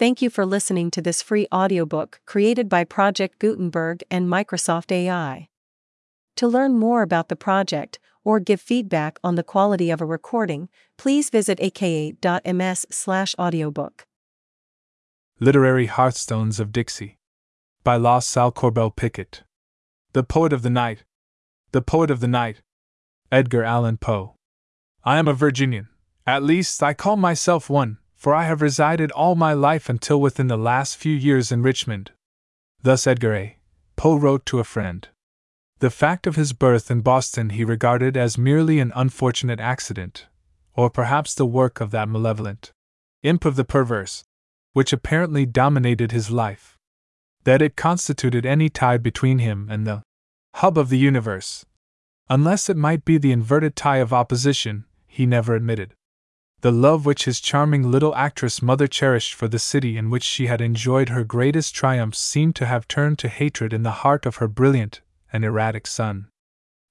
Thank you for listening to this free audiobook created by Project Gutenberg and Microsoft AI. To learn more about the project or give feedback on the quality of a recording, please visit aka.ms/audiobook. Literary Hearthstones of Dixie by La Salle Corbell Pickett. The Poet of the Night. The Poet of the Night. Edgar Allan Poe. I am a Virginian. At least, I call myself one, for I have resided all my life until within the last few years in Richmond. Thus Edgar A. Poe wrote to a friend. The fact of his birth in Boston he regarded as merely an unfortunate accident, or perhaps the work of that malevolent imp of the perverse, which apparently dominated his life. That it constituted any tie between him and the hub of the universe, unless it might be the inverted tie of opposition, he never admitted. The love which his charming little actress mother cherished for the city in which she had enjoyed her greatest triumphs seemed to have turned to hatred in the heart of her brilliant and erratic son.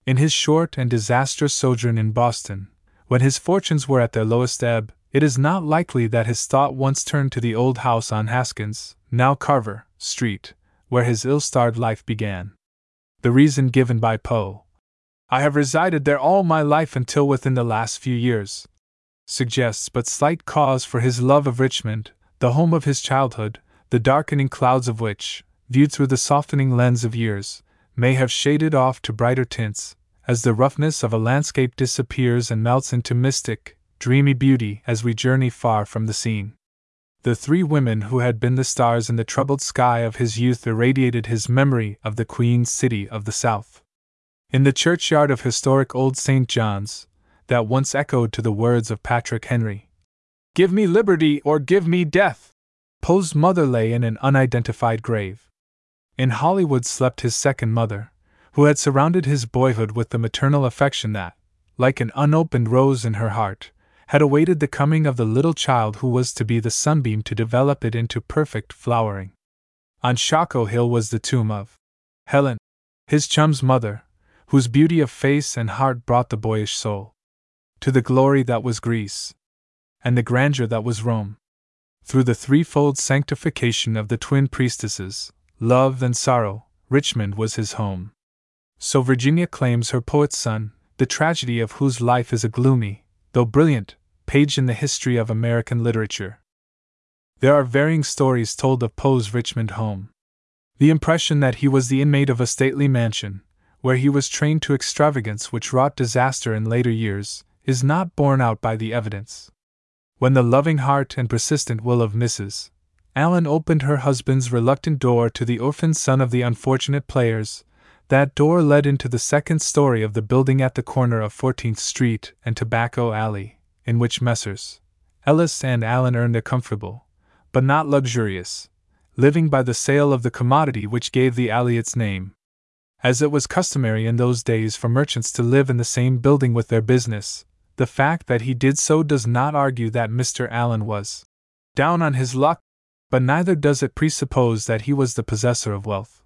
In his short and disastrous sojourn in Boston, when his fortunes were at their lowest ebb, it is not likely that his thought once turned to the old house on Haskins, now Carver, Street, where his ill starred life began. The reason given by Poe, I have resided there all my life until within the last few years, suggests but slight cause for his love of Richmond, the home of his childhood, the darkening clouds of which, viewed through the softening lens of years, may have shaded off to brighter tints, as the roughness of a landscape disappears and melts into mystic, dreamy beauty as we journey far from the scene. The three women who had been the stars in the troubled sky of his youth irradiated his memory of the Queen City of the South. In the churchyard of historic Old St. John's, that once echoed to the words of Patrick Henry Give me liberty or give me death! Poe's mother lay in an unidentified grave. In Hollywood slept his second mother, who had surrounded his boyhood with the maternal affection that, like an unopened rose in her heart, had awaited the coming of the little child who was to be the sunbeam to develop it into perfect flowering. On Shockoe Hill was the tomb of Helen, his chum's mother, whose beauty of face and heart brought the boyish soul to the glory that was Greece and the grandeur that was Rome. Through the threefold sanctification of the twin priestesses, love, and sorrow, Richmond was his home. So Virginia claims her poet's son, the tragedy of whose life is a gloomy, though brilliant, page in the history of American literature. There are varying stories told of Poe's Richmond home. The impression that he was the inmate of a stately mansion, where he was trained to extravagance which wrought disaster in later years, is not borne out by the evidence. When the loving heart and persistent will of Mrs. Allan opened her husband's reluctant door to the orphan son of the unfortunate players. That door led into the second story of the building at the corner of 14th Street and Tobacco Alley, in which Messrs. Ellis and Allan earned a comfortable, but not luxurious, living by the sale of the commodity which gave the alley its name. As it was customary in those days for merchants to live in the same building with their business, the fact that he did so does not argue that Mr. Allan was down on his luck but neither does it presuppose that he was the possessor of wealth.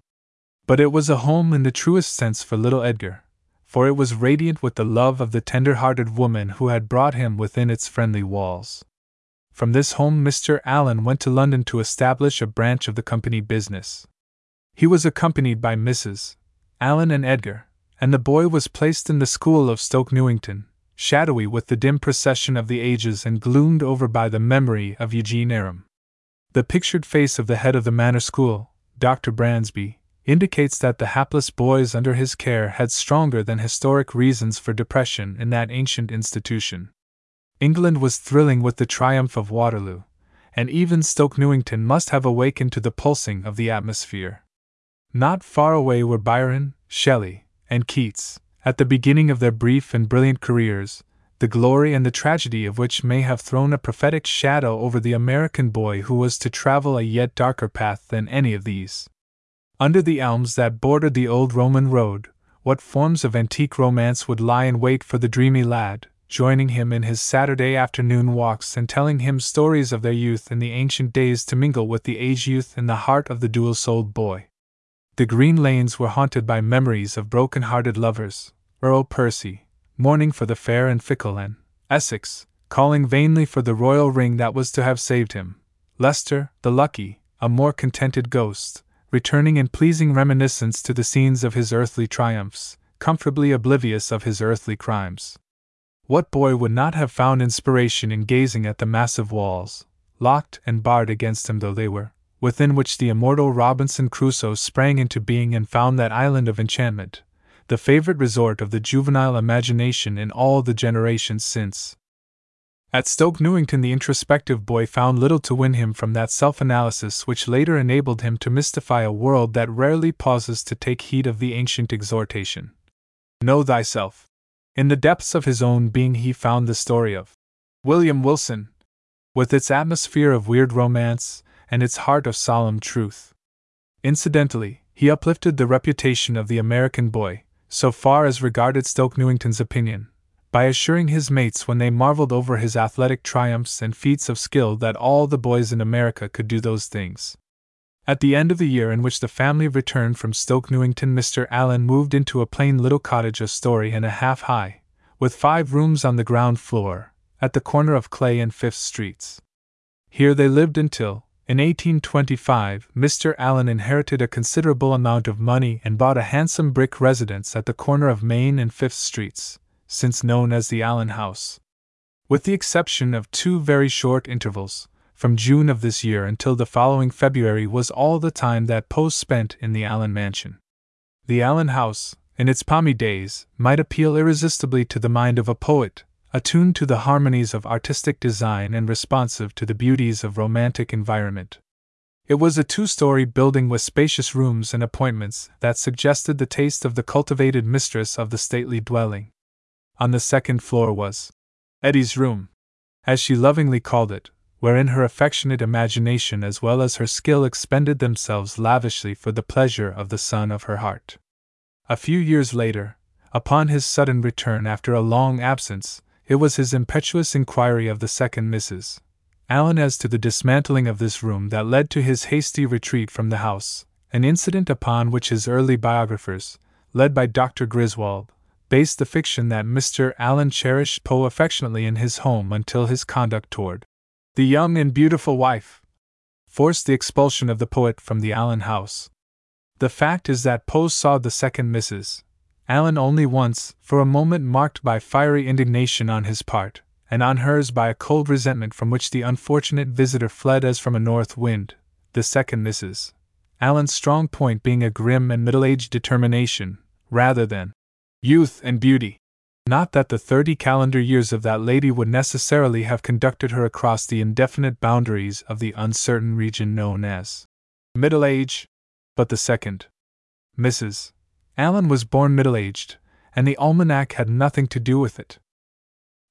But it was a home in the truest sense for little Edgar, for it was radiant with the love of the tender hearted woman who had brought him within its friendly walls. From this home, Mr. Allan went to London to establish a branch of the company business. He was accompanied by Mrs. Allan and Edgar, and the boy was placed in the school of Stoke Newington, shadowy with the dim procession of the ages and gloomed over by the memory of Eugene Aram. The pictured face of the head of the manor school, Dr. Bransby, indicates that the hapless boys under his care had stronger than historic reasons for depression in that ancient institution. England was thrilling with the triumph of Waterloo, and even Stoke Newington must have awakened to the pulsing of the atmosphere. Not far away were Byron, Shelley, and Keats, at the beginning of their brief and brilliant careers, the glory and the tragedy of which may have thrown a prophetic shadow over the American boy who was to travel a yet darker path than any of these. Under the elms that bordered the old Roman road, what forms of antique romance would lie in wait for the dreamy lad, joining him in his Saturday afternoon walks and telling him stories of their youth in the ancient days to mingle with the age youth in the heart of the dual souled boy. The green lanes were haunted by memories of broken hearted lovers, Earl Percy, mourning for the fair and fickle, and Essex, calling vainly for the royal ring that was to have saved him, Leicester, the lucky, a more contented ghost, returning in pleasing reminiscence to the scenes of his earthly triumphs, comfortably oblivious of his earthly crimes. What boy would not have found inspiration in gazing at the massive walls, locked and barred against him though they were, within which the immortal Robinson Crusoe sprang into being and found that island of enchantment, the favorite resort of the juvenile imagination in all the generations since. At Stoke Newington, the introspective boy found little to win him from that self analysis which later enabled him to mystify a world that rarely pauses to take heed of the ancient exhortation Know thyself. In the depths of his own being, he found the story of William Wilson, with its atmosphere of weird romance and its heart of solemn truth. Incidentally, he uplifted the reputation of the American boy, so far as regarded Stoke Newington's opinion, by assuring his mates when they marveled over his athletic triumphs and feats of skill that all the boys in America could do those things. At the end of the year in which the family returned from Stoke Newington, Mr. Allan moved into a plain little cottage a story and a half high, with five rooms on the ground floor, at the corner of Clay and Fifth Streets. Here they lived until, in 1825, Mr. Allan inherited a considerable amount of money and bought a handsome brick residence at the corner of Main and Fifth Streets, since known as the Allan House. With the exception of two very short intervals, from June of this year until the following February was all the time that Poe spent in the Allan mansion. The Allan House, in its palmy days, might appeal irresistibly to the mind of a poet, attuned to the harmonies of artistic design and responsive to the beauties of romantic environment. It was a two story building with spacious rooms and appointments that suggested the taste of the cultivated mistress of the stately dwelling. On the second floor was Eddie's room, as she lovingly called it, wherein her affectionate imagination as well as her skill expended themselves lavishly for the pleasure of the son of her heart. A few years later, upon his sudden return after a long absence, it was his impetuous inquiry of the second Mrs. Allan as to the dismantling of this room that led to his hasty retreat from the house, an incident upon which his early biographers, led by Dr. Griswold, based the fiction that Mr. Allan cherished Poe affectionately in his home until his conduct toward the young and beautiful wife forced the expulsion of the poet from the Allan house. The fact is that Poe saw the second Mrs. Allan only once, for a moment marked by fiery indignation on his part, and on hers by a cold resentment from which the unfortunate visitor fled as from a north wind, the second Mrs. Allan's strong point being a grim and middle aged determination, rather than youth and beauty. Not that the thirty calendar years of that lady would necessarily have conducted her across the indefinite boundaries of the uncertain region known as middle age, but the second Mrs. Allan was born middle aged, and the almanac had nothing to do with it.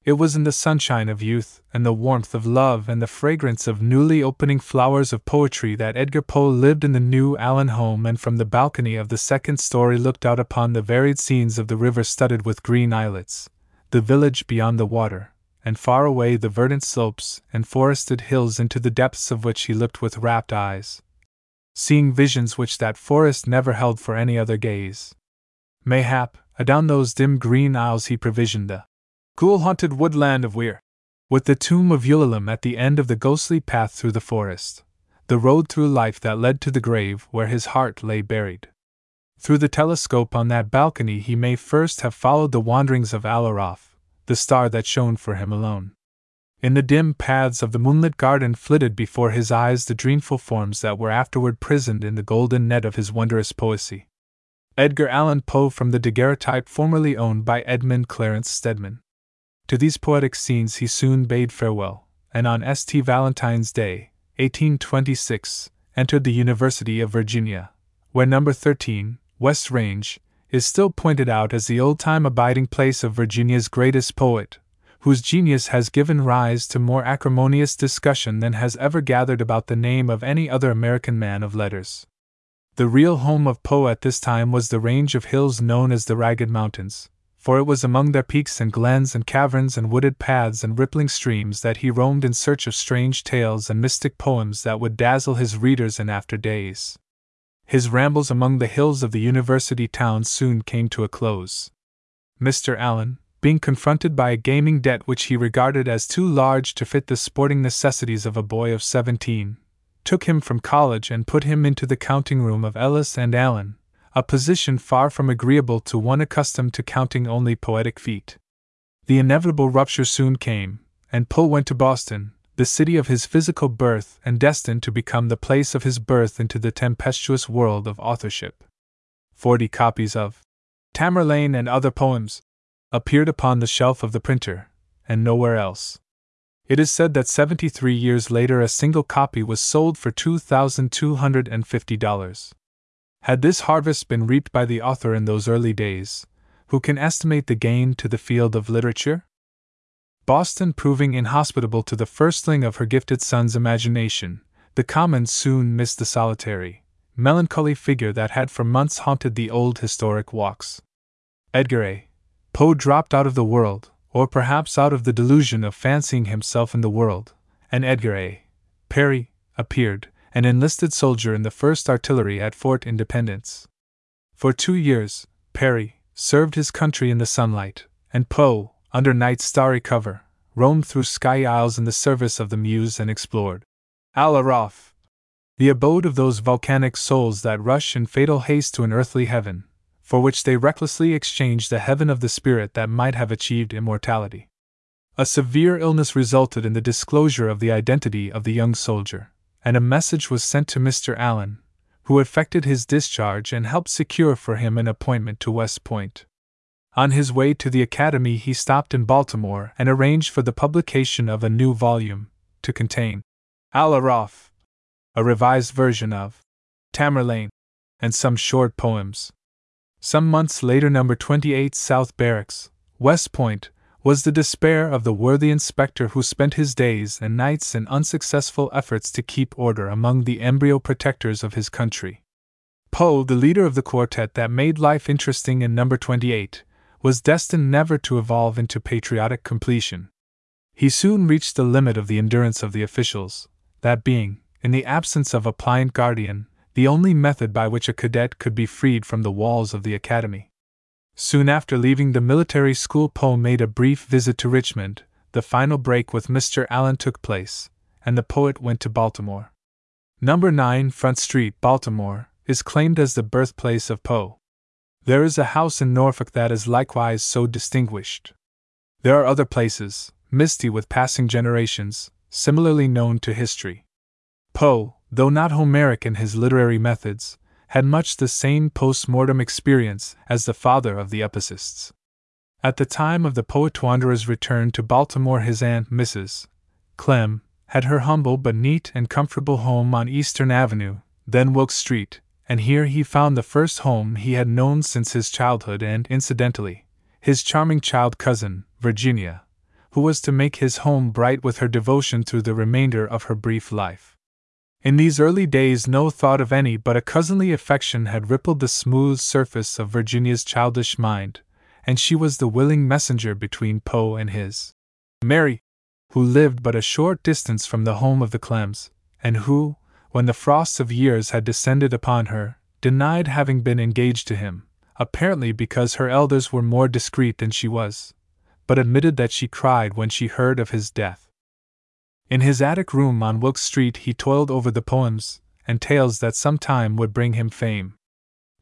It was in the sunshine of youth, and the warmth of love, and the fragrance of newly opening flowers of poetry that Edgar Poe lived in the new Allan home, and from the balcony of the second story looked out upon the varied scenes of the river studded with green islets, the village beyond the water, and far away the verdant slopes and forested hills into the depths of which he looked with rapt eyes, seeing visions which that forest never held for any other gaze. Mayhap, adown those dim green aisles he provisioned the ghoul haunted woodland of Weir, with the tomb of Ulalume at the end of the ghostly path through the forest, the road through life that led to the grave where his heart lay buried. Through the telescope on that balcony he may first have followed the wanderings of Al Aaraaf, the star that shone for him alone. In the dim paths of the moonlit garden flitted before his eyes the dreamful forms that were afterward prisoned in the golden net of his wondrous poesy. Edgar Allan Poe from the daguerreotype formerly owned by Edmund Clarence Stedman. To these poetic scenes he soon bade farewell, and on St. Valentine's Day, 1826, entered the University of Virginia, where number 13, West Range, is still pointed out as the old time abiding place of Virginia's greatest poet, whose genius has given rise to more acrimonious discussion than has ever gathered about the name of any other American man of letters. The real home of Poe at this time was the range of hills known as the Ragged Mountains, for it was among their peaks and glens and caverns and wooded paths and rippling streams that he roamed in search of strange tales and mystic poems that would dazzle his readers in after days. His rambles among the hills of the university town soon came to a close. Mr. Allan, being confronted by a gaming debt which he regarded as too large to fit the sporting necessities of a boy of seventeen, took him from college and put him into the counting room of Ellis and Allan, a position far from agreeable to one accustomed to counting only poetic feet. The inevitable rupture soon came, and Poe went to Boston, the city of his physical birth and destined to become the place of his birth into the tempestuous world of authorship. Forty copies of Tamerlane and Other Poems appeared upon the shelf of the printer, and nowhere else. It is said that 73 years later a single copy was sold for $2,250. Had this harvest been reaped by the author in those early days, who can estimate the gain to the field of literature? Boston proving inhospitable to the firstling of her gifted son's imagination, the Commons soon missed the solitary, melancholy figure that had for months haunted the old historic walks. Edgar A. Poe dropped out of the world, or perhaps out of the delusion of fancying himself in the world, and Edgar A. Perry appeared, an enlisted soldier in the 1st Artillery at Fort Independence. For two years, Perry served his country in the sunlight, and Poe, under night's starry cover, roamed through sky isles in the service of the muse and explored Al Aaraaf, the abode of those volcanic souls that rush in fatal haste to an earthly heaven, for which they recklessly exchanged the heaven of the spirit that might have achieved immortality. A severe illness resulted in the disclosure of the identity of the young soldier, and a message was sent to Mr. Allan, who effected his discharge and helped secure for him an appointment to West Point. On his way to the academy, he stopped in Baltimore and arranged for the publication of a new volume, to contain Al Aaraaf, a revised version of Tamerlane, and some short poems. Some months later, number 28 South Barracks, West Point, was the despair of the worthy inspector who spent his days and nights in unsuccessful efforts to keep order among the embryo protectors of his country. Poe, the leader of the quartet that made life interesting in number 28, was destined never to evolve into patriotic completion. He soon reached the limit of the endurance of the officials, that being, in the absence of a pliant guardian, the only method by which a cadet could be freed from the walls of the academy. Soon after leaving the military school, Poe made a brief visit to Richmond. The final break with Mr. Allan took place, and the poet went to Baltimore. Number 9 Front Street, Baltimore, is claimed as the birthplace of Poe. There is a house in Norfolk that is likewise so distinguished. There are other places, misty with passing generations, similarly known to history. Poe, though not Homeric in his literary methods, had much the same post mortem experience as the father of the epicists. At the time of the poet wanderer's return to Baltimore, his aunt, Mrs. Clemm, had her humble but neat and comfortable home on Eastern Avenue, then Wilkes Street, and here he found the first home he had known since his childhood and, incidentally, his charming child cousin, Virginia, who was to make his home bright with her devotion through the remainder of her brief life. In these early days, no thought of any but a cousinly affection had rippled the smooth surface of Virginia's childish mind, and she was the willing messenger between Poe and his Mary, who lived but a short distance from the home of the Clemms, and who, when the frosts of years had descended upon her, denied having been engaged to him, apparently because her elders were more discreet than she was, but admitted that she cried when she heard of his death. In his attic room on Wilkes Street, he toiled over the poems and tales that some time would bring him fame.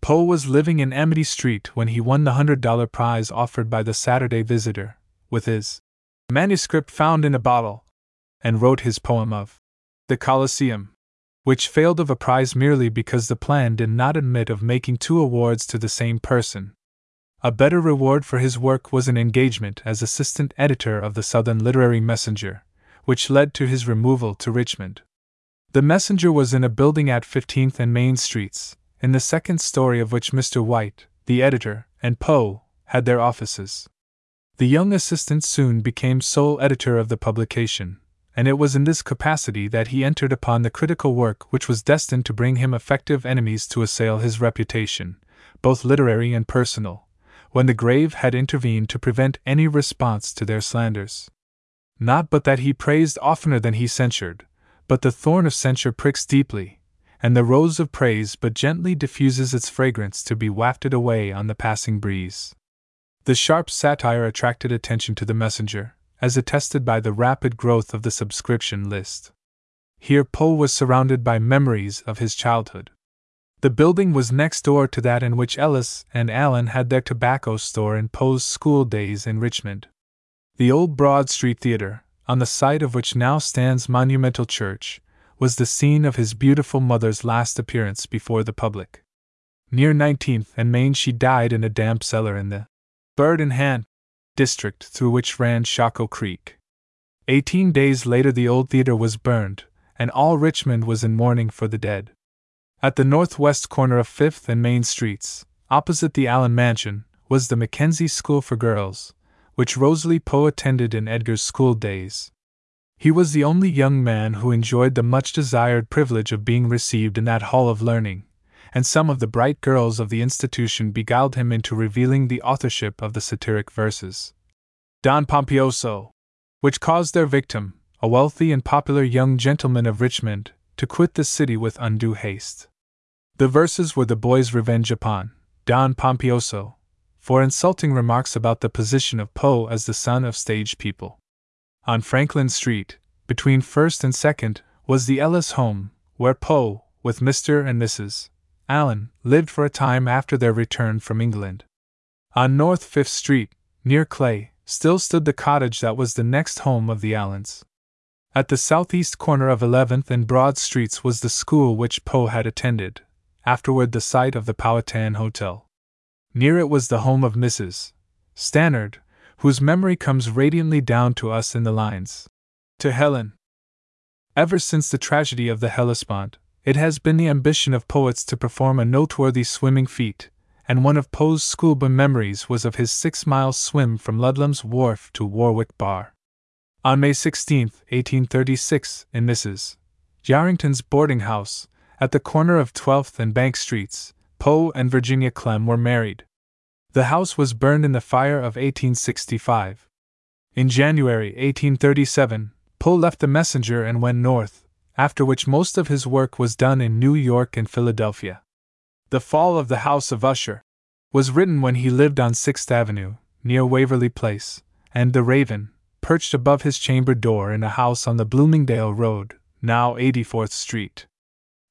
Poe was living in Amity Street when he won the $100 prize offered by the Saturday Visitor, with his manuscript found in a bottle, and wrote his poem of the Colosseum, which failed of a prize merely because the plan did not admit of making two awards to the same person. A better reward for his work was an engagement as assistant editor of the Southern Literary Messenger, which led to his removal to Richmond. The messenger was in a building at 15th and Main Streets, in the second story of which Mr. White, the editor, and Poe had their offices. The young assistant soon became sole editor of the publication, and it was in this capacity that he entered upon the critical work which was destined to bring him effective enemies to assail his reputation, both literary and personal, when the grave had intervened to prevent any response to their slanders. Not but that he praised oftener than he censured, but the thorn of censure pricks deeply, and the rose of praise but gently diffuses its fragrance to be wafted away on the passing breeze. The sharp satire attracted attention to the messenger, as attested by the rapid growth of the subscription list. Here Poe was surrounded by memories of his childhood. The building was next door to that in which Ellis and Allan had their tobacco store in Poe's school days in Richmond. The old Broad Street Theater, on the site of which now stands Monumental Church, was the scene of his beautiful mother's last appearance before the public. Near 19th and Main, she died in a damp cellar in the Bird in Hand district through which ran Shockoe Creek. Eighteen days later, the old theater was burned, and all Richmond was in mourning for the dead. At the northwest corner of Fifth and Main Streets, opposite the Allan Mansion, was the Mackenzie School for Girls, which Rosalie Poe attended in Edgar's school days. He was the only young man who enjoyed the much desired privilege of being received in that hall of learning, and some of the bright girls of the institution beguiled him into revealing the authorship of the satiric verses. Don Pompioso, which caused their victim, a wealthy and popular young gentleman of Richmond, to quit the city with undue haste. The verses were the boy's revenge upon Don Pompioso for insulting remarks about the position of Poe as the son of stage people. On Franklin Street, between First and Second, was the Ellis home, where Poe, with Mr. and Mrs. Allan, lived for a time after their return from England. On North Fifth Street, near Clay, still stood the cottage that was the next home of the Allans. At the southeast corner of 11th and Broad Streets was the school which Poe had attended, afterward the site of the Powhatan Hotel. Near it was the home of Mrs. Stannard, whose memory comes radiantly down to us in the lines To Helen. Ever since the tragedy of the Hellespont, it has been the ambition of poets to perform a noteworthy swimming feat, and one of Poe's schoolboy memories was of his six mile swim from Ludlam's Wharf to Warwick Bar. On May 16, 1836, in Mrs. Yarrington's boarding house, at the corner of 12th and Bank Streets, Poe and Virginia Clemm were married. The house was burned in the fire of 1865. In January 1837, Poe left the Messenger and went north, after which most of his work was done in New York and Philadelphia. The Fall of the House of Usher was written when he lived on Sixth Avenue, near Waverly Place, and The Raven, perched above his chamber door in a house on the Bloomingdale Road, now 84th Street.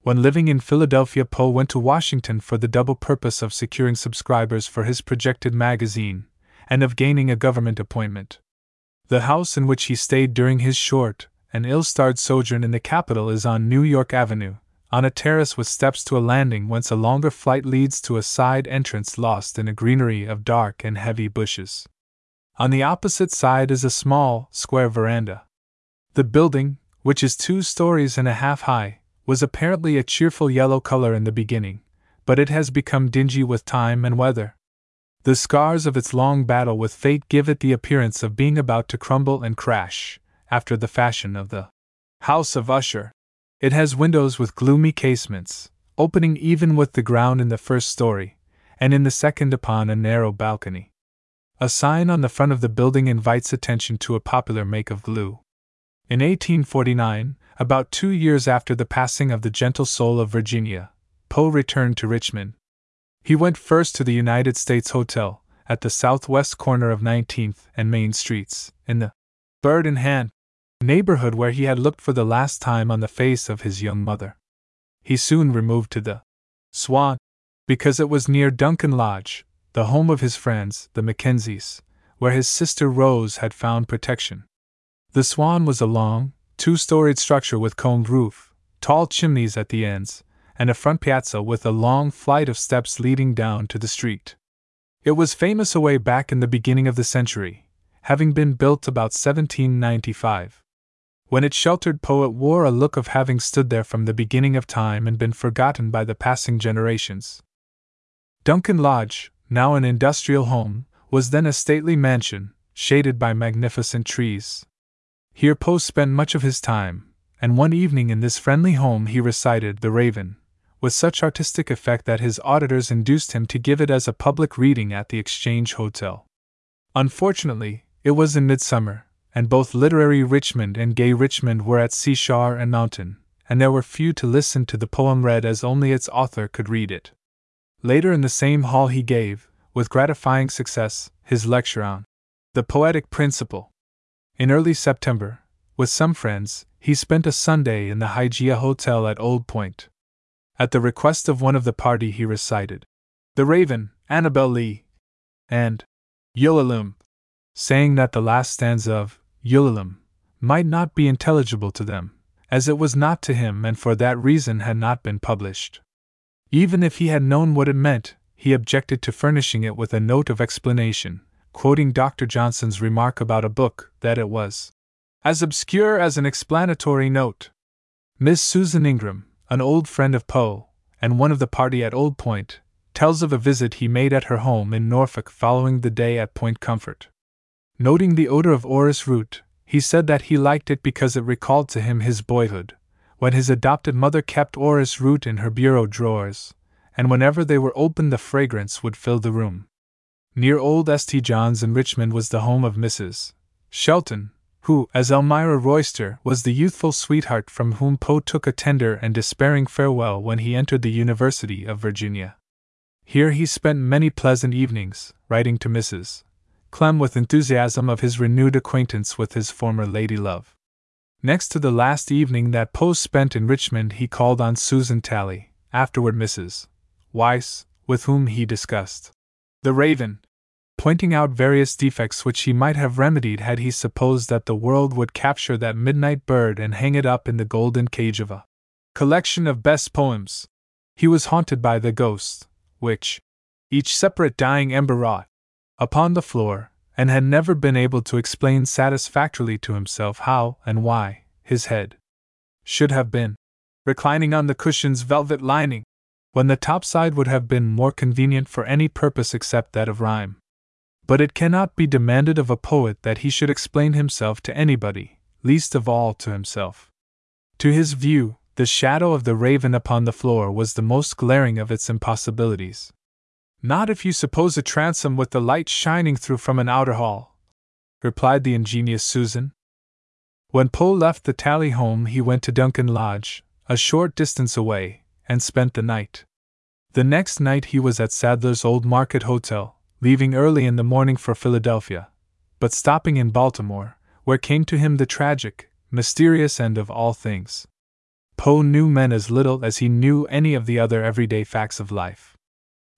When living in Philadelphia, Poe went to Washington for the double purpose of securing subscribers for his projected magazine and of gaining a government appointment. The house in which he stayed during his short and ill starred sojourn in the capital is on New York Avenue, on a terrace with steps to a landing whence a longer flight leads to a side entrance lost in a greenery of dark and heavy bushes. On the opposite side is a small, square veranda. The building, which is two stories and a half high, was apparently a cheerful yellow color in the beginning, but it has become dingy with time and weather. The scars of its long battle with fate give it the appearance of being about to crumble and crash, after the fashion of the House of Usher. It has windows with gloomy casements, opening even with the ground in the first story, and in the second upon a narrow balcony. A sign on the front of the building invites attention to a popular make of glue. In 1849, about two years after the passing of the gentle soul of Virginia, Poe returned to Richmond. He went first to the United States Hotel, at the southwest corner of 19th and Main Streets, in the Bird in Hand neighborhood where he had looked for the last time on the face of his young mother. He soon removed to the Swan, because it was near Duncan Lodge, the home of his friends, the Mackenzies, where his sister Rose had found protection. The Swan was a long, two storied structure with combed roof, tall chimneys at the ends, and a front piazza with a long flight of steps leading down to the street. It was famous away back in the beginning of the century, having been built about 1795. When it sheltered poet wore a look of having stood there from the beginning of time and been forgotten by the passing generations. Duncan Lodge, now an industrial home, was then a stately mansion, shaded by magnificent trees. Here Poe spent much of his time, and one evening in this friendly home he recited The Raven, with such artistic effect that his auditors induced him to give it as a public reading at the Exchange Hotel. Unfortunately, it was in midsummer, and both literary Richmond and gay Richmond were at seashore and mountain, and there were few to listen to the poem read as only its author could read it. Later in the same hall he gave, with gratifying success, his lecture on the poetic principle. In early September, with some friends, he spent a Sunday in the Hygeia Hotel at Old Point. At the request of one of the party, he recited The Raven, Annabel Lee, and Ulalume, saying that the last stanza of Ulalume might not be intelligible to them, as it was not to him and for that reason had not been published. Even if he had known what it meant, he objected to furnishing it with a note of explanation, quoting Dr. Johnson's remark about a book that it was as obscure as an explanatory note. Miss Susan Ingram, an old friend of Poe, and one of the party at Old Point, tells of a visit he made at her home in Norfolk following the day at Point Comfort. Noting the odor of orris root, he said that he liked it because it recalled to him his boyhood, when his adopted mother kept orris root in her bureau drawers, and whenever they were opened the fragrance would fill the room. Near old St. John's in Richmond was the home of Mrs. Shelton, who, as Elmira Royster, was the youthful sweetheart from whom Poe took a tender and despairing farewell when he entered the University of Virginia. Here he spent many pleasant evenings, writing to Mrs. Clemm with enthusiasm of his renewed acquaintance with his former lady love. Next to the last evening that Poe spent in Richmond, he called on Susan Talley, afterward Mrs. Weiss, with whom he discussed The Raven, pointing out various defects which he might have remedied had he supposed that the world would capture that midnight bird and hang it up in the golden cage of a collection of best poems. He was haunted by the ghosts, which, each separate dying ember wrought, upon the floor, and had never been able to explain satisfactorily to himself how and why his head should have been reclining on the cushion's velvet lining, when the top side would have been more convenient for any purpose except that of rhyme. But it cannot be demanded of a poet that he should explain himself to anybody, least of all to himself. To his view, the shadow of the raven upon the floor was the most glaring of its impossibilities. Not if you suppose a transom with the light shining through from an outer hall, replied the ingenious Susan. When Poe left the Talley home, he went to Duncan Lodge, a short distance away, and spent the night. The next night he was at Sadler's Old Market Hotel, leaving early in the morning for Philadelphia, but stopping in Baltimore, where came to him the tragic, mysterious end of all things. Poe knew men as little as he knew any of the other everyday facts of life.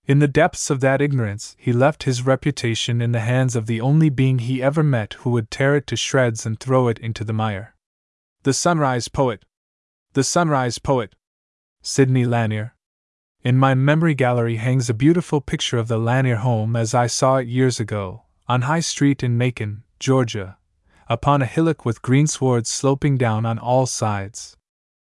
In the depths of that ignorance, he left his reputation in the hands of the only being he ever met who would tear it to shreds and throw it into the mire. The Sunrise Poet! The Sunrise Poet! Sidney Lanier, in my memory gallery hangs a beautiful picture of the Lanier home as I saw it years ago, on High Street in Macon, Georgia, upon a hillock with greensward sloping down on all sides.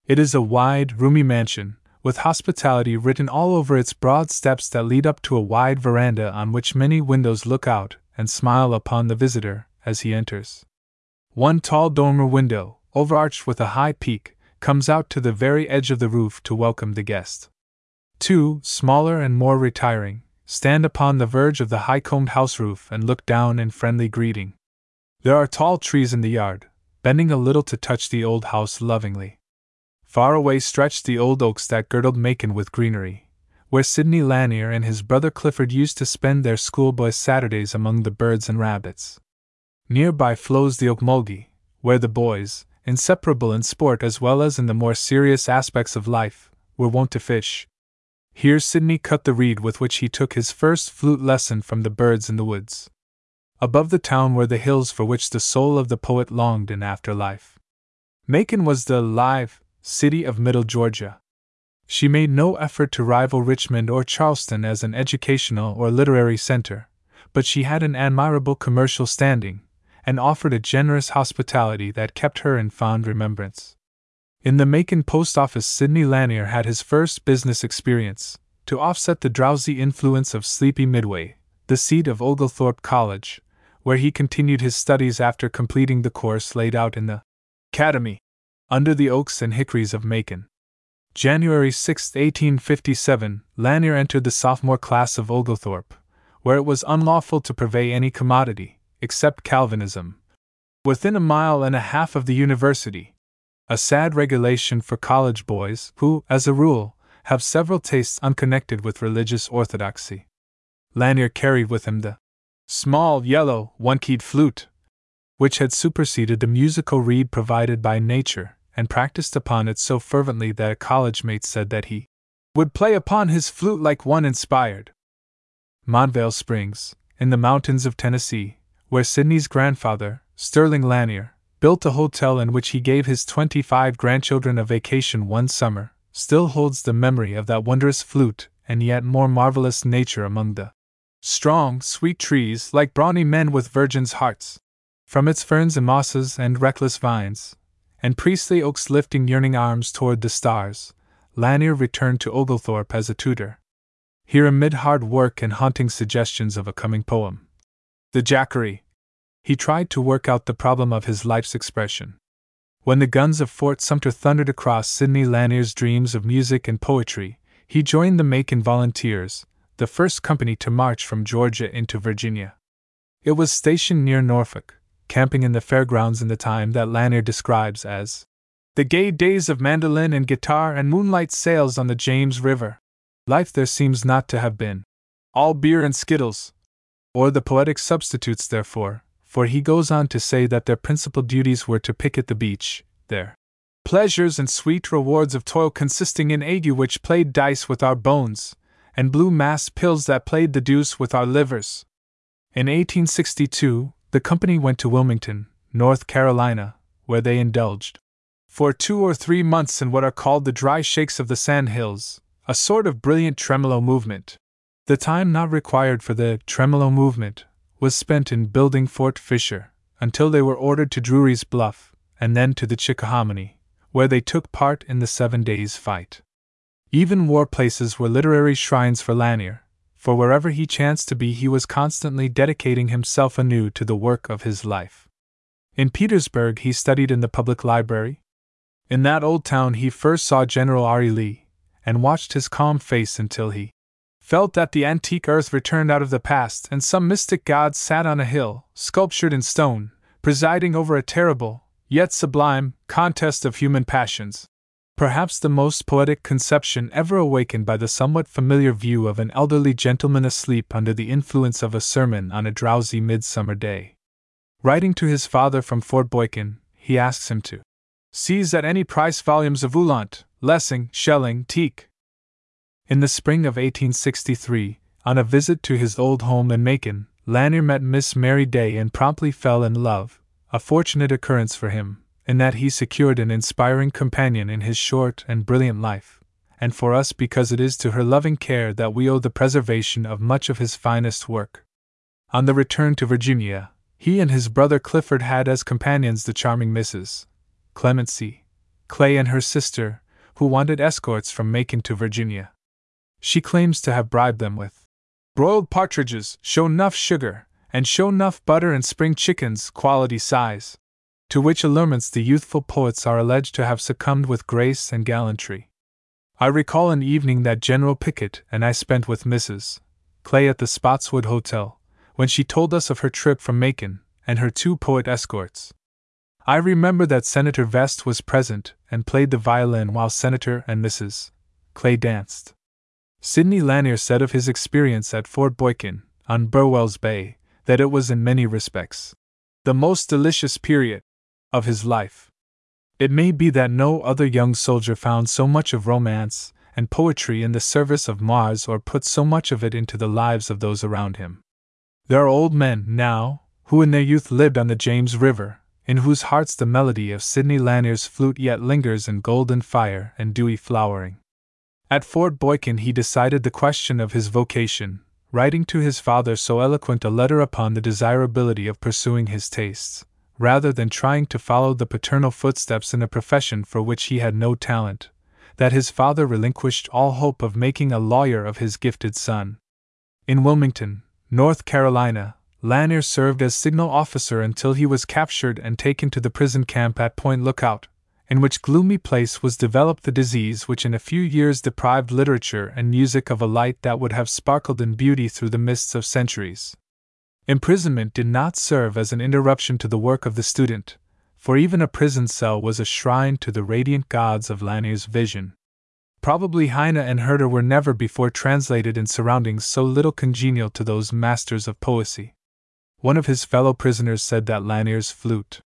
It is a wide, roomy mansion, with hospitality written all over its broad steps that lead up to a wide veranda on which many windows look out and smile upon the visitor as he enters. One tall dormer window, overarched with a high peak, comes out to the very edge of the roof to welcome the guest. Two, smaller and more retiring, stand upon the verge of the high combed house roof and look down in friendly greeting. There are tall trees in the yard, bending a little to touch the old house lovingly. Far away stretch the old oaks that girdled Macon with greenery, where Sidney Lanier and his brother Clifford used to spend their schoolboy Saturdays among the birds and rabbits. Nearby flows the Ocmulgee, where the boys, inseparable in sport as well as in the more serious aspects of life, were wont to fish, here Sidney cut the reed with which he took his first flute lesson from the birds in the woods. Above the town were the hills for which the soul of the poet longed in after life. Macon was the live city of Middle Georgia. She made no effort to rival Richmond or Charleston as an educational or literary center, but she had an admirable commercial standing, and offered a generous hospitality that kept her in fond remembrance. In the Macon post office, Sidney Lanier had his first business experience. To offset the drowsy influence of sleepy Midway, the seat of Oglethorpe College, where he continued his studies after completing the course laid out in the Academy, under the oaks and hickories of Macon. January 6, 1857, Lanier entered the sophomore class of Oglethorpe, where it was unlawful to purvey any commodity, except Calvinism. Within a mile and a half of the university, a sad regulation for college boys, who, as a rule, have several tastes unconnected with religious orthodoxy. Lanier carried with him the small, yellow, one keyed flute, which had superseded the musical reed provided by nature, and practiced upon it so fervently that a college mate said that he would play upon his flute like one inspired. Montvale Springs, in the mountains of Tennessee, where Sidney's grandfather, Sterling Lanier, built a hotel in which he gave his 25 grandchildren a vacation one summer, still holds the memory of that wondrous flute and yet more marvelous nature among the strong, sweet trees like brawny men with virgins' hearts. From its ferns and mosses and reckless vines, and priestly oaks lifting yearning arms toward the stars, Lanier returned to Oglethorpe as a tutor. Here, amid hard work and haunting suggestions of a coming poem, The Jacquerie, he tried to work out the problem of his life's expression. When the guns of Fort Sumter thundered across Sidney Lanier's dreams of music and poetry, he joined the Macon Volunteers, the first company to march from Georgia into Virginia. It was stationed near Norfolk, camping in the fairgrounds in the time that Lanier describes as the gay days of mandolin and guitar and moonlight sails on the James River. Life there seems not to have been all beer and skittles, or the poetic substitutes therefore, for he goes on to say that their principal duties were to picket the beach, their pleasures and sweet rewards of toil consisting in ague which played dice with our bones, and blue mass pills that played the deuce with our livers. In 1862, the company went to Wilmington, North Carolina, where they indulged for two or three months in what are called the dry shakes of the sand hills, a sort of brilliant tremolo movement. The time not required for the tremolo movement was spent in building Fort Fisher, until they were ordered to Drury's Bluff, and then to the Chickahominy, where they took part in the Seven Days' Fight. Even war places were literary shrines for Lanier, for wherever he chanced to be, he was constantly dedicating himself anew to the work of his life. In Petersburg, he studied in the public library. In that old town, he first saw General. E. Lee, and watched his calm face until he felt that the antique earth returned out of the past, and some mystic god sat on a hill, sculptured in stone, presiding over a terrible, yet sublime, contest of human passions. Perhaps the most poetic conception ever awakened by the somewhat familiar view of an elderly gentleman asleep under the influence of a sermon on a drowsy midsummer day. Writing to his father from Fort Boykin, he asks him to seize at any price volumes of Uhland, Lessing, Schelling, Tieck, in the spring of 1863, on a visit to his old home in Macon, Lanier met Miss Mary Day and promptly fell in love, a fortunate occurrence for him, in that he secured an inspiring companion in his short and brilliant life, and for us because it is to her loving care that we owe the preservation of much of his finest work. On the return to Virginia, he and his brother Clifford had as companions the charming Mrs. Clemency Clay and her sister, who wanted escorts from Macon to Virginia. She claims to have bribed them with broiled partridges, show nuff sugar, and show nuff butter and spring chickens, quality size. To which allurements the youthful poets are alleged to have succumbed with grace and gallantry. I recall an evening that General Pickett and I spent with Mrs. Clay at the Spotswood Hotel, when she told us of her trip from Macon and her two poet escorts. I remember that Senator Vest was present and played the violin while Senator and Mrs. Clay danced. Sidney Lanier said of his experience at Fort Boykin, on Burwell's Bay, that it was in many respects the most delicious period of his life. It may be that no other young soldier found so much of romance and poetry in the service of Mars or put so much of it into the lives of those around him. There are old men, now, who in their youth lived on the James River, in whose hearts the melody of Sidney Lanier's flute yet lingers in golden fire and dewy flowering. At Fort Boykin, he decided the question of his vocation, writing to his father so eloquent a letter upon the desirability of pursuing his tastes, rather than trying to follow the paternal footsteps in a profession for which he had no talent, that his father relinquished all hope of making a lawyer of his gifted son. In Wilmington, North Carolina, Lanier served as signal officer until he was captured and taken to the prison camp at Point Lookout, in which gloomy place was developed the disease which in a few years deprived literature and music of a light that would have sparkled in beauty through the mists of centuries. Imprisonment did not serve as an interruption to the work of the student, for even a prison cell was a shrine to the radiant gods of Lanier's vision. Probably Heine and Herder were never before translated in surroundings so little congenial to those masters of poesy. One of his fellow prisoners said that Lanier's flute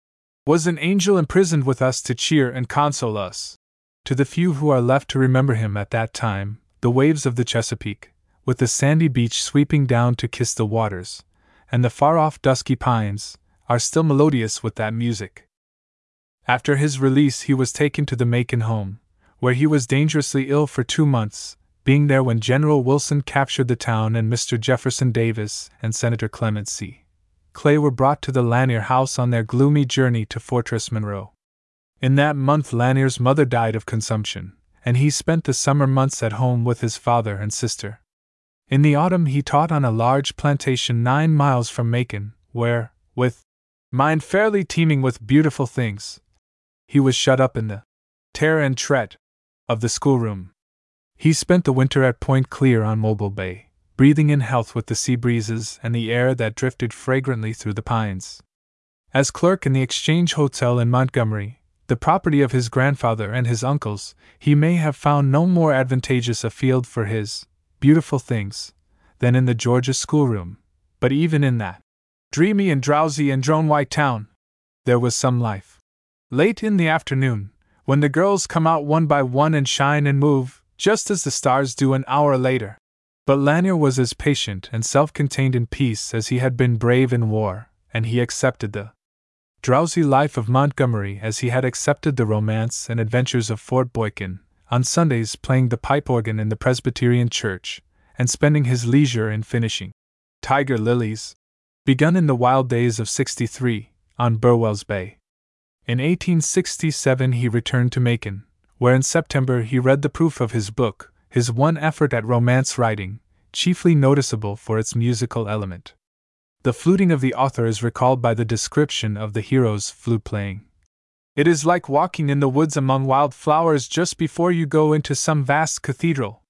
was an angel imprisoned with us to cheer and console us. To the few who are left to remember him at that time, the waves of the Chesapeake, with the sandy beach sweeping down to kiss the waters, and the far off dusky pines, are still melodious with that music. After his release, he was taken to the Macon home, where he was dangerously ill for two months, being there when General Wilson captured the town and Mr. Jefferson Davis and Senator Clement C. Clay were brought to the Lanier house on their gloomy journey to Fortress Monroe. In that month, Lanier's mother died of consumption, and he spent the summer months at home with his father and sister. In the autumn, he taught on a large plantation nine miles from Macon, where, with mind fairly teeming with beautiful things, he was shut up in the tear and tread of the schoolroom. He spent the winter at Point Clear on Mobile Bay, breathing in health with the sea breezes and the air that drifted fragrantly through the pines. As clerk in the Exchange Hotel in Montgomery, the property of his grandfather and his uncles, he may have found no more advantageous a field for his beautiful things than in the Georgia schoolroom, but even in that dreamy and drowsy and drone white town, there was some life. Late in the afternoon, when the girls come out one by one and shine and move, just as the stars do an hour later. But Lanier was as patient and self contained in peace as he had been brave in war, and he accepted the drowsy life of Montgomery as he had accepted the romance and adventures of Fort Boykin, on Sundays playing the pipe organ in the Presbyterian church, and spending his leisure in finishing Tiger Lilies, begun in the wild days of 63, on Burwell's Bay. In 1867 he returned to Macon, where in September he read the proof of his book, his one effort at romance writing, chiefly noticeable for its musical element. The fluting of the author is recalled by the description of the hero's flute playing. It is like walking in the woods among wild flowers just before you go into some vast cathedral.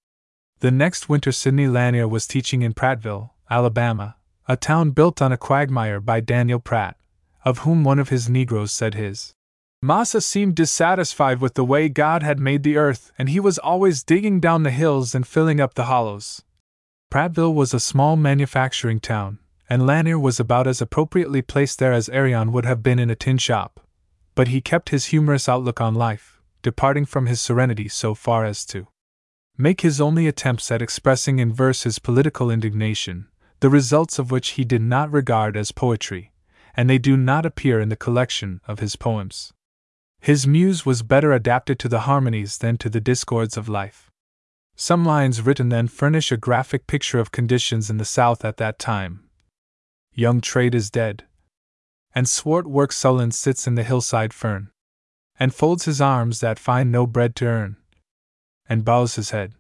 The next winter, Sidney Lanier was teaching in Prattville, Alabama, a town built on a quagmire by Daniel Pratt, of whom one of his Negroes said his Massa seemed dissatisfied with the way God had made the earth, and he was always digging down the hills and filling up the hollows. Prattville was a small manufacturing town, and Lanier was about as appropriately placed there as Arion would have been in a tin shop. But he kept his humorous outlook on life, departing from his serenity so far as to make his only attempts at expressing in verse his political indignation, the results of which he did not regard as poetry, and they do not appear in the collection of his poems. His muse was better adapted to the harmonies than to the discords of life. Some lines written then furnish a graphic picture of conditions in the South at that time, young trade is dead. And swart work sullen sits in the hillside fern, and folds his arms that find no bread to earn, and bows his head.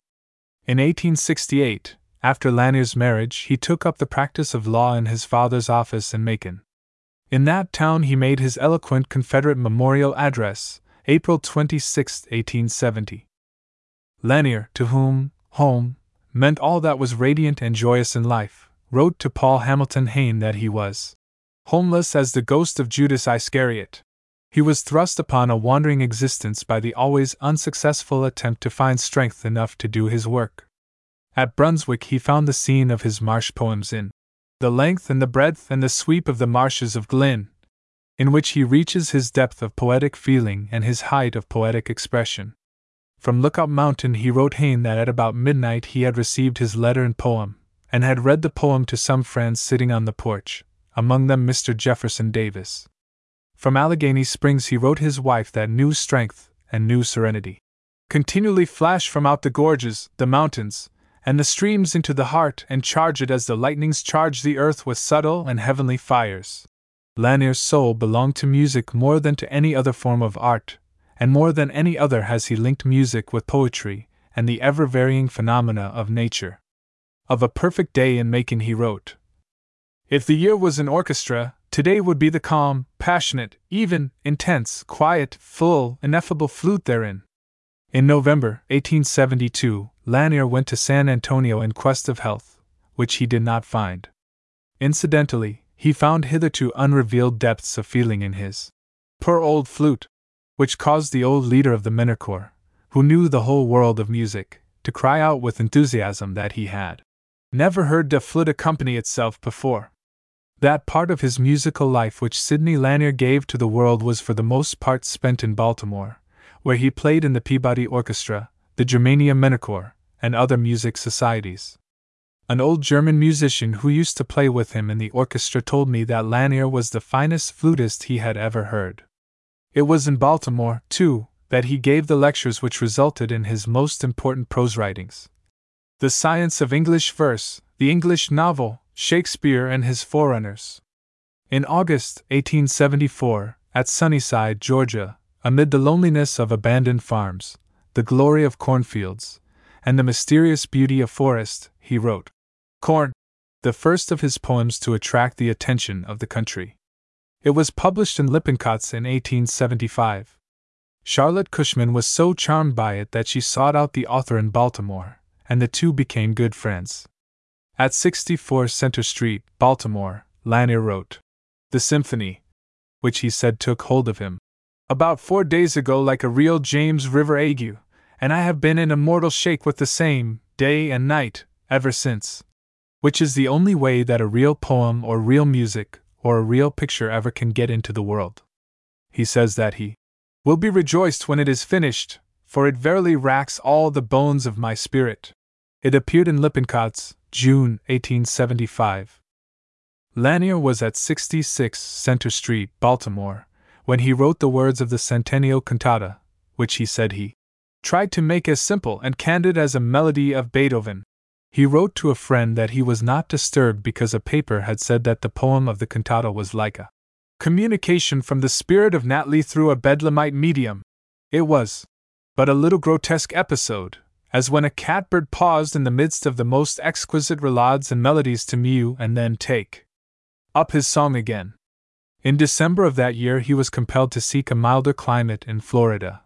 In 1868, after Lanier's marriage, he took up the practice of law in his father's office in Macon. In that town, he made his eloquent Confederate memorial address, April 26, 1870. Lanier, to whom home meant all that was radiant and joyous in life, wrote to Paul Hamilton Hayne that he was homeless as the ghost of Judas Iscariot. He was thrust upon a wandering existence by the always unsuccessful attempt to find strength enough to do his work. At Brunswick, he found the scene of his marsh poems in the length and the breadth and the sweep of the marshes of Glynn, in which he reaches his depth of poetic feeling and his height of poetic expression. From Lookout Mountain, he wrote Hayne that at about midnight he had received his letter and poem, and had read the poem to some friends sitting on the porch, among them Mr. Jefferson Davis. From Allegheny Springs he wrote his wife that new strength and new serenity continually flash from out the gorges, the mountains, and the streams into the heart and charge it as the lightnings charge the earth with subtle and heavenly fires. Lanier's soul belonged to music more than to any other form of art, and more than any other has he linked music with poetry and the ever varying phenomena of nature. Of a perfect day in making, he wrote If the year was an orchestra, today would be the calm, passionate, even, intense, quiet, full, ineffable flute therein. In November 1872, Lanier went to San Antonio in quest of health, which he did not find. Incidentally, he found hitherto unrevealed depths of feeling in his poor old flute, which caused the old leader of the Minor who knew the whole world of music, to cry out with enthusiasm that he had never heard the flute accompany itself before. That part of his musical life which Sidney Lanier gave to the world was for the most part spent in Baltimore, where he played in the Peabody Orchestra, the Germania Männerchor, and other music societies. An old German musician who used to play with him in the orchestra told me that Lanier was the finest flutist he had ever heard. It was in Baltimore, too, that he gave the lectures which resulted in his most important prose writings. The Science of English Verse, the English Novel, Shakespeare and His Forerunners. In August 1874, at Sunnyside, Georgia, amid the loneliness of abandoned farms, the glory of cornfields, and the mysterious beauty of forest, he wrote Corn, the first of his poems to attract the attention of the country. It was published in Lippincott's in 1875. Charlotte Cushman was so charmed by it that she sought out the author in Baltimore, and the two became good friends. At 64 Center Street, Baltimore, Lanier wrote, The symphony, which he said took hold of him, about four days ago like a real James River ague, and I have been in a mortal shake with the same, day and night, ever since. Which is the only way that a real poem or real music or a real picture ever can get into the world. He says that he will be rejoiced when it is finished, for it verily racks all the bones of my spirit. It appeared in Lippincott's, June 1875. Lanier was at 66 Center Street, Baltimore, when he wrote the words of the Centennial Cantata, which he said he tried to make as simple and candid as a melody of Beethoven. He wrote to a friend that he was not disturbed because a paper had said that the poem of the cantata was like a communication from the spirit of Nat Lee through a bedlamite medium. It was but a little grotesque episode, as when a catbird paused in the midst of the most exquisite roulades and melodies to mew and then take up his song again. In December of that year, he was compelled to seek a milder climate in Florida,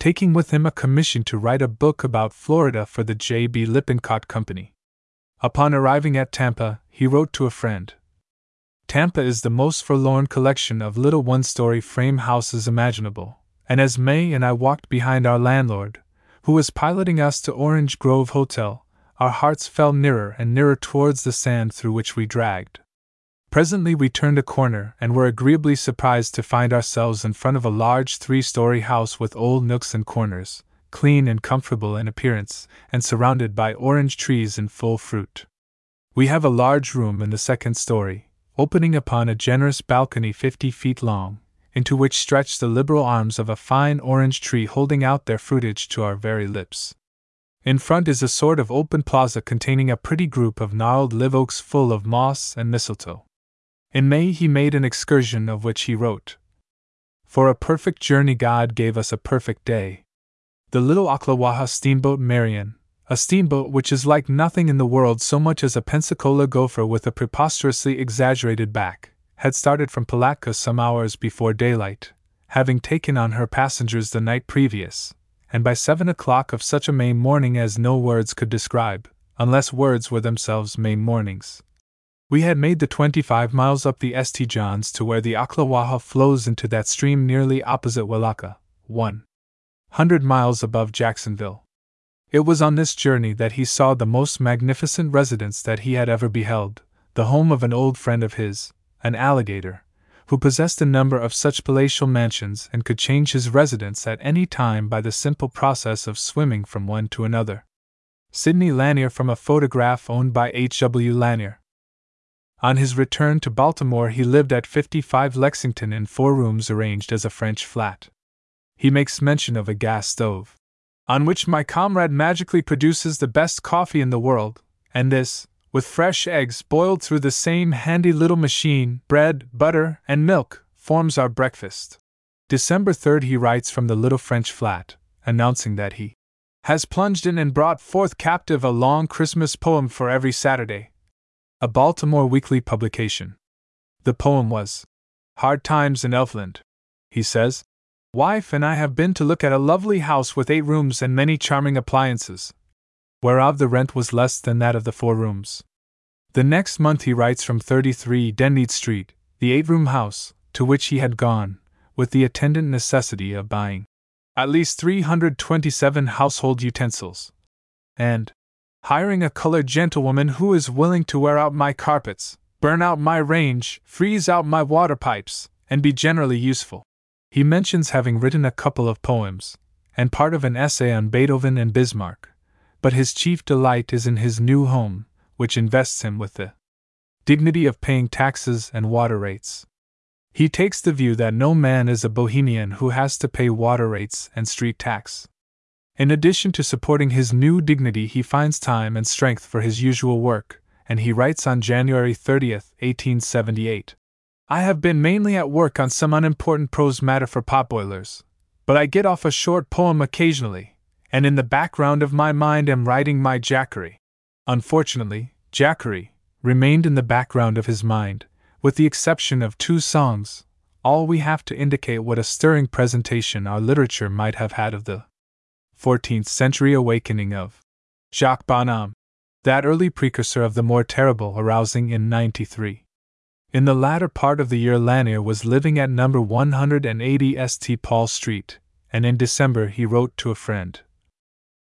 taking with him a commission to write a book about Florida for the J.B. Lippincott Company. Upon arriving at Tampa, he wrote to a friend Tampa is the most forlorn collection of little one story frame houses imaginable, and as May and I walked behind our landlord, who was piloting us to Orange Grove Hotel, our hearts fell nearer and nearer towards the sand through which we dragged. Presently we turned a corner and were agreeably surprised to find ourselves in front of a large three story house with old nooks and corners, clean and comfortable in appearance, and surrounded by orange trees in full fruit. We have a large room in the second story, opening upon a generous balcony fifty feet long, into which stretch the liberal arms of a fine orange tree holding out their fruitage to our very lips. In front is a sort of open plaza containing a pretty group of gnarled live oaks full of moss and mistletoe. In May he made an excursion of which he wrote For a perfect journey, God gave us a perfect day. The little Ocklawaha steamboat Marion, a steamboat which is like nothing in the world so much as a Pensacola gopher with a preposterously exaggerated back, had started from Palatka some hours before daylight, having taken on her passengers the night previous, and by seven o'clock of such a May morning as no words could describe, unless words were themselves May mornings. We had made the twenty five miles up the St. Johns to where the Ocklawaha flows into that stream nearly opposite one hundred miles above Jacksonville. It was on this journey that he saw the most magnificent residence that he had ever beheld, the home of an old friend of his, an alligator, who possessed a number of such palatial mansions and could change his residence at any time by the simple process of swimming from one to another. Sidney Lanier from a photograph owned by H. W. Lanier. On his return to Baltimore, he lived at 55 Lexington in four rooms arranged as a French flat. He makes mention of a gas stove, on which my comrade magically produces the best coffee in the world, and this, with fresh eggs boiled through the same handy little machine, bread, butter, and milk, forms our breakfast. December 3rd, he writes from the little French flat, announcing that he has plunged in and brought forth captive a long Christmas poem for every Saturday. A Baltimore weekly publication. The poem was Hard Times in Elfland. He says, Wife and I have been to look at a lovely house with eight rooms and many charming appliances, whereof the rent was less than that of the four rooms. The next month he writes from 33 Denmead Street, the eight room house, to which he had gone, with the attendant necessity of buying at least 327 household utensils, and hiring a colored gentlewoman who is willing to wear out my carpets, burn out my range, freeze out my water pipes, and be generally useful. He mentions having written a couple of poems, and part of an essay on Beethoven and Bismarck, but his chief delight is in his new home, which invests him with the dignity of paying taxes and water rates. He takes the view that no man is a bohemian who has to pay water rates and street tax. In addition to supporting his new dignity, he finds time and strength for his usual work, and he writes on January 30, 1878. I have been mainly at work on some unimportant prose matter for potboilers, but I get off a short poem occasionally, and in the background of my mind am writing my Jacquerie. Unfortunately, Jacquerie remained in the background of his mind, with the exception of two songs, all we have to indicate what a stirring presentation our literature might have had of the 14th century awakening of Jacques Bonhomme, that early precursor of the more terrible arousing in 93. In the latter part of the year, Lanier was living at number 180 St. Paul Street, and in December he wrote to a friend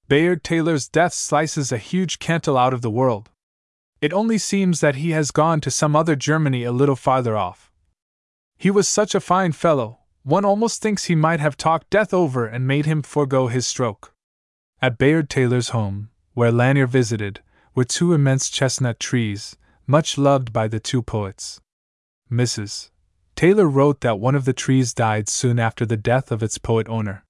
Bayard Taylor's death slices a huge cantle out of the world. It only seems that he has gone to some other Germany a little farther off. He was such a fine fellow, one almost thinks he might have talked death over and made him forego his stroke. At Bayard Taylor's home, where Lanier visited, were two immense chestnut trees, much loved by the two poets. Mrs. Taylor wrote that one of the trees died soon after the death of its poet owner.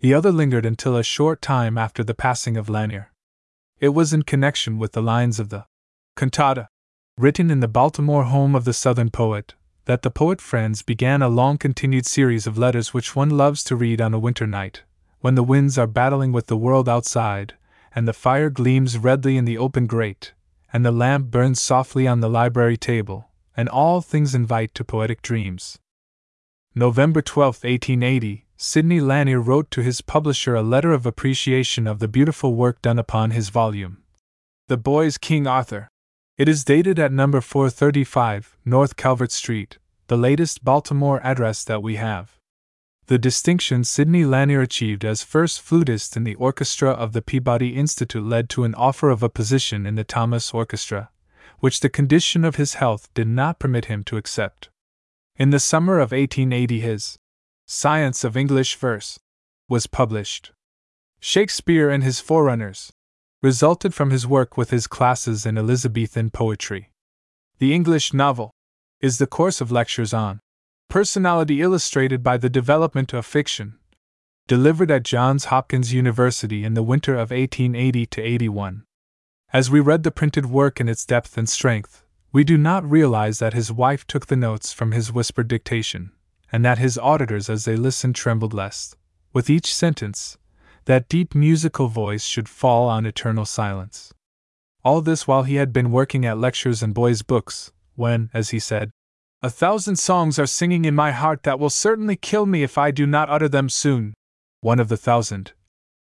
The other lingered until a short time after the passing of Lanier. It was in connection with the lines of the cantata, written in the Baltimore home of the Southern poet, that the poet friends began a long continued series of letters which one loves to read on a winter night, when the winds are battling with the world outside, and the fire gleams redly in the open grate, and the lamp burns softly on the library table, and all things invite to poetic dreams. November 12, 1880, Sidney Lanier wrote to his publisher a letter of appreciation of the beautiful work done upon his volume. The Boy's King Arthur, it is dated at number 435, North Calvert Street, the latest Baltimore address that we have. The distinction Sidney Lanier achieved as first flutist in the orchestra of the Peabody Institute led to an offer of a position in the Thomas Orchestra, which the condition of his health did not permit him to accept. In the summer of 1880, his Science of English Verse was published. Shakespeare and His Forerunners resulted from his work with his classes in Elizabethan poetry. The English novel is the course of lectures on personality illustrated by the development of fiction, delivered at Johns Hopkins University in the winter of 1880 to 81. As we read the printed work in its depth and strength, we do not realize that his wife took the notes from his whispered dictation, and that his auditors as they listened trembled lest, with each sentence, that deep musical voice should fall on eternal silence. All this while he had been working at lectures and boys' books, when, as he said, A thousand songs are singing in my heart that will certainly kill me if I do not utter them soon. One of the thousand.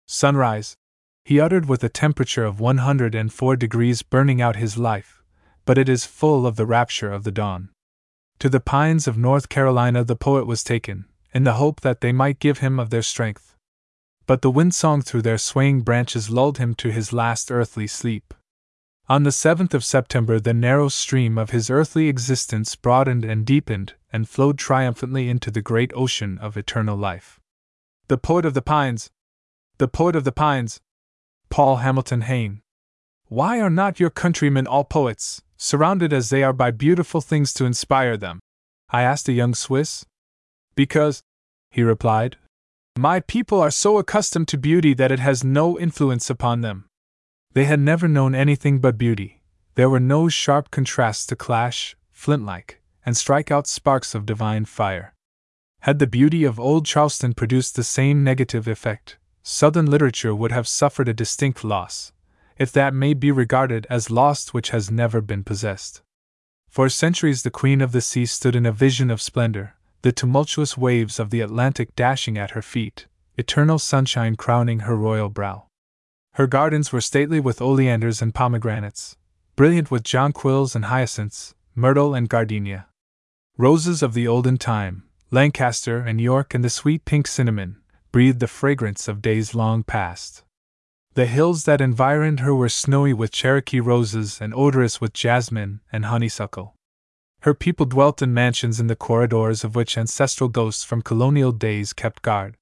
Sunrise. He uttered with a temperature of 104 degrees burning out his life, but it is full of the rapture of the dawn. To the pines of North Carolina the poet was taken, in the hope that they might give him of their strength but the wind song through their swaying branches lulled him to his last earthly sleep. On the 7th of September, the narrow stream of his earthly existence broadened and deepened and flowed triumphantly into the great ocean of eternal life. The poet of the pines! The poet of the pines! Paul Hamilton Hayne. Why are not your countrymen all poets, surrounded as they are by beautiful things to inspire them? I asked a young Swiss. Because, he replied, my people are so accustomed to beauty that it has no influence upon them. They had never known anything but beauty. There were no sharp contrasts to clash, flint like, and strike out sparks of divine fire. Had the beauty of old Charleston produced the same negative effect, Southern literature would have suffered a distinct loss, if that may be regarded as lost which has never been possessed. For centuries, the Queen of the Sea stood in a vision of splendor, the tumultuous waves of the Atlantic dashing at her feet, eternal sunshine crowning her royal brow. Her gardens were stately with oleanders and pomegranates, brilliant with jonquils and hyacinths, myrtle and gardenia. Roses of the olden time, Lancaster and York and the sweet pink cinnamon, breathed the fragrance of days long past. The hills that environed her were snowy with Cherokee roses and odorous with jasmine and honeysuckle. Her people dwelt in mansions in the corridors of which ancestral ghosts from colonial days kept guard.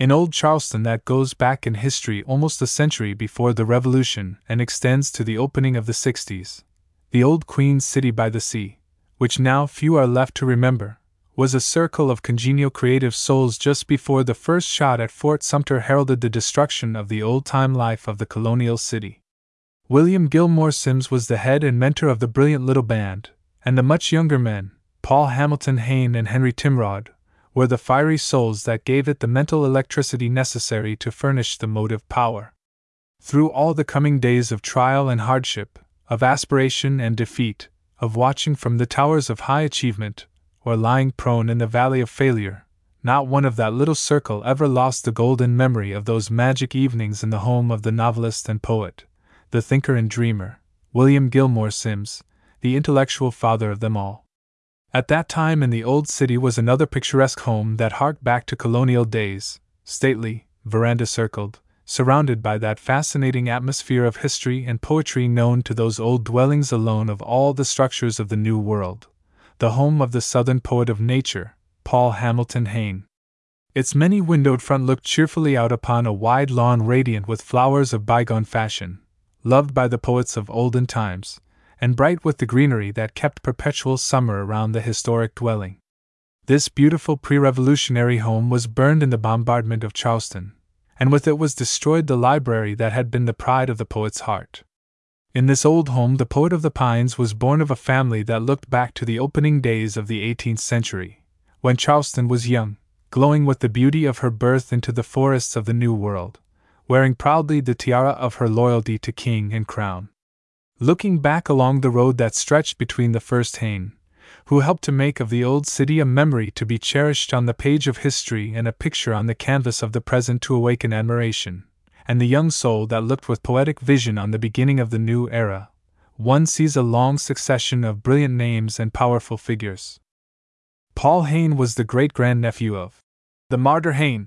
In Old Charleston, that goes back in history almost a century before the Revolution and extends to the opening of the 60s, the old Queen City by the Sea, which now few are left to remember, was a circle of congenial creative souls just before the first shot at Fort Sumter heralded the destruction of the old time life of the colonial city. William Gilmore Simms was the head and mentor of the brilliant little band, and the much younger men, Paul Hamilton Hayne and Henry Timrod, were the fiery souls that gave it the mental electricity necessary to furnish the motive power. Through all the coming days of trial and hardship, of aspiration and defeat, of watching from the towers of high achievement, or lying prone in the valley of failure, not one of that little circle ever lost the golden memory of those magic evenings in the home of the novelist and poet, the thinker and dreamer, William Gilmore Simms, the intellectual father of them all. At that time in the old city was another picturesque home that harked back to colonial days, stately, veranda circled, surrounded by that fascinating atmosphere of history and poetry known to those old dwellings alone of all the structures of the New World the home of the Southern poet of nature, Paul Hamilton Hayne. Its many windowed front looked cheerfully out upon a wide lawn radiant with flowers of bygone fashion, loved by the poets of olden times, and bright with the greenery that kept perpetual summer around the historic dwelling. This beautiful pre revolutionary home was burned in the bombardment of Charleston, and with it was destroyed the library that had been the pride of the poet's heart. In this old home, the poet of the pines was born of a family that looked back to the opening days of the 18th century, when Charleston was young, glowing with the beauty of her birth into the forests of the New World, wearing proudly the tiara of her loyalty to king and crown. Looking back along the road that stretched between the first Hayne, who helped to make of the old city a memory to be cherished on the page of history and a picture on the canvas of the present to awaken admiration, and the young soul that looked with poetic vision on the beginning of the new era, one sees a long succession of brilliant names and powerful figures. Paul Hayne was the great grandnephew of the martyr Hayne,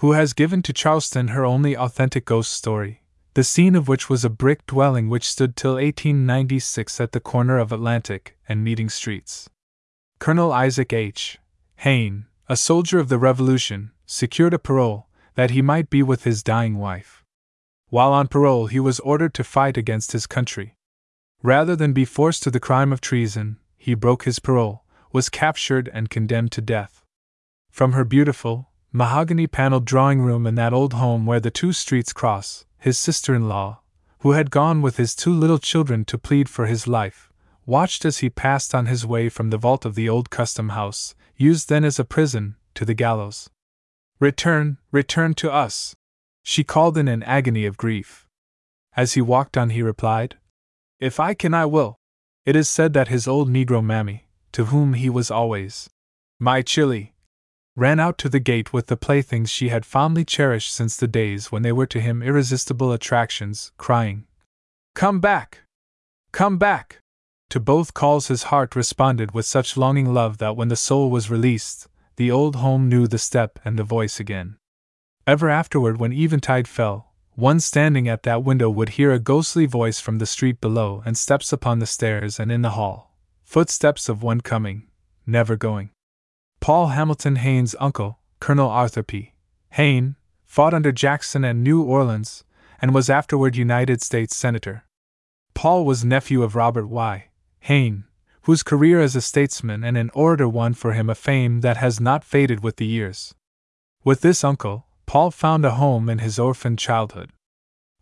who has given to Charleston her only authentic ghost story, the scene of which was a brick dwelling which stood till 1896 at the corner of Atlantic and Meeting Streets. Colonel Isaac H. Hayne, a soldier of the Revolution, secured a parole that he might be with his dying wife. While on parole, he was ordered to fight against his country. Rather than be forced to the crime of treason, he broke his parole, was captured, and condemned to death. From her beautiful, mahogany paneled drawing room in that old home where the two streets cross, his sister in law, who had gone with his two little children to plead for his life, watched as he passed on his way from the vault of the old custom house, used then as a prison, to the gallows. Return, return to us! She called in an agony of grief. As he walked on, he replied, If I can, I will. It is said that his old Negro mammy, to whom he was always my chili, ran out to the gate with the playthings she had fondly cherished since the days when they were to him irresistible attractions, crying, Come back! Come back! To both calls his heart responded with such longing love that when the soul was released, the old home knew the step and the voice again. Ever afterward, when eventide fell, one standing at that window would hear a ghostly voice from the street below and steps upon the stairs and in the hall. Footsteps of one coming, never going. Paul Hamilton Hayne's uncle, Colonel Arthur P. Hayne, fought under Jackson at New Orleans and was afterward United States Senator. Paul was nephew of Robert Y. Hayne, whose career as a statesman and an orator won for him a fame that has not faded with the years. With this uncle, Paul found a home in his orphaned childhood.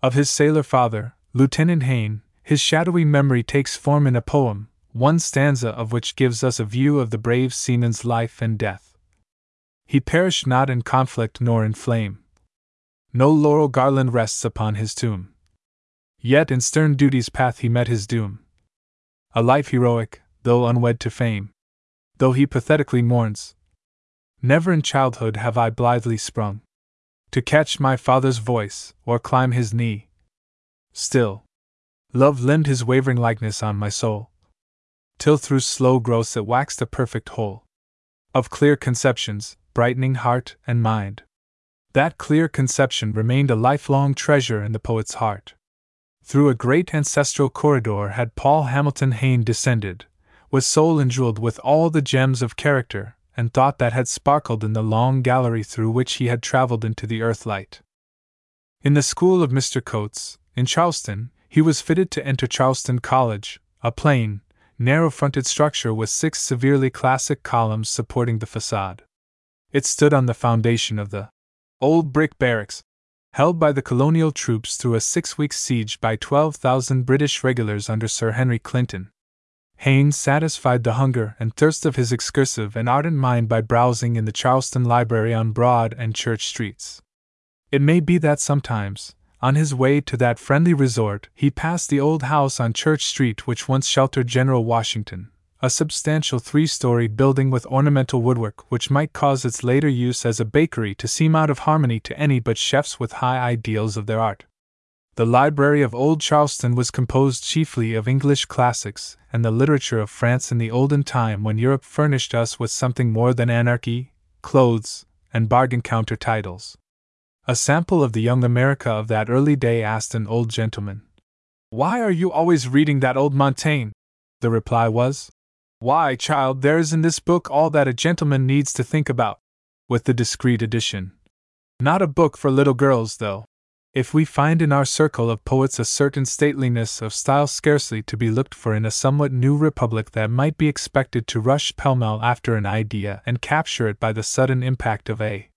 Of his sailor father, Lieutenant Hayne, his shadowy memory takes form in a poem, one stanza of which gives us a view of the brave seaman's life and death. He perished not in conflict nor in flame. No laurel garland rests upon his tomb. Yet in stern duty's path he met his doom. A life heroic, though unwed to fame. Though he pathetically mourns. Never in childhood have I blithely sprung to catch my father's voice or climb his knee. Still, love limned his wavering likeness on my soul, till through slow growths it waxed a perfect whole of clear conceptions, brightening heart and mind. That clear conception remained a lifelong treasure in the poet's heart. Through a great ancestral corridor had Paul Hamilton Hayne descended, with soul enjeweled with all the gems of character and thought that had sparkled in the long gallery through which he had traveled into the earthlight. In the school of Mr. Coates, in Charleston, he was fitted to enter Charleston College, a plain, narrow fronted structure with six severely classic columns supporting the facade. It stood on the foundation of the old brick barracks, held by the colonial troops through a six week siege by 12,000 British regulars under Sir Henry Clinton. Haynes satisfied the hunger and thirst of his excursive and ardent mind by browsing in the Charleston Library on Broad and Church Streets. It may be that sometimes, on his way to that friendly resort, he passed the old house on Church Street which once sheltered General Washington, a substantial three story building with ornamental woodwork which might cause its later use as a bakery to seem out of harmony to any but chefs with high ideals of their art. The library of Old Charleston was composed chiefly of English classics and the literature of France in the olden time when Europe furnished us with something more than anarchy, clothes, and bargain counter titles. A sample of the young America of that early day asked an old gentleman, Why are you always reading that old Montaigne? The reply was, Why, child, there is in this book all that a gentleman needs to think about, with the discreet addition. Not a book for little girls, though. If we find in our circle of poets a certain stateliness of style scarcely to be looked for in a somewhat new republic that might be expected to rush pell mell after an idea and capture it by the sudden impact of a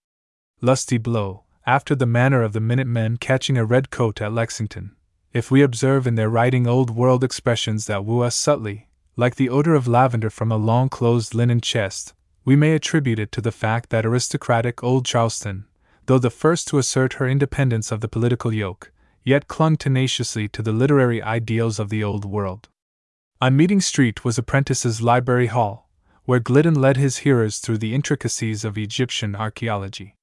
lusty blow, after the manner of the Minutemen catching a red coat at Lexington, if we observe in their writing old world expressions that woo us subtly, like the odor of lavender from a long closed linen chest, we may attribute it to the fact that aristocratic old Charleston, though the first to assert her independence of the political yoke, yet clung tenaciously to the literary ideals of the old world. On Meeting Street was Apprentice's Library Hall, where Gliddon led his hearers through the intricacies of Egyptian archaeology.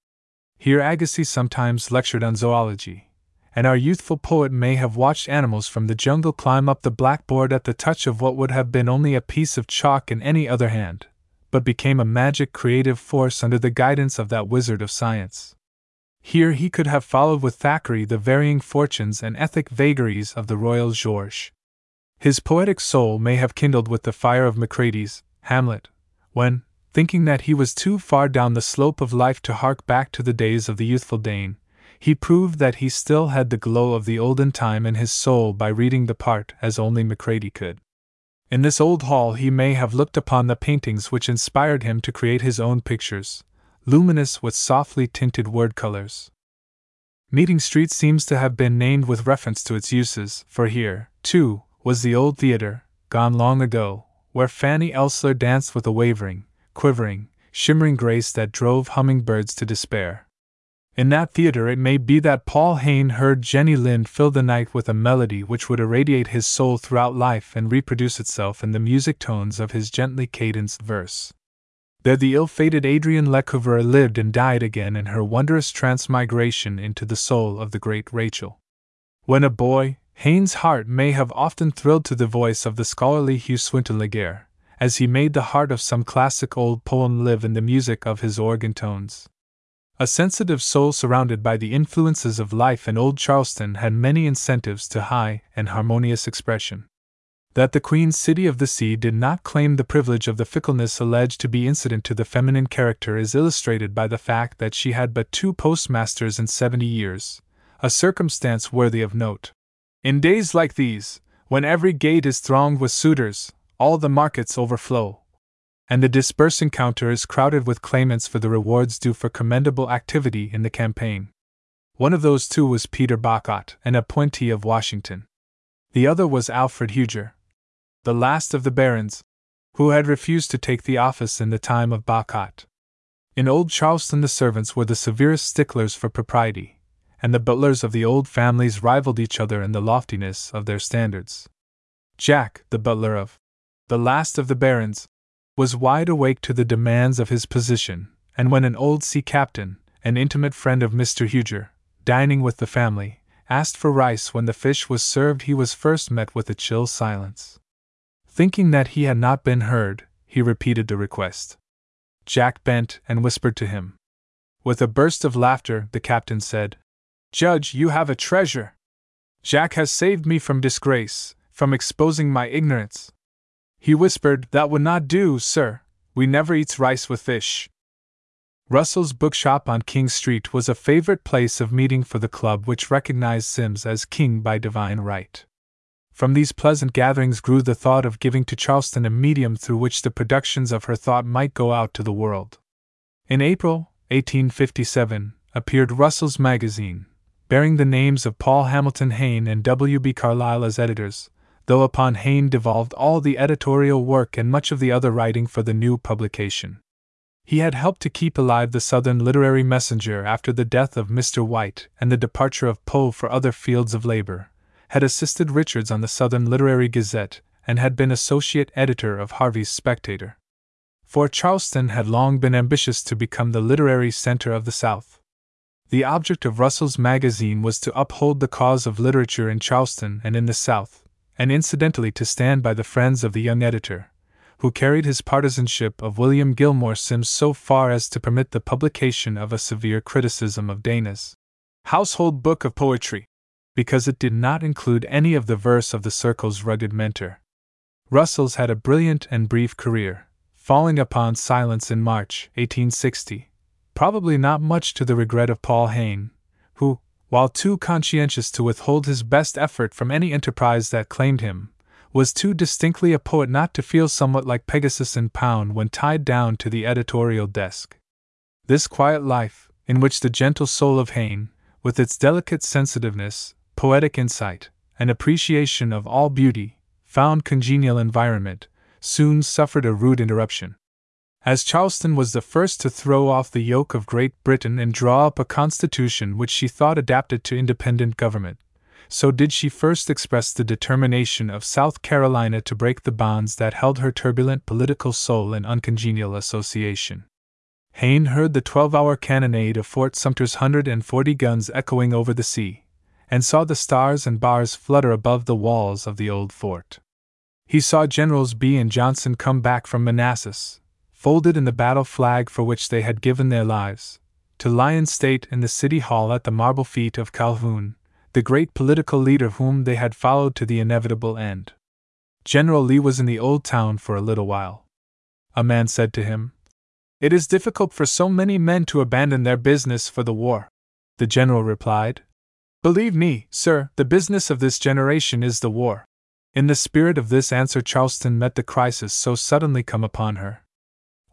Here Agassiz sometimes lectured on zoology, and our youthful poet may have watched animals from the jungle climb up the blackboard at the touch of what would have been only a piece of chalk in any other hand, but became a magic creative force under the guidance of that wizard of science. Here he could have followed with Thackeray the varying fortunes and ethic vagaries of the Royal George. His poetic soul may have kindled with the fire of Macready's Hamlet, when, thinking that he was too far down the slope of life to hark back to the days of the youthful Dane, he proved that he still had the glow of the olden time in his soul by reading the part as only Macready could. In this old hall he may have looked upon the paintings which inspired him to create his own pictures, luminous with softly tinted word colors. Meeting Street seems to have been named with reference to its uses, for here, too, was the old theater, gone long ago, where Fanny Elssler danced with a wavering, quivering, shimmering grace that drove hummingbirds to despair. In that theater, it may be that Paul Hayne heard Jenny Lind fill the night with a melody which would irradiate his soul throughout life and reproduce itself in the music tones of his gently cadenced verse. There, the ill fated Adrienne Lecouvreur lived and died again in her wondrous transmigration into the soul of the great Rachel. When a boy, Hayne's heart may have often thrilled to the voice of the scholarly Hugh Swinton Legaré, as he made the heart of some classic old poem live in the music of his organ tones. A sensitive soul surrounded by the influences of life in Old Charleston had many incentives to high and harmonious expression. That the Queen City of the Sea did not claim the privilege of the fickleness alleged to be incident to the feminine character is illustrated by the fact that she had but two postmasters in seventy years, a circumstance worthy of note. In days like these, when every gate is thronged with suitors, all the markets overflow. And the disbursing counter is crowded with claimants for the rewards due for commendable activity in the campaign. One of those two was Peter Bacot, an appointee of Washington. The other was Alfred Huger, the last of the barons, who had refused to take the office in the time of Bacot. In Old Charleston, the servants were the severest sticklers for propriety, and the butlers of the old families rivaled each other in the loftiness of their standards. Jack, the butler of the last of the barons, was wide awake to the demands of his position, and when an old sea captain, an intimate friend of Mr. Huger, dining with the family, asked for rice when the fish was served, he was first met with a chill silence. Thinking that he had not been heard, he repeated the request. Jack bent and whispered to him. With a burst of laughter, the captain said, Judge, you have a treasure. Jacques has saved me from disgrace, from exposing my ignorance. He whispered, That would not do, sir. We never eats rice with fish. Russell's bookshop on King Street was a favorite place of meeting for the club which recognized Simms as king by divine right. From these pleasant gatherings grew the thought of giving to Charleston a medium through which the productions of her thought might go out to the world. In April 1857 appeared Russell's Magazine, bearing the names of Paul Hamilton Hayne and W. B. Carlyle as editors, though upon Hayne devolved all the editorial work and much of the other writing for the new publication. He had helped to keep alive the Southern Literary Messenger after the death of Mr. White and the departure of Poe for other fields of labor, had assisted Richards on the Southern Literary Gazette, and had been associate editor of Harvey's Spectator. For Charleston had long been ambitious to become the literary center of the South. The object of Russell's magazine was to uphold the cause of literature in Charleston and in the South, and incidentally to stand by the friends of the young editor, who carried his partisanship of William Gilmore Simms so far as to permit the publication of a severe criticism of Dana's Household Book of Poetry, because it did not include any of the verse of the Circle's rugged mentor. Russell's had a brilliant and brief career, falling upon silence in March 1860, probably not much to the regret of Paul Hayne, who, while too conscientious to withhold his best effort from any enterprise that claimed him, was too distinctly a poet not to feel somewhat like Pegasus and Pound when tied down to the editorial desk. This quiet life, in which the gentle soul of Hayne, with its delicate sensitiveness, poetic insight, and appreciation of all beauty, found congenial environment, soon suffered a rude interruption. As Charleston was the first to throw off the yoke of Great Britain and draw up a constitution which she thought adapted to independent government, so did she first express the determination of South Carolina to break the bonds that held her turbulent political soul in uncongenial association. Hayne heard the twelve hour cannonade of Fort Sumter's hundred and forty guns echoing over the sea, and saw the stars and bars flutter above the walls of the old fort. He saw Generals Bee and Johnson come back from Manassas, folded in the battle flag for which they had given their lives, to lie in state in the city hall at the marble feet of Calhoun, the great political leader whom they had followed to the inevitable end. General Lee was in the old town for a little while. A man said to him, It is difficult for so many men to abandon their business for the war. The general replied, Believe me, sir, the business of this generation is the war. In the spirit of this answer, Charleston met the crisis so suddenly come upon her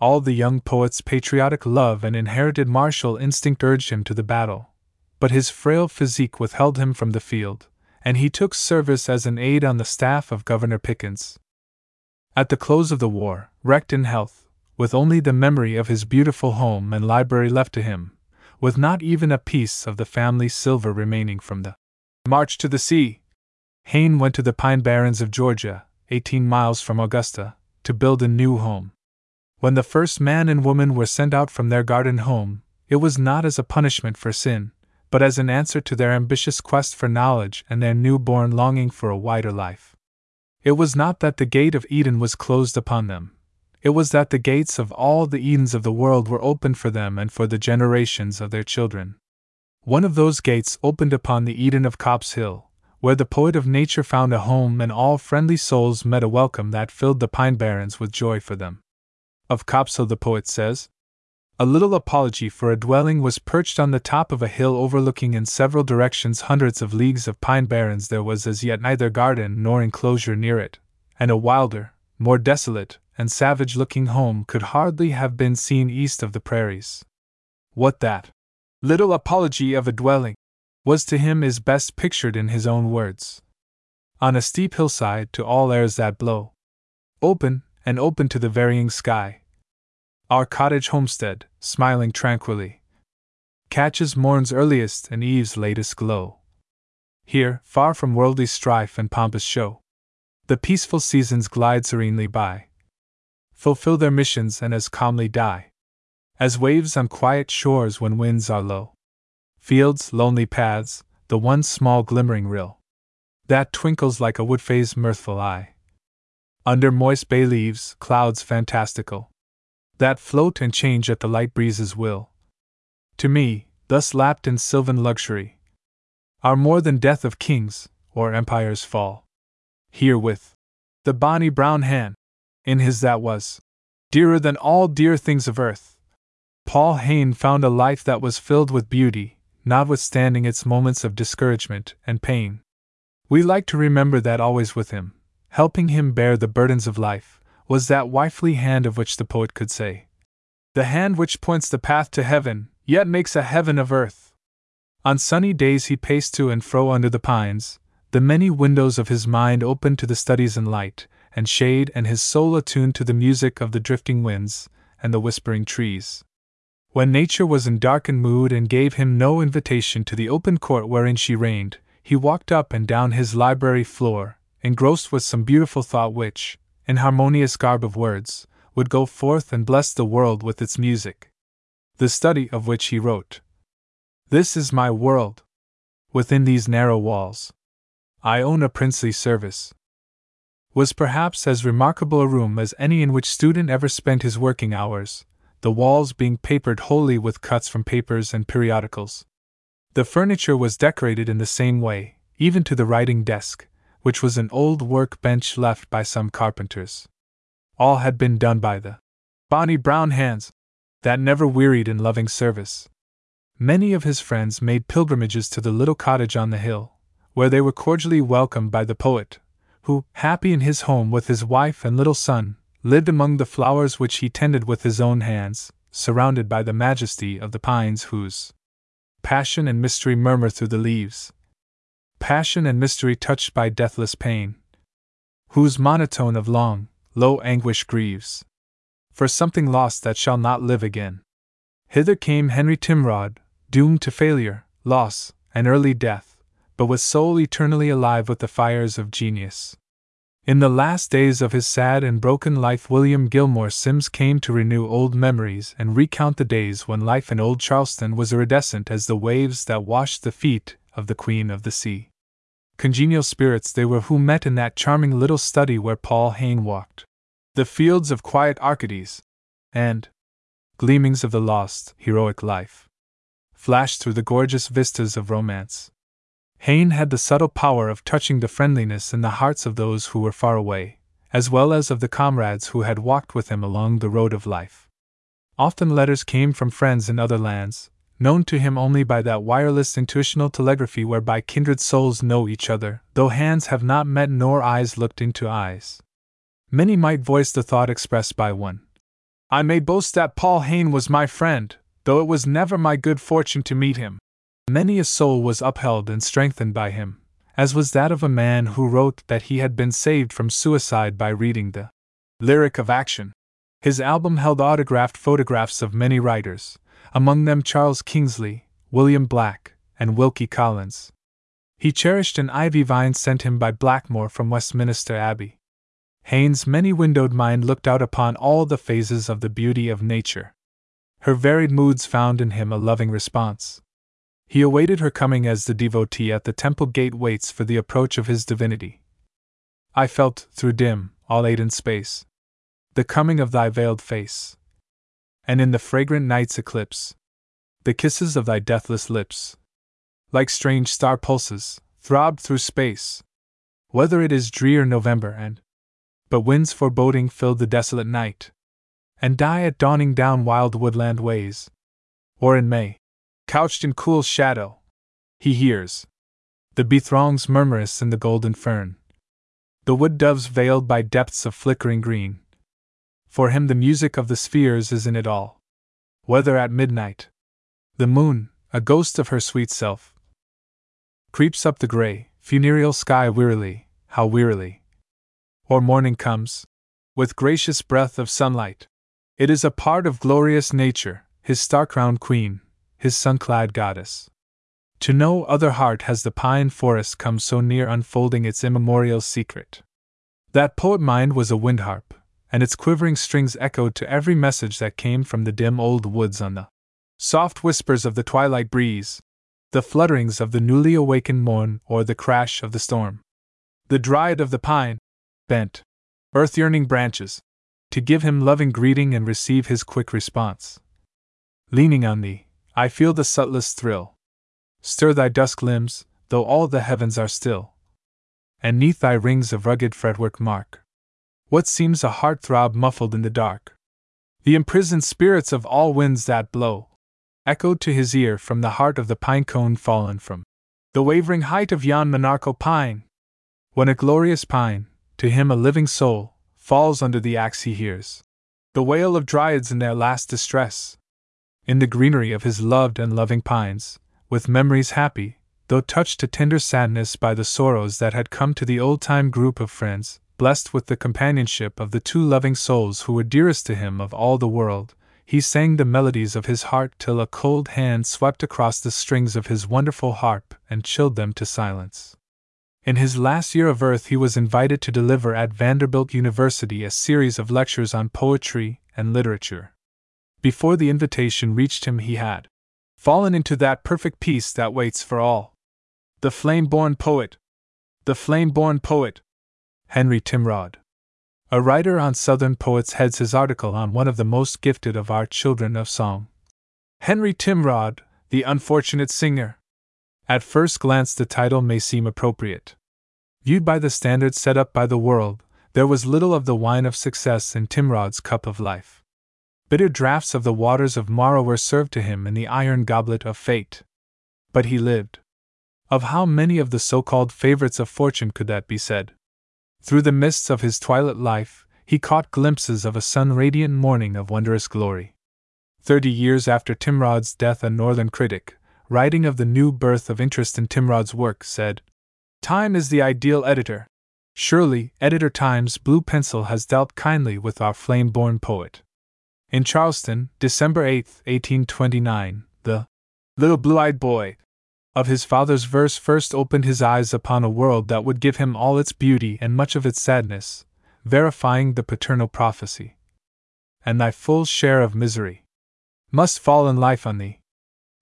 all the young poet's patriotic love and inherited martial instinct urged him to the battle. But his frail physique withheld him from the field, and he took service as an aide on the staff of Governor Pickens. At the close of the war, wrecked in health, with only the memory of his beautiful home and library left to him, with not even a piece of the family silver remaining from the march to the sea, Hayne went to the Pine Barrens of Georgia, 18 miles from Augusta, to build a new home. When the first man and woman were sent out from their garden home, it was not as a punishment for sin, but as an answer to their ambitious quest for knowledge and their new-born longing for a wider life. It was not that the gate of Eden was closed upon them, it was that the gates of all the Edens of the world were opened for them and for the generations of their children. One of those gates opened upon the Eden of Copse Hill, where the poet of nature found a home and all friendly souls met a welcome that filled the pine barrens with joy for them of Copse Hill, the poet says. A little apology for a dwelling was perched on the top of a hill overlooking in several directions hundreds of leagues of pine barrens. There was as yet neither garden nor enclosure near it, and a wilder, more desolate, and savage looking home could hardly have been seen east of the prairies. What that little apology of a dwelling was to him is best pictured in his own words. On a steep hillside to all airs that blow, open, and open to the varying sky, our cottage homestead, smiling tranquilly, catches morn's earliest and eve's latest glow. Here, far from worldly strife and pompous show, the peaceful seasons glide serenely by, fulfill their missions and as calmly die, as waves on quiet shores when winds are low. Fields, lonely paths, the one small glimmering rill, that twinkles like a woodfay's mirthful eye. Under moist bay leaves, clouds fantastical, that float and change at the light breeze's will. to me, thus lapped in sylvan luxury, are more than death of kings, or empire's fall. Herewith, the bonny brown hand, in his that was, dearer than all dear things of earth. Paul Hayne found a life that was filled with beauty, notwithstanding its moments of discouragement and pain. We like to remember that always with him, helping him bear the burdens of life, was that wifely hand of which the poet could say, The hand which points the path to heaven, yet makes a heaven of earth. On sunny days he paced to and fro under the pines, the many windows of his mind open to the studies in light and shade, and his soul attuned to the music of the drifting winds and the whispering trees. When nature was in darkened mood and gave him no invitation to the open court wherein she reigned, he walked up and down his library floor, engrossed with some beautiful thought which, in harmonious garb of words, would go forth and bless the world with its music. The study of which he wrote This is my world. Within these narrow walls, I own a princely service. Was perhaps as remarkable a room as any in which student ever spent his working hours, the walls being papered wholly with cuts from papers and periodicals. The furniture was decorated in the same way, even to the writing desk, which was an old work bench left by some carpenters. All had been done by the bonny brown hands that never wearied in loving service. Many of his friends made pilgrimages to the little cottage on the hill, where they were cordially welcomed by the poet, who, happy in his home with his wife and little son, lived among the flowers which he tended with his own hands, surrounded by the majesty of the pines whose passion and mystery murmur through the leaves. Passion and mystery touched by deathless pain, whose monotone of long, low anguish grieves for something lost that shall not live again. Hither came Henry Timrod, doomed to failure, loss, and early death, but with soul eternally alive with the fires of genius. In the last days of his sad and broken life, William Gilmore Simms came to renew old memories and recount the days when life in old Charleston was iridescent as the waves that washed the feet of the Queen of the Sea. Congenial spirits they were who met in that charming little study where Paul Hayne walked. The fields of quiet Arcades, and gleamings of the lost, heroic life, flashed through the gorgeous vistas of romance. Hayne had the subtle power of touching the friendliness in the hearts of those who were far away, as well as of the comrades who had walked with him along the road of life. Often letters came from friends in other lands, known to him only by that wireless intuitional telegraphy whereby kindred souls know each other, though hands have not met nor eyes looked into eyes. Many might voice the thought expressed by one. I may boast that Paul Hayne was my friend, though it was never my good fortune to meet him. Many a soul was upheld and strengthened by him, as was that of a man who wrote that he had been saved from suicide by reading the Lyric of Action. His album held autographed photographs of many writers, among them Charles Kingsley, William Black, and Wilkie Collins. He cherished an ivy vine sent him by Blackmore from Westminster Abbey. Hayne's many windowed mind looked out upon all the phases of the beauty of nature. Her varied moods found in him a loving response. He awaited her coming as the devotee at the temple gate waits for the approach of his divinity. I felt, through dim, all aid in space, the coming of thy veiled face. And in the fragrant night's eclipse, the kisses of thy deathless lips, like strange star pulses, throbbed through space. Whether it is drear November and but winds foreboding filled the desolate night, and die at dawning down wild woodland ways, or in May, couched in cool shadow, he hears the bee throngs murmurous in the golden fern, the wood doves veiled by depths of flickering green. For him, the music of the spheres is in it all. Whether at midnight, the moon, a ghost of her sweet self, creeps up the gray, funereal sky wearily, how wearily, or morning comes, with gracious breath of sunlight. It is a part of glorious nature, his star crowned queen, his sun clad goddess. To no other heart has the pine forest come so near unfolding its immemorial secret. That poet mind was a wind harp, and its quivering strings echoed to every message that came from the dim old woods on the soft whispers of the twilight breeze, the flutterings of the newly awakened morn, or the crash of the storm. The dryad of the pine, bent, earth yearning branches, to give him loving greeting and receive his quick response. Leaning on thee, I feel the subtlest thrill. Stir thy dusk limbs, though all the heavens are still. And neath thy rings of rugged fretwork mark what seems a heart throb muffled in the dark. The imprisoned spirits of all winds that blow echoed to his ear from the heart of the pine cone fallen from the wavering height of yon monarchal pine. When a glorious pine, to him a living soul, falls under the axe he hears the wail of dryads in their last distress. In the greenery of his loved and loving pines, with memories happy, though touched to tender sadness by the sorrows that had come to the old time group of friends, blessed with the companionship of the two loving souls who were dearest to him of all the world, he sang the melodies of his heart till a cold hand swept across the strings of his wonderful harp and chilled them to silence. In his last year of earth, he was invited to deliver at Vanderbilt University a series of lectures on poetry and literature. Before the invitation reached him, he had fallen into that perfect peace that waits for all. The flame born poet! The flame born poet! Henry Timrod. A writer on Southern poets heads his article on one of the most gifted of our children of song. Henry Timrod, the unfortunate singer. At first glance, the title may seem appropriate. Viewed by the standards set up by the world, there was little of the wine of success in Timrod's cup of life. Bitter draughts of the waters of Marah were served to him in the iron goblet of fate. But he lived. Of how many of the so called favorites of fortune could that be said? Through the mists of his twilight life, he caught glimpses of a sun radiant morning of wondrous glory. Thirty years after Timrod's death, a northern critic, writing of the new birth of interest in Timrod's work, said Time is the ideal editor. Surely, Editor Time's blue pencil has dealt kindly with our flame born poet. In Charleston, December 8, 1829, the little blue eyed boy of his father's verse first opened his eyes upon a world that would give him all its beauty and much of its sadness, verifying the paternal prophecy. And thy full share of misery must fall in life on thee.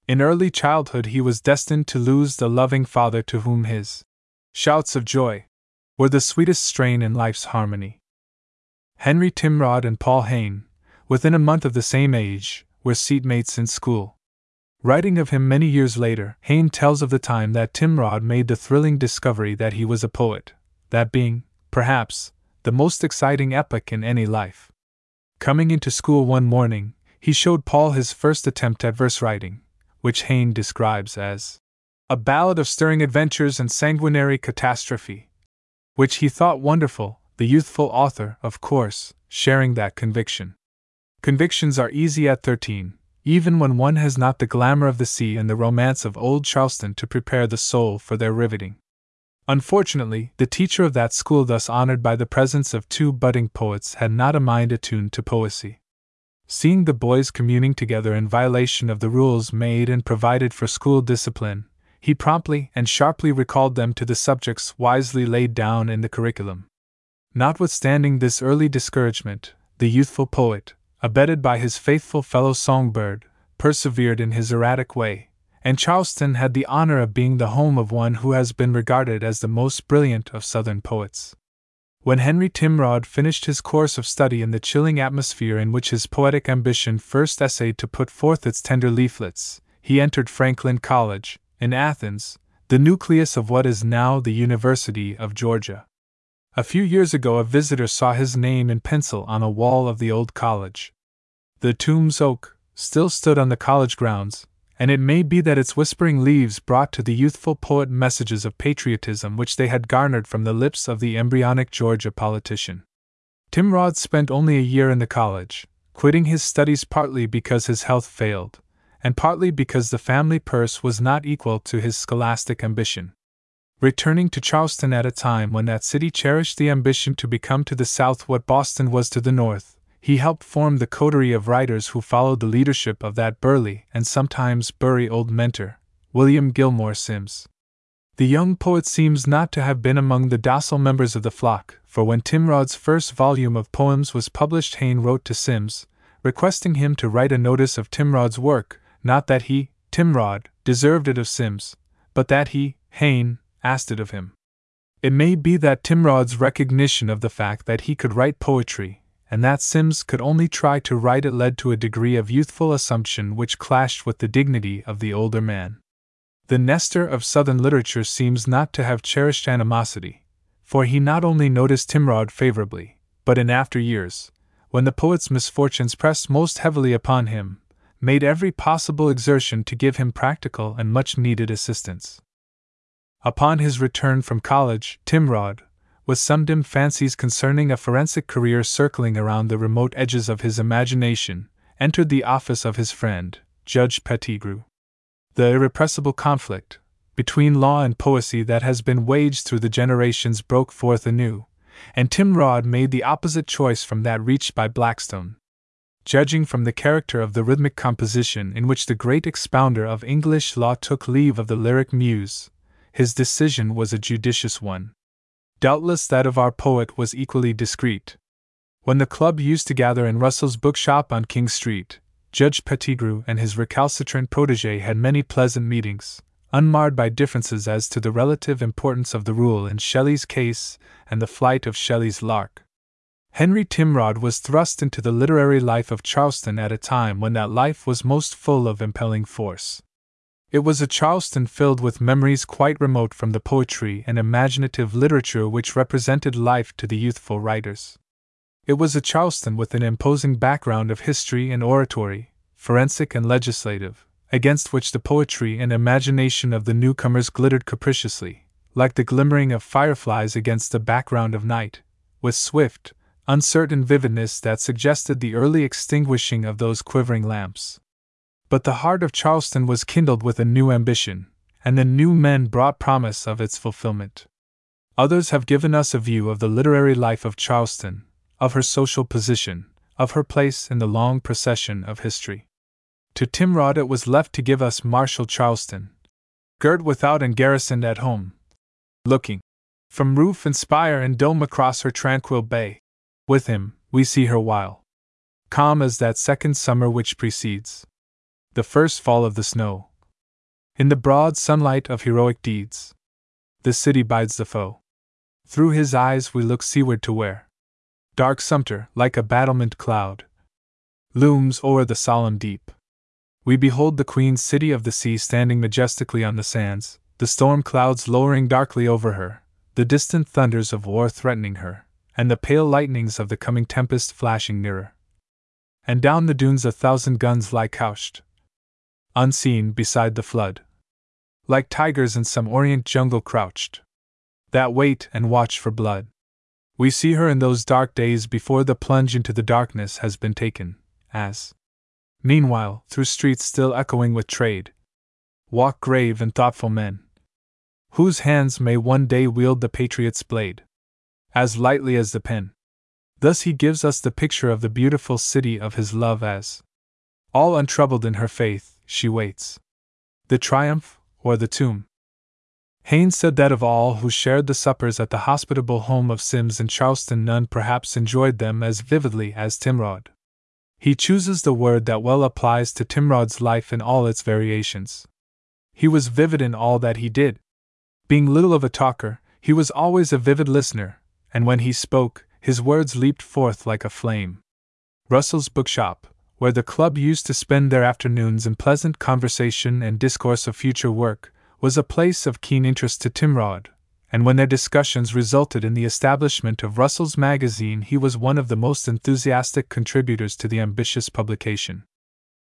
In early childhood, he was destined to lose the loving father to whom his shouts of joy were the sweetest strain in life's harmony. Henry Timrod and Paul Hayne, within a month of the same age, were seatmates in school. Writing of him many years later, Hayne tells of the time that Timrod made the thrilling discovery that he was a poet, that being, perhaps, the most exciting epoch in any life. Coming into school one morning, he showed Paul his first attempt at verse writing which Hayne describes as a ballad of stirring adventures and sanguinary catastrophe, which he thought wonderful, the youthful author, of course, sharing that conviction. Convictions are easy at 13, even when one has not the glamour of the sea and the romance of old Charleston to prepare the soul for their riveting. Unfortunately, the teacher of that school, thus honored by the presence of two budding poets, had not a mind attuned to poesy. Seeing the boys communing together in violation of the rules made and provided for school discipline, he promptly and sharply recalled them to the subjects wisely laid down in the curriculum. Notwithstanding this early discouragement, the youthful poet, abetted by his faithful fellow songbird, persevered in his erratic way, and Charleston had the honor of being the home of one who has been regarded as the most brilliant of Southern poets. When Henry Timrod finished his course of study in the chilling atmosphere in which his poetic ambition first essayed to put forth its tender leaflets, he entered Franklin College, in Athens, the nucleus of what is now the University of Georgia. A few years ago, a visitor saw his name in pencil on a wall of the old college. The Toombs oak still stood on the college grounds, and it may be that its whispering leaves brought to the youthful poet messages of patriotism which they had garnered from the lips of the embryonic Georgia politician. Timrod spent only a year in the college, quitting his studies partly because his health failed, and partly because the family purse was not equal to his scholastic ambition. Returning to Charleston at a time when that city cherished the ambition to become to the south what Boston was to the north, he helped form the coterie of writers who followed the leadership of that burly and sometimes burry old mentor, William Gilmore Simms. The young poet seems not to have been among the docile members of the flock, for when Timrod's first volume of poems was published, Hayne wrote to Simms, requesting him to write a notice of Timrod's work, not that he, Timrod, deserved it of Simms, but that he, Hayne, asked it of him. It may be that Timrod's recognition of the fact that he could write poetry and that Simms could only try to write it led to a degree of youthful assumption which clashed with the dignity of the older man. The Nestor of Southern literature seems not to have cherished animosity, for he not only noticed Timrod favorably, but in after years, when the poet's misfortunes pressed most heavily upon him, made every possible exertion to give him practical and much needed assistance. Upon his return from college, Timrod, with some dim fancies concerning a forensic career circling around the remote edges of his imagination, entered the office of his friend, Judge Petigru the irrepressible conflict between law and poesy that has been waged through the generations broke forth anew, and Timrod made the opposite choice from that reached by Blackstone. Judging from the character of the rhythmic composition in which the great expounder of English law took leave of the lyric muse, his decision was a judicious one. Doubtless that of our poet was equally discreet. When the club used to gather in Russell's bookshop on King Street, Judge Petigru and his recalcitrant protege had many pleasant meetings, unmarred by differences as to the relative importance of the rule in Shelley's case and the flight of Shelley's lark. Henry Timrod was thrust into the literary life of Charleston at a time when that life was most full of impelling force. It was a Charleston filled with memories quite remote from the poetry and imaginative literature which represented life to the youthful writers. It was a Charleston with an imposing background of history and oratory, forensic and legislative, against which the poetry and imagination of the newcomers glittered capriciously, like the glimmering of fireflies against a background of night, with swift, uncertain vividness that suggested the early extinguishing of those quivering lamps. But the heart of Charleston was kindled with a new ambition, and the new men brought promise of its fulfillment. Others have given us a view of the literary life of Charleston, of her social position, of her place in the long procession of history. To Timrod it was left to give us martial Charleston, girt without and garrisoned at home, looking from roof and spire and dome across her tranquil bay. With him, we see her while calm as that second summer which precedes the first fall of the snow. In the broad sunlight of heroic deeds, the city bides the foe. Through his eyes we look seaward to where dark Sumter, like a battlement cloud, looms o'er the solemn deep. We behold the queen city of the sea standing majestically on the sands, the storm clouds lowering darkly over her, the distant thunders of war threatening her, and the pale lightnings of the coming tempest flashing nearer. And down the dunes a thousand guns lie couched, unseen beside the flood, like tigers in some orient jungle crouched, that wait and watch for blood. We see her in those dark days before the plunge into the darkness has been taken, as, meanwhile, through streets still echoing with trade, walk grave and thoughtful men, whose hands may one day wield the patriot's blade, as lightly as the pen. Thus he gives us the picture of the beautiful city of his love as, all untroubled in her faith, she waits. The triumph, or the tomb, Haynes said that of all who shared the suppers at the hospitable home of Simms in Charleston, none perhaps enjoyed them as vividly as Timrod. He chooses the word that well applies to Timrod's life in all its variations. He was vivid in all that he did. Being little of a talker, he was always a vivid listener, and when he spoke, his words leaped forth like a flame. Russell's bookshop, where the club used to spend their afternoons in pleasant conversation and discourse of future work, was a place of keen interest to Timrod, and when their discussions resulted in the establishment of Russell's magazine, he was one of the most enthusiastic contributors to the ambitious publication.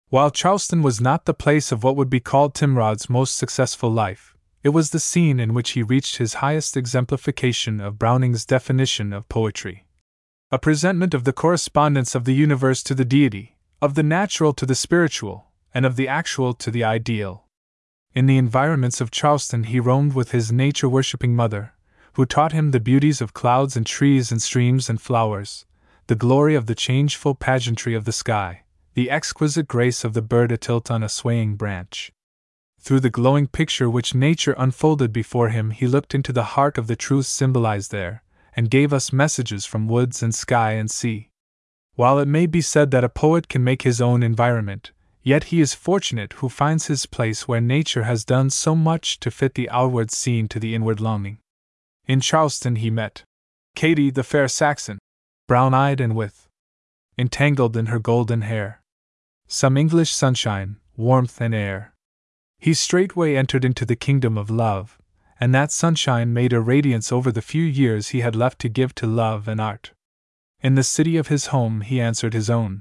While Charleston was not the place of what would be called Timrod's most successful life, it was the scene in which he reached his highest exemplification of Browning's definition of poetry. A presentment of the correspondence of the universe to the deity, of the natural to the spiritual, and of the actual to the ideal. In the environments of Charleston, he roamed with his nature worshipping mother, who taught him the beauties of clouds and trees and streams and flowers, the glory of the changeful pageantry of the sky, the exquisite grace of the bird atilt on a swaying branch. Through the glowing picture which nature unfolded before him, he looked into the heart of the truths symbolized there, and gave us messages from woods and sky and sea. While it may be said that a poet can make his own environment, Yet he is fortunate who finds his place where nature has done so much to fit the outward scene to the inward longing. In Charleston he met Katy the fair Saxon, brown eyed and with entangled in her golden hair. Some English sunshine, warmth, and air. He straightway entered into the kingdom of love, and that sunshine made a radiance over the few years he had left to give to love and art. In the city of his home he answered his own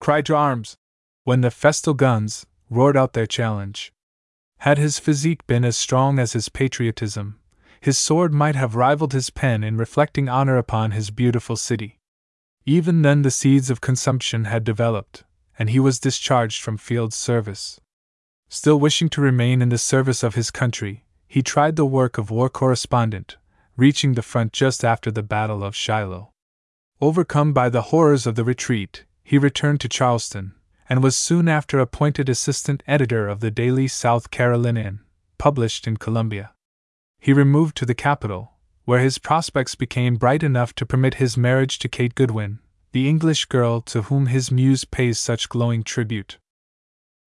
cry to arms when the festal guns roared out their challenge. Had his physique been as strong as his patriotism, his sword might have rivaled his pen in reflecting honor upon his beautiful city. Even then, the seeds of consumption had developed, and he was discharged from field service. Still wishing to remain in the service of his country, he tried the work of war correspondent, reaching the front just after the Battle of Shiloh. Overcome by the horrors of the retreat, he returned to Charleston, and was soon after appointed assistant editor of the daily South Carolinian, published in Columbia. He removed to the capital, where his prospects became bright enough to permit his marriage to Kate Goodwin, the English girl to whom his muse pays such glowing tribute.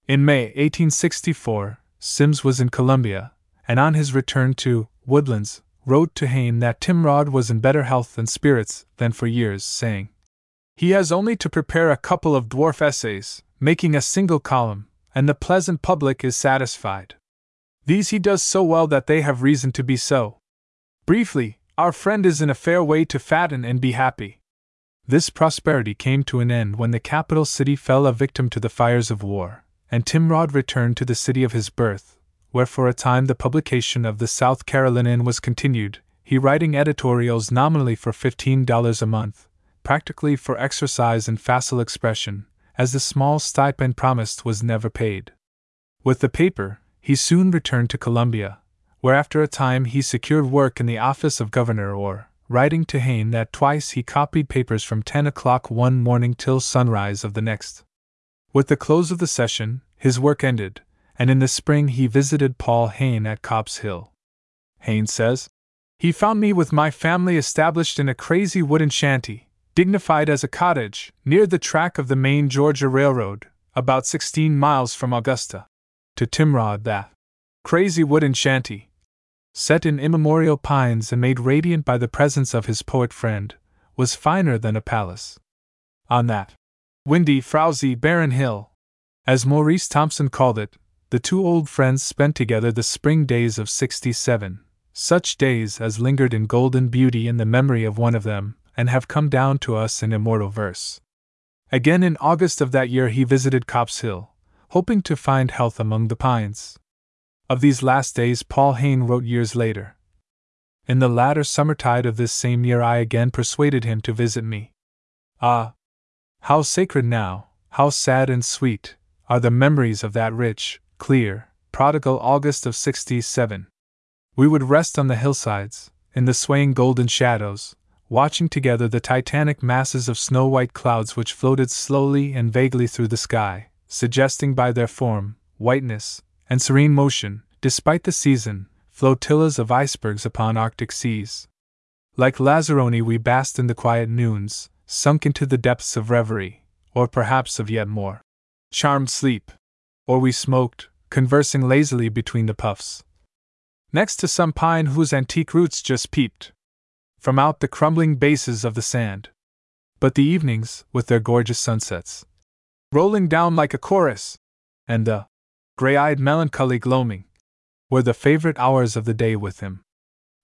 In May 1864, Simms was in Columbia, and on his return to Woodlands, wrote to Hayne that Timrod was in better health and spirits than for years, saying, He has only to prepare a couple of dwarf essays, making a single column, and the pleasant public is satisfied. These he does so well that they have reason to be so. Briefly, our friend is in a fair way to fatten and be happy. This prosperity came to an end when the capital city fell a victim to the fires of war, and Timrod returned to the city of his birth, where for a time the publication of the South Carolinian was continued, he writing editorials nominally for $15 a month, practically for exercise and facile expression, as the small stipend promised was never paid. With the paper, he soon returned to Columbia, where after a time he secured work in the office of governor Orr, writing to Hayne that twice he copied papers from 10 o'clock one morning till sunrise of the next. With the close of the session, his work ended, and in the spring he visited Paul Hayne at Copse Hill. Hayne says, He found me with my family established in a crazy wooden shanty, dignified as a cottage, near the track of the main Georgia Railroad, about 16 miles from Augusta. To Timrod, that crazy wooden shanty, set in immemorial pines and made radiant by the presence of his poet friend, was finer than a palace. On that windy, frowsy, barren hill. As Maurice Thompson called it, the two old friends spent together the spring days of 67, such days as lingered in golden beauty in the memory of one of them, and have come down to us in immortal verse. Again in August of that year he visited Copse Hill, hoping to find health among the pines. Of these last days Paul Hayne wrote years later. In the latter summertide of this same year I again persuaded him to visit me. Ah, how sacred now, how sad and sweet, are the memories of that rich, clear, prodigal August of 67. We would rest on the hillsides, in the swaying golden shadows, watching together the titanic masses of snow white clouds which floated slowly and vaguely through the sky, suggesting by their form, whiteness, and serene motion, despite the season, flotillas of icebergs upon Arctic seas. Like Lazzaroni, we basked in the quiet noons, sunk into the depths of reverie, or perhaps of yet more charmed sleep. Or we smoked, conversing lazily between the puffs. Next to some pine whose antique roots just peeped from out the crumbling bases of the sand. But the evenings, with their gorgeous sunsets, rolling down like a chorus, and the gray eyed melancholy gloaming, were the favorite hours of the day with him.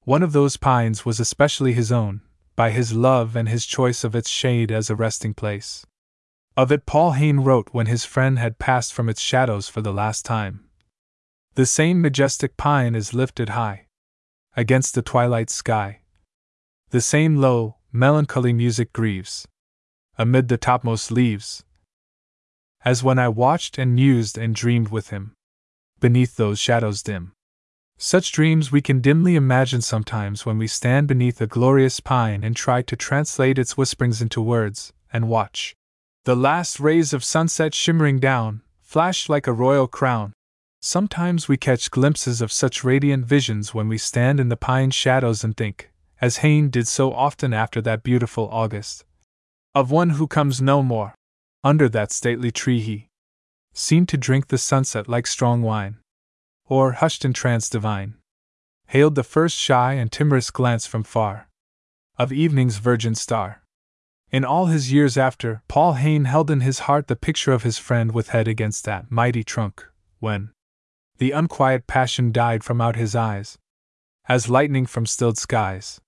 One of those pines was especially his own, by his love and his choice of its shade as a resting place. Of it, Paul Hayne wrote when his friend had passed from its shadows for the last time. The same majestic pine is lifted high against the twilight sky. The same low, melancholy music grieves amid the topmost leaves, as when I watched and mused and dreamed with him beneath those shadows dim. Such dreams we can dimly imagine sometimes when we stand beneath a glorious pine and try to translate its whisperings into words, and watch the last rays of sunset shimmering down, flash like a royal crown. Sometimes we catch glimpses of such radiant visions when we stand in the pine shadows and think, as Hayne did so often after that beautiful August, of one who comes no more. Under that stately tree he seemed to drink the sunset like strong wine or, hushed in trance divine, hailed the first shy and timorous glance from far of evening's virgin star. In all his years after, Paul Hayne held in his heart the picture of his friend with head against that mighty trunk, when the unquiet passion died from out his eyes, as lightning from stilled skies.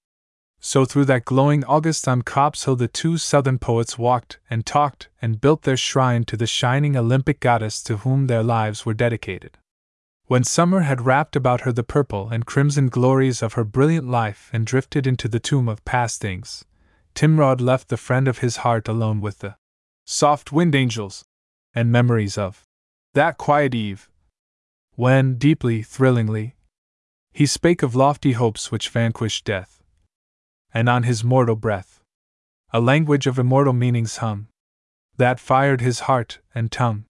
So through that glowing August on Copse Hill the two Southern poets walked and talked and built their shrine to the shining Olympic goddess to whom their lives were dedicated. When summer had wrapped about her the purple and crimson glories of her brilliant life and drifted into the tomb of past things, Timrod left the friend of his heart alone with the soft wind angels and memories of that quiet eve, when, deeply, thrillingly, he spake of lofty hopes which vanquished death, and on his mortal breath a language of immortal meanings hum, that fired his heart and tongue.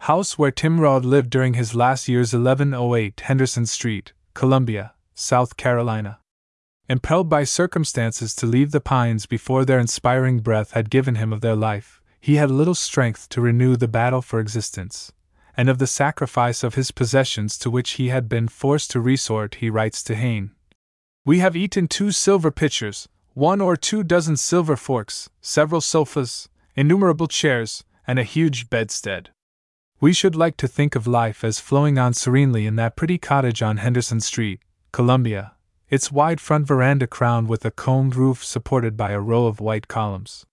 House where Timrod lived during his last years 1108 Henderson Street, Columbia, South Carolina. Impelled by circumstances to leave the pines before their inspiring breath had given him of their life, he had little strength to renew the battle for existence. And of the sacrifice of his possessions to which he had been forced to resort, he writes to Hayne We have eaten two silver pitchers, one or two dozen silver forks, several sofas, innumerable chairs, and a huge bedstead. We should like to think of life as flowing on serenely in that pretty cottage on Henderson Street, Columbia, its wide front veranda crowned with a combed roof supported by a row of white columns.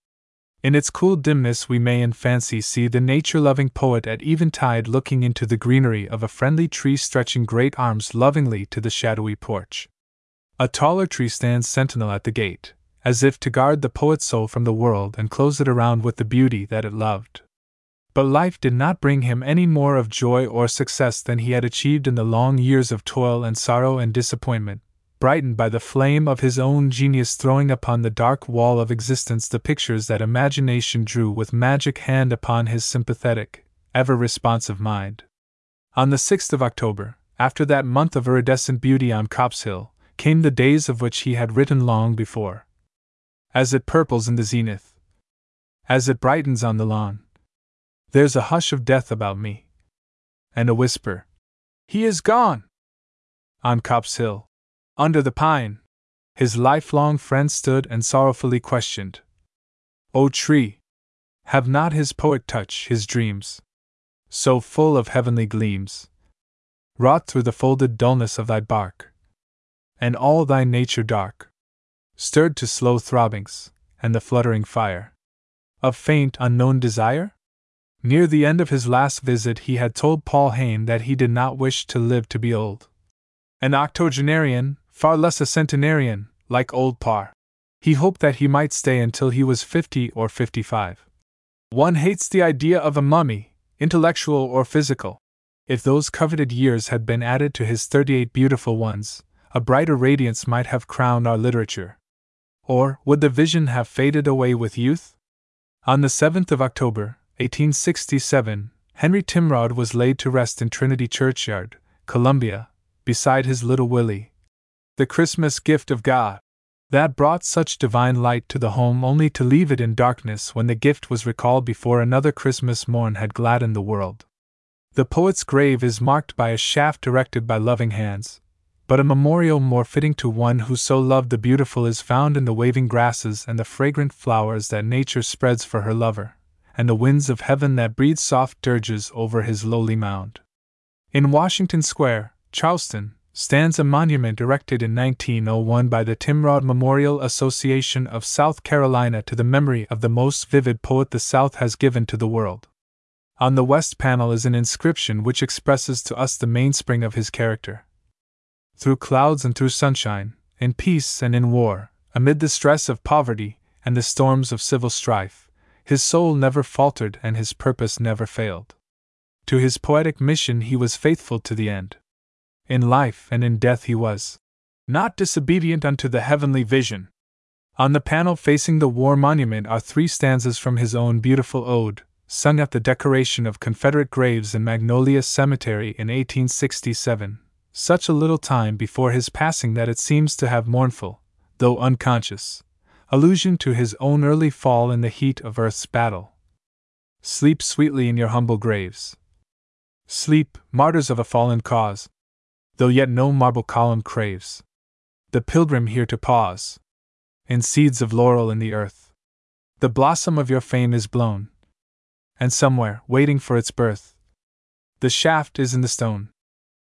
In its cool dimness, we may in fancy see the nature loving poet at eventide looking into the greenery of a friendly tree stretching great arms lovingly to the shadowy porch. A taller tree stands sentinel at the gate, as if to guard the poet's soul from the world and close it around with the beauty that it loved. But life did not bring him any more of joy or success than he had achieved in the long years of toil and sorrow and disappointment, brightened by the flame of his own genius throwing upon the dark wall of existence the pictures that imagination drew with magic hand upon his sympathetic, ever responsive mind. On the 6th of October, after that month of iridescent beauty on Copse Hill, came the days of which he had written long before. As it purples in the zenith, as it brightens on the lawn, there's a hush of death about me. And a whisper, He is gone! On Copse Hill, under the pine, his lifelong friend stood and sorrowfully questioned O tree! Have not his poet touch his dreams, so full of heavenly gleams, wrought through the folded dullness of thy bark, and all thy nature dark, stirred to slow throbbings, and the fluttering fire of faint, unknown desire? Near the end of his last visit, he had told Paul Hayne that he did not wish to live to be old. An octogenarian, far less a centenarian, like old Parr. He hoped that he might stay until he was 50 or 55. One hates the idea of a mummy, intellectual or physical. If those coveted years had been added to his 38 beautiful ones, a brighter radiance might have crowned our literature. Or would the vision have faded away with youth? On the 7th of October, 1867, Henry Timrod was laid to rest in Trinity Churchyard, Columbia, beside his little Willie, the Christmas gift of God, that brought such divine light to the home only to leave it in darkness when the gift was recalled before another Christmas morn had gladdened the world. The poet's grave is marked by a shaft directed by loving hands, but a memorial more fitting to one who so loved the beautiful is found in the waving grasses and the fragrant flowers that nature spreads for her lover, and the winds of heaven that breathe soft dirges over his lowly mound. In Washington Square, Charleston, stands a monument erected in 1901 by the Timrod Memorial Association of South Carolina to the memory of the most vivid poet the South has given to the world. On the west panel is an inscription which expresses to us the mainspring of his character. Through clouds and through sunshine, in peace and in war, amid the stress of poverty and the storms of civil strife, his soul never faltered and his purpose never failed. To his poetic mission he was faithful to the end. In life and in death he was not disobedient unto the heavenly vision. On the panel facing the war monument are three stanzas from his own beautiful ode, sung at the decoration of Confederate graves in Magnolia Cemetery in 1867, such a little time before his passing that it seems to have mournful, though unconscious, allusion to his own early fall in the heat of earth's battle. Sleep sweetly in your humble graves. Sleep, martyrs of a fallen cause, though yet no marble column craves. The pilgrim here to pause. In seeds of laurel in the earth. The blossom of your fame is blown. And somewhere, waiting for its birth, the shaft is in the stone.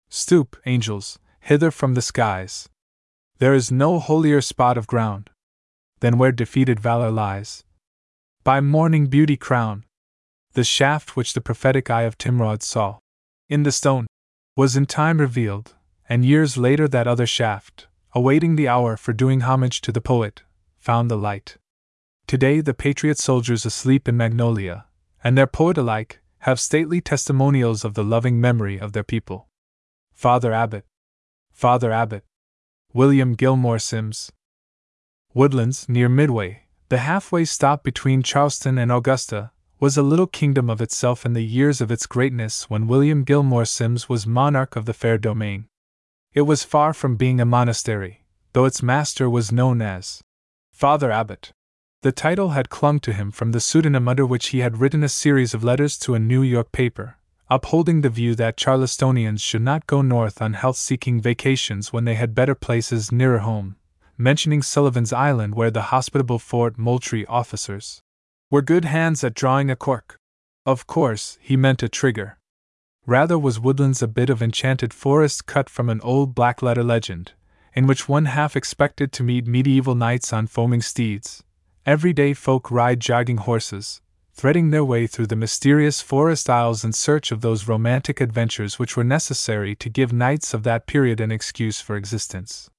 Stoop, angels, hither from the skies. There is no holier spot of ground than where defeated valor lies. By morning beauty crown, the shaft which the prophetic eye of Timrod saw in the stone was in time revealed, and years later that other shaft, awaiting the hour for doing homage to the poet, found the light. Today the patriot soldiers asleep in Magnolia, and their poet alike, have stately testimonials of the loving memory of their people. Father Abbot. Father Abbot. William Gilmore Simms. Woodlands, near Midway, the halfway stop between Charleston and Augusta, was a little kingdom of itself in the years of its greatness when William Gilmore Simms was monarch of the fair domain. It was far from being a monastery, though its master was known as Father Abbot. The title had clung to him from the pseudonym under which he had written a series of letters to a New York paper, upholding the view that Charlestonians should not go north on health seeking vacations when they had better places nearer home, mentioning Sullivan's Island where the hospitable Fort Moultrie officers were good hands at drawing a cork. Of course, he meant a trigger. Rather was Woodlands a bit of enchanted forest cut from an old black letter legend, in which one half expected to meet medieval knights on foaming steeds. Everyday folk ride jogging horses, threading their way through the mysterious forest aisles in search of those romantic adventures which were necessary to give knights of that period an excuse for existence.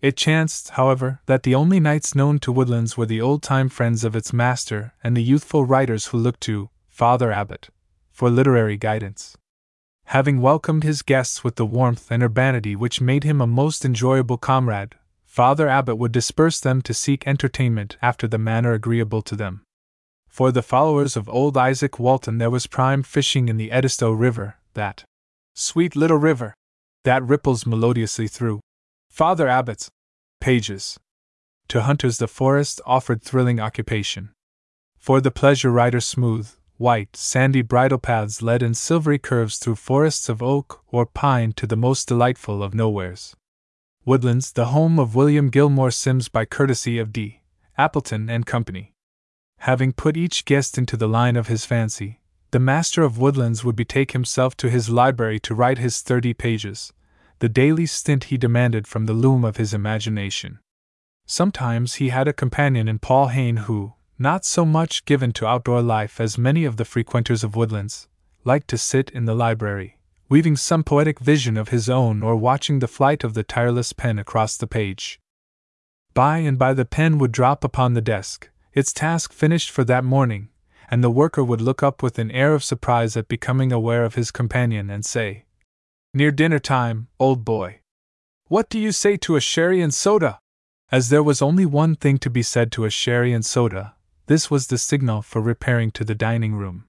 It chanced, however, that the only knights known to Woodlands were the old time friends of its master and the youthful writers who looked to Father Abbot for literary guidance. Having welcomed his guests with the warmth and urbanity which made him a most enjoyable comrade, Father Abbot would disperse them to seek entertainment after the manner agreeable to them. For the followers of old Izaak Walton there was prime fishing in the Edisto River, that sweet little river that ripples melodiously through Father Abbot's pages. To hunters, the forest offered thrilling occupation. For the pleasure rider, smooth, white, sandy bridle paths led in silvery curves through forests of oak or pine to the most delightful of nowheres. Woodlands, the home of William Gilmore Simms by courtesy of D. Appleton and Company. Having put each guest into the line of his fancy, the master of Woodlands would betake himself to his library to write his thirty pages, the daily stint he demanded from the loom of his imagination. Sometimes he had a companion in Paul Hayne who, not so much given to outdoor life as many of the frequenters of woodlands, liked to sit in the library, weaving some poetic vision of his own or watching the flight of the tireless pen across the page. By and by the pen would drop upon the desk, its task finished for that morning, and the worker would look up with an air of surprise at becoming aware of his companion and say, Near dinner time, old boy. What do you say to a sherry and soda? As there was only one thing to be said to a sherry and soda, this was the signal for repairing to the dining room.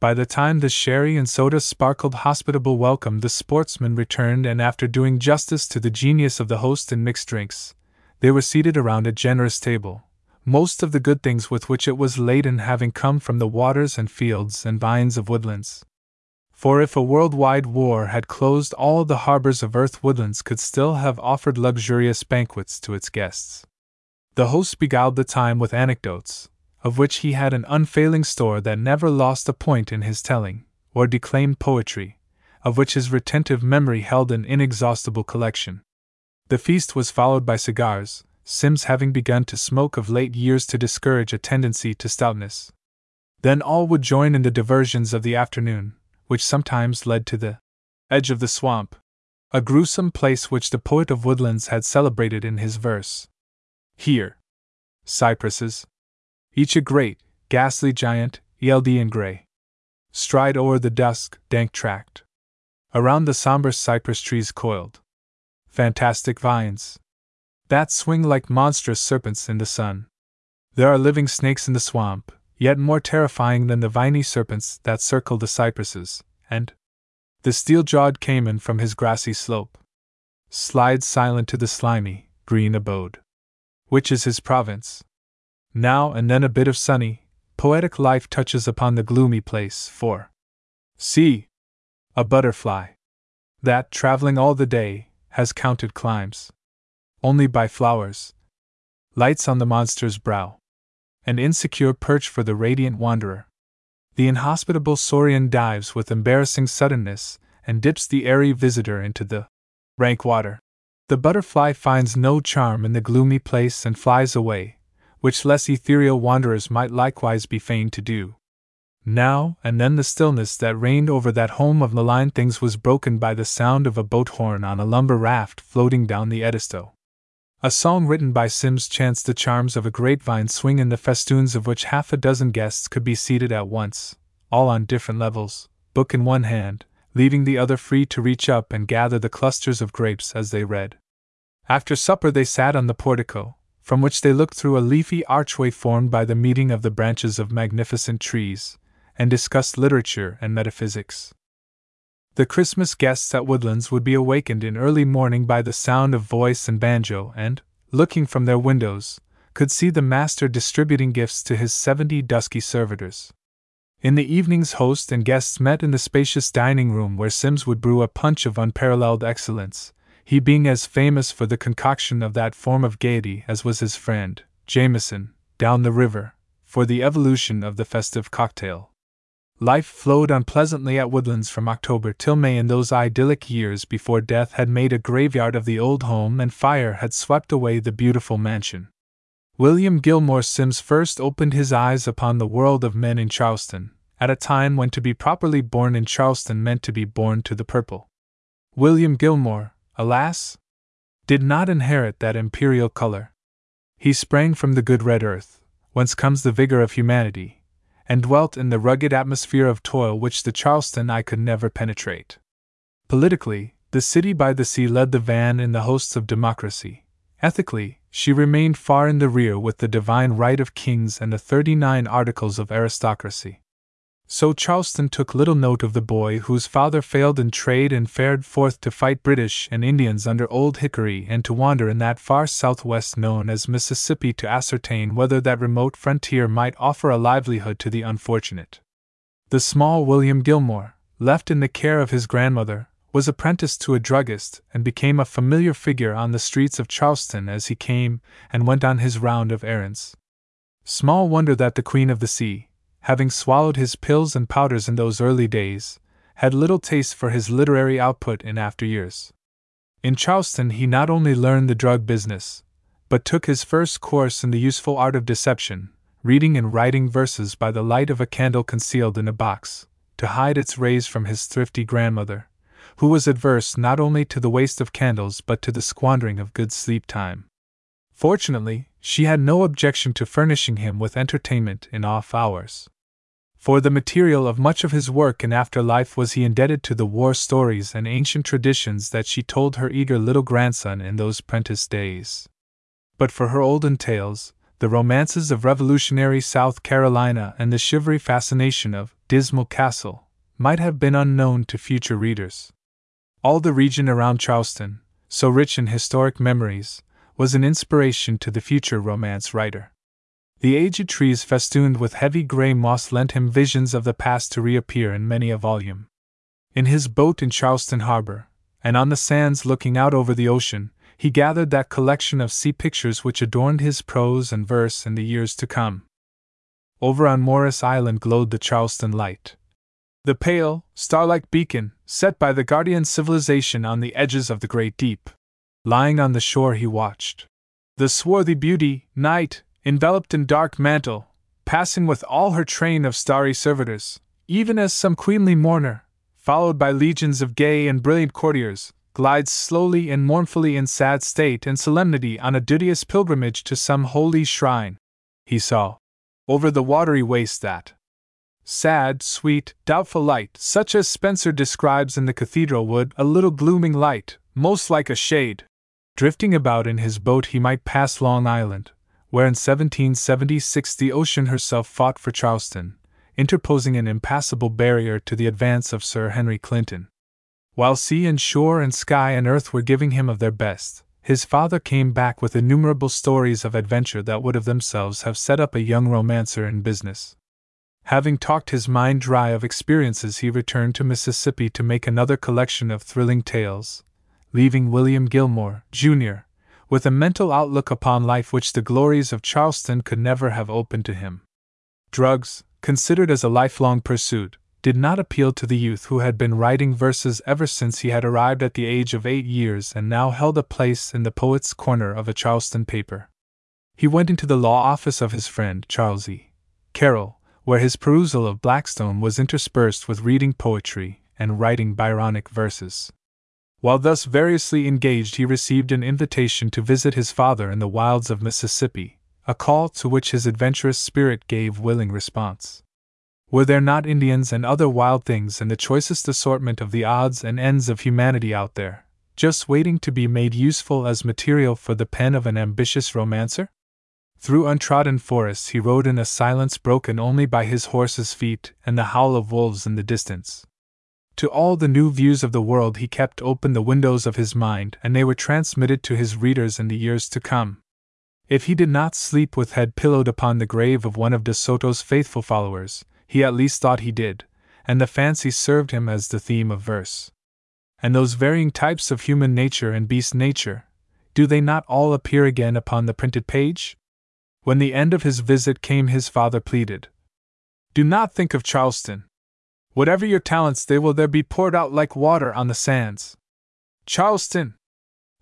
By the time the sherry and soda sparkled hospitable welcome, the sportsmen returned, and after doing justice to the genius of the host in mixed drinks, they were seated around a generous table, most of the good things with which it was laden having come from the waters and fields and vines of woodlands. For if a worldwide war had closed all the harbors of Earth, Woodlands could still have offered luxurious banquets to its guests. The host beguiled the time with anecdotes, of which he had an unfailing store that never lost a point in his telling, or declaimed poetry, of which his retentive memory held an inexhaustible collection. The feast was followed by cigars, Simms having begun to smoke of late years to discourage a tendency to stoutness. Then all would join in the diversions of the afternoon, which sometimes led to the edge of the swamp, a gruesome place which the poet of woodlands had celebrated in his verse. Here, cypresses, each a great, ghastly giant, eld and gray, stride o'er the dusk, dank tract. Around the somber cypress trees coiled, fantastic vines, that swing like monstrous serpents in the sun. There are living snakes in the swamp, yet more terrifying than the viny serpents that circle the cypresses, and the steel jawed cayman from his grassy slope slides silent to the slimy, green abode, which is his province. Now and then a bit of sunny, poetic life touches upon the gloomy place, for see! A butterfly that, traveling all the day, has counted climbs only by flowers, lights on the monster's brow an insecure perch for the radiant wanderer. The inhospitable saurian dives with embarrassing suddenness and dips the airy visitor into the rank water. The butterfly finds no charm in the gloomy place and flies away, which less ethereal wanderers might likewise be fain to do. Now and then the stillness that reigned over that home of malign things was broken by the sound of a boat horn on a lumber raft floating down the Edisto. A song written by Simms chanced the charms of a grapevine swing in the festoons of which half a dozen guests could be seated at once, all on different levels, book in one hand, leaving the other free to reach up and gather the clusters of grapes as they read. After supper, they sat on the portico, from which they looked through a leafy archway formed by the meeting of the branches of magnificent trees, and discussed literature and metaphysics. The Christmas guests at Woodlands would be awakened in early morning by the sound of voice and banjo, and, looking from their windows, could see the master distributing gifts to his seventy dusky servitors. In the evenings, host and guests met in the spacious dining room where Simms would brew a punch of unparalleled excellence, he being as famous for the concoction of that form of gaiety as was his friend, Jameson, down the river, for the evolution of the festive cocktail. Life flowed unpleasantly at Woodlands from October till May in those idyllic years before death had made a graveyard of the old home and fire had swept away the beautiful mansion. William Gilmore Simms first opened his eyes upon the world of men in Charleston, at a time when to be properly born in Charleston meant to be born to the purple. William Gilmore, alas, did not inherit that imperial color. He sprang from the good red earth, whence comes the vigor of humanity, and dwelt in the rugged atmosphere of toil which the Charleston eye could never penetrate. Politically, the city by the sea led the van in the hosts of democracy, Ethically, she remained far in the rear with the divine right of kings and the thirty nine articles of aristocracy. So Charleston took little note of the boy whose father failed in trade and fared forth to fight British and Indians under Old Hickory and to wander in that far southwest known as Mississippi to ascertain whether that remote frontier might offer a livelihood to the unfortunate. The small William Gilmore, left in the care of his grandmother, was apprenticed to a druggist and became a familiar figure on the streets of Charleston as he came and went on his round of errands. Small wonder that the Queen of the Sea, having swallowed his pills and powders in those early days, had little taste for his literary output in after years. In Charleston, he not only learned the drug business, but took his first course in the useful art of deception, reading and writing verses by the light of a candle concealed in a box, to hide its rays from his thrifty grandmother, who was adverse not only to the waste of candles but to the squandering of good sleep time. Fortunately, she had no objection to furnishing him with entertainment in off hours. For the material of much of his work in after life was he indebted to the war stories and ancient traditions that she told her eager little grandson in those prentice days. But for her olden tales, the romances of revolutionary South Carolina and the shivery fascination of Dismal Castle might have been unknown to future readers. All the region around Charleston, so rich in historic memories, was an inspiration to the future romance writer. The aged trees festooned with heavy gray moss lent him visions of the past to reappear in many a volume. In his boat in Charleston Harbor, and on the sands looking out over the ocean, he gathered that collection of sea pictures which adorned his prose and verse in the years to come. Over on Morris Island glowed the Charleston light, the pale, star-like beacon, set by the guardian civilization on the edges of the great deep. Lying on the shore, he watched. The swarthy beauty, night, enveloped in dark mantle, passing with all her train of starry servitors, even as some queenly mourner, followed by legions of gay and brilliant courtiers, glides slowly and mournfully in sad state and solemnity on a duteous pilgrimage to some holy shrine. He saw, over the watery waste that, sad, sweet, doubtful light, such as Spenser describes in the cathedral wood, a little glooming light, most like a shade. Drifting about in his boat, he might pass Long Island, where in 1776 the ocean herself fought for Charleston, interposing an impassable barrier to the advance of Sir Henry Clinton. While sea and shore and sky and earth were giving him of their best, his father came back with innumerable stories of adventure that would of themselves have set up a young romancer in business. Having talked his mind dry of experiences, he returned to Mississippi to make another collection of thrilling tales, leaving William Gilmore, Jr., with a mental outlook upon life which the glories of Charleston could never have opened to him. Drugs, considered as a lifelong pursuit, did not appeal to the youth who had been writing verses ever since he had arrived at the age of eight years and now held a place in the poet's corner of a Charleston paper. He went into the law office of his friend Charles E. Carroll, where his perusal of Blackstone was interspersed with reading poetry and writing Byronic verses. While thus variously engaged, he received an invitation to visit his father in the wilds of Mississippi, a call to which his adventurous spirit gave willing response. Were there not Indians and other wild things in the choicest assortment of the odds and ends of humanity out there, just waiting to be made useful as material for the pen of an ambitious romancer? Through untrodden forests he rode in a silence broken only by his horse's feet and the howl of wolves in the distance. To all the new views of the world he kept open the windows of his mind, and they were transmitted to his readers in the years to come. If he did not sleep with head pillowed upon the grave of one of De Soto's faithful followers, he at least thought he did, and the fancy served him as the theme of verse. And those varying types of human nature and beast nature, do they not all appear again upon the printed page? When the end of his visit came, his father pleaded Do not think of Charleston. Whatever your talents, they will there be poured out like water on the sands. Charleston!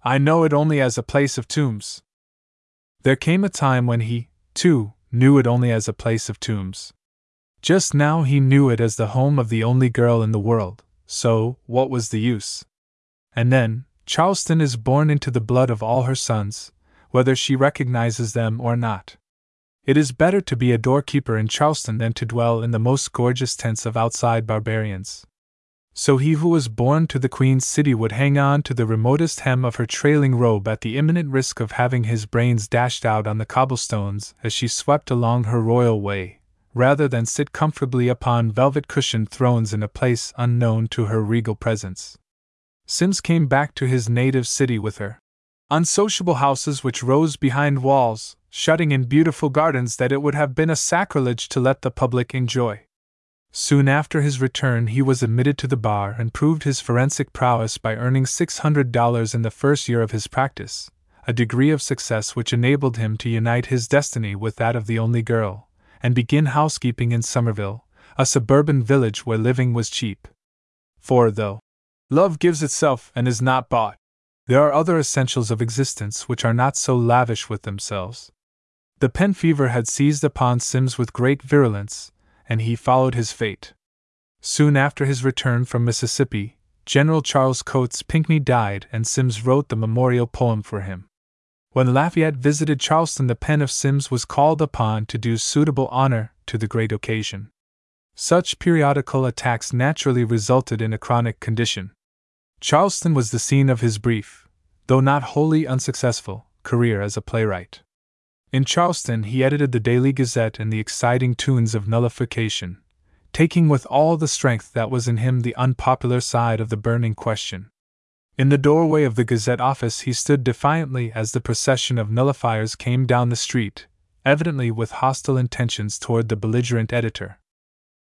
I know it only as a place of tombs. There came a time when he, too, knew it only as a place of tombs. Just now he knew it as the home of the only girl in the world, so what was the use? And then, Charleston is born into the blood of all her sons, whether she recognizes them or not. It is better to be a doorkeeper in Charleston than to dwell in the most gorgeous tents of outside barbarians. So he who was born to the Queen's city would hang on to the remotest hem of her trailing robe at the imminent risk of having his brains dashed out on the cobblestones as she swept along her royal way, rather than sit comfortably upon velvet cushioned thrones in a place unknown to her regal presence. Simms came back to his native city with her, unsociable houses which rose behind walls, shutting in beautiful gardens that it would have been a sacrilege to let the public enjoy. Soon after his return, he was admitted to the bar and proved his forensic prowess by earning $600 in the first year of his practice, a degree of success which enabled him to unite his destiny with that of the only girl, and begin housekeeping in Somerville, a suburban village where living was cheap. For though love gives itself and is not bought, there are other essentials of existence which are not so lavish with themselves. The pen fever had seized upon Simms with great virulence, and he followed his fate. Soon after his return from Mississippi, General Charles Coates Pinckney died, and Simms wrote the memorial poem for him. When Lafayette visited Charleston, the pen of Simms was called upon to do suitable honor to the great occasion. Such periodical attacks naturally resulted in a chronic condition. Charleston was the scene of his brief, though not wholly unsuccessful, career as a playwright. In Charleston, he edited the Daily Gazette and the exciting tunes of nullification, taking with all the strength that was in him the unpopular side of the burning question. In the doorway of the Gazette office, he stood defiantly as the procession of nullifiers came down the street, evidently with hostile intentions toward the belligerent editor.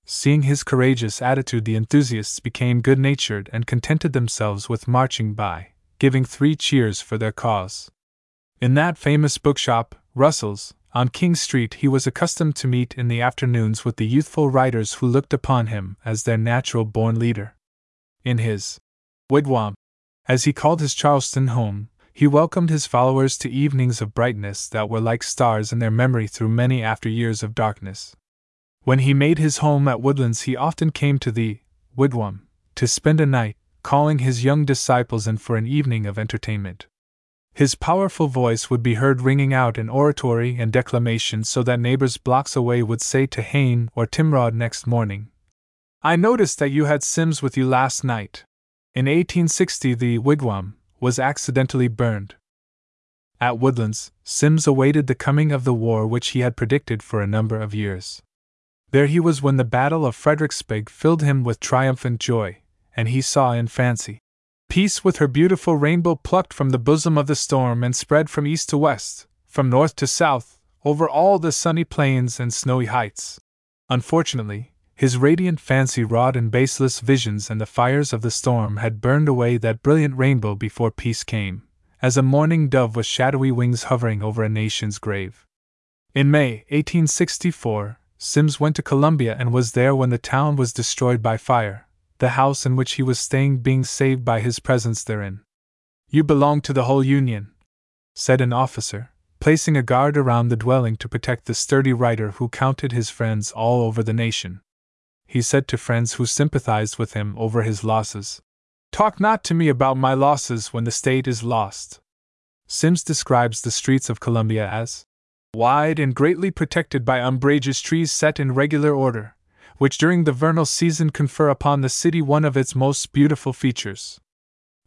Seeing his courageous attitude, the enthusiasts became good natured and contented themselves with marching by, giving three cheers for their cause. In that famous bookshop, Russell's, on King Street, he was accustomed to meet in the afternoons with the youthful writers who looked upon him as their natural born leader. In his wigwam, as he called his Charleston home, he welcomed his followers to evenings of brightness that were like stars in their memory through many after years of darkness. When he made his home at Woodlands, he often came to the wigwam to spend a night, calling his young disciples in for an evening of entertainment. His powerful voice would be heard ringing out in oratory and declamation so that neighbors blocks away would say to Hayne or Timrod next morning, I noticed that you had Simms with you last night. In 1860, the wigwam was accidentally burned. At Woodlands, Simms awaited the coming of the war which he had predicted for a number of years. There he was when the Battle of Fredericksburg filled him with triumphant joy, and he saw in fancy peace with her beautiful rainbow plucked from the bosom of the storm and spread from east to west, from north to south, over all the sunny plains and snowy heights. Unfortunately, his radiant fancy wrought in baseless visions, and the fires of the storm had burned away that brilliant rainbow before peace came, as a mourning dove with shadowy wings hovering over a nation's grave. In May 1864, Simms went to Columbia and was there when the town was destroyed by fire, the house in which he was staying being saved by his presence therein. You belong to the whole Union, said an officer, placing a guard around the dwelling to protect the sturdy writer who counted his friends all over the nation. He said to friends who sympathized with him over his losses, Talk not to me about my losses when the state is lost. Simms describes the streets of Columbia as wide and greatly protected by umbrageous trees set in regular order, which during the vernal season confer upon the city one of its most beautiful features.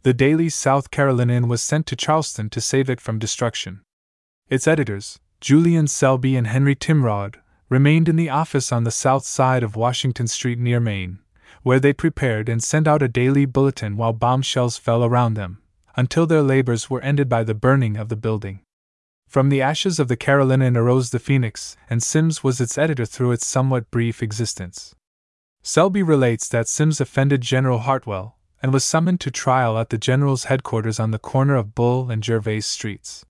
The daily South Carolinian was sent to Charleston to save it from destruction. Its editors, Julian Selby and Henry Timrod, remained in the office on the south side of Washington Street near Main, where they prepared and sent out a daily bulletin while bombshells fell around them, until their labors were ended by the burning of the building. From the ashes of the Carolinian arose the Phoenix, and Simms was its editor through its somewhat brief existence. Selby relates that Simms offended General Hartwell, and was summoned to trial at the general's headquarters on the corner of Bull and Gervais streets.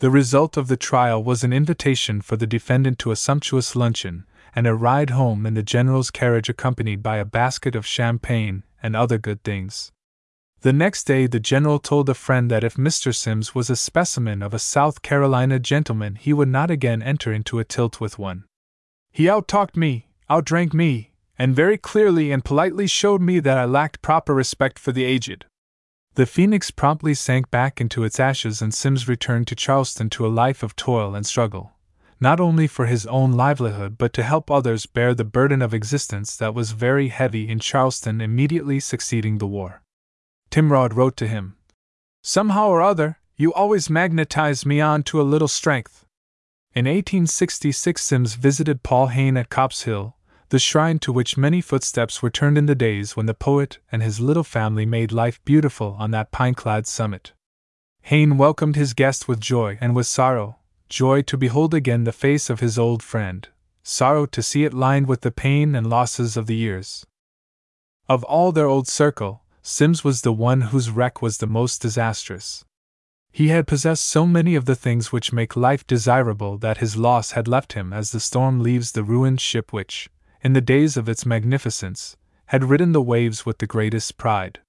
The result of the trial was an invitation for the defendant to a sumptuous luncheon, and a ride home in the general's carriage accompanied by a basket of champagne and other good things. The next day, the general told a friend that if Mr. Simms was a specimen of a South Carolina gentleman, he would not again enter into a tilt with one. He outtalked me, outdrank me, and very clearly and politely showed me that I lacked proper respect for the aged. The phoenix promptly sank back into its ashes, and Simms returned to Charleston to a life of toil and struggle, not only for his own livelihood but to help others bear the burden of existence that was very heavy in Charleston immediately succeeding the war. Timrod wrote to him Somehow or other, you always magnetize me on to a little strength. In 1866, Simms visited Paul Hayne at Copse Hill, the shrine to which many footsteps were turned in the days when the poet and his little family made life beautiful on that pine clad summit. Hayne welcomed his guest with joy and with sorrow joy to behold again the face of his old friend, sorrow to see it lined with the pain and losses of the years. Of all their old circle, Simms was the one whose wreck was the most disastrous. He had possessed so many of the things which make life desirable that his loss had left him as the storm leaves the ruined ship which, in the days of its magnificence, had ridden the waves with the greatest pride.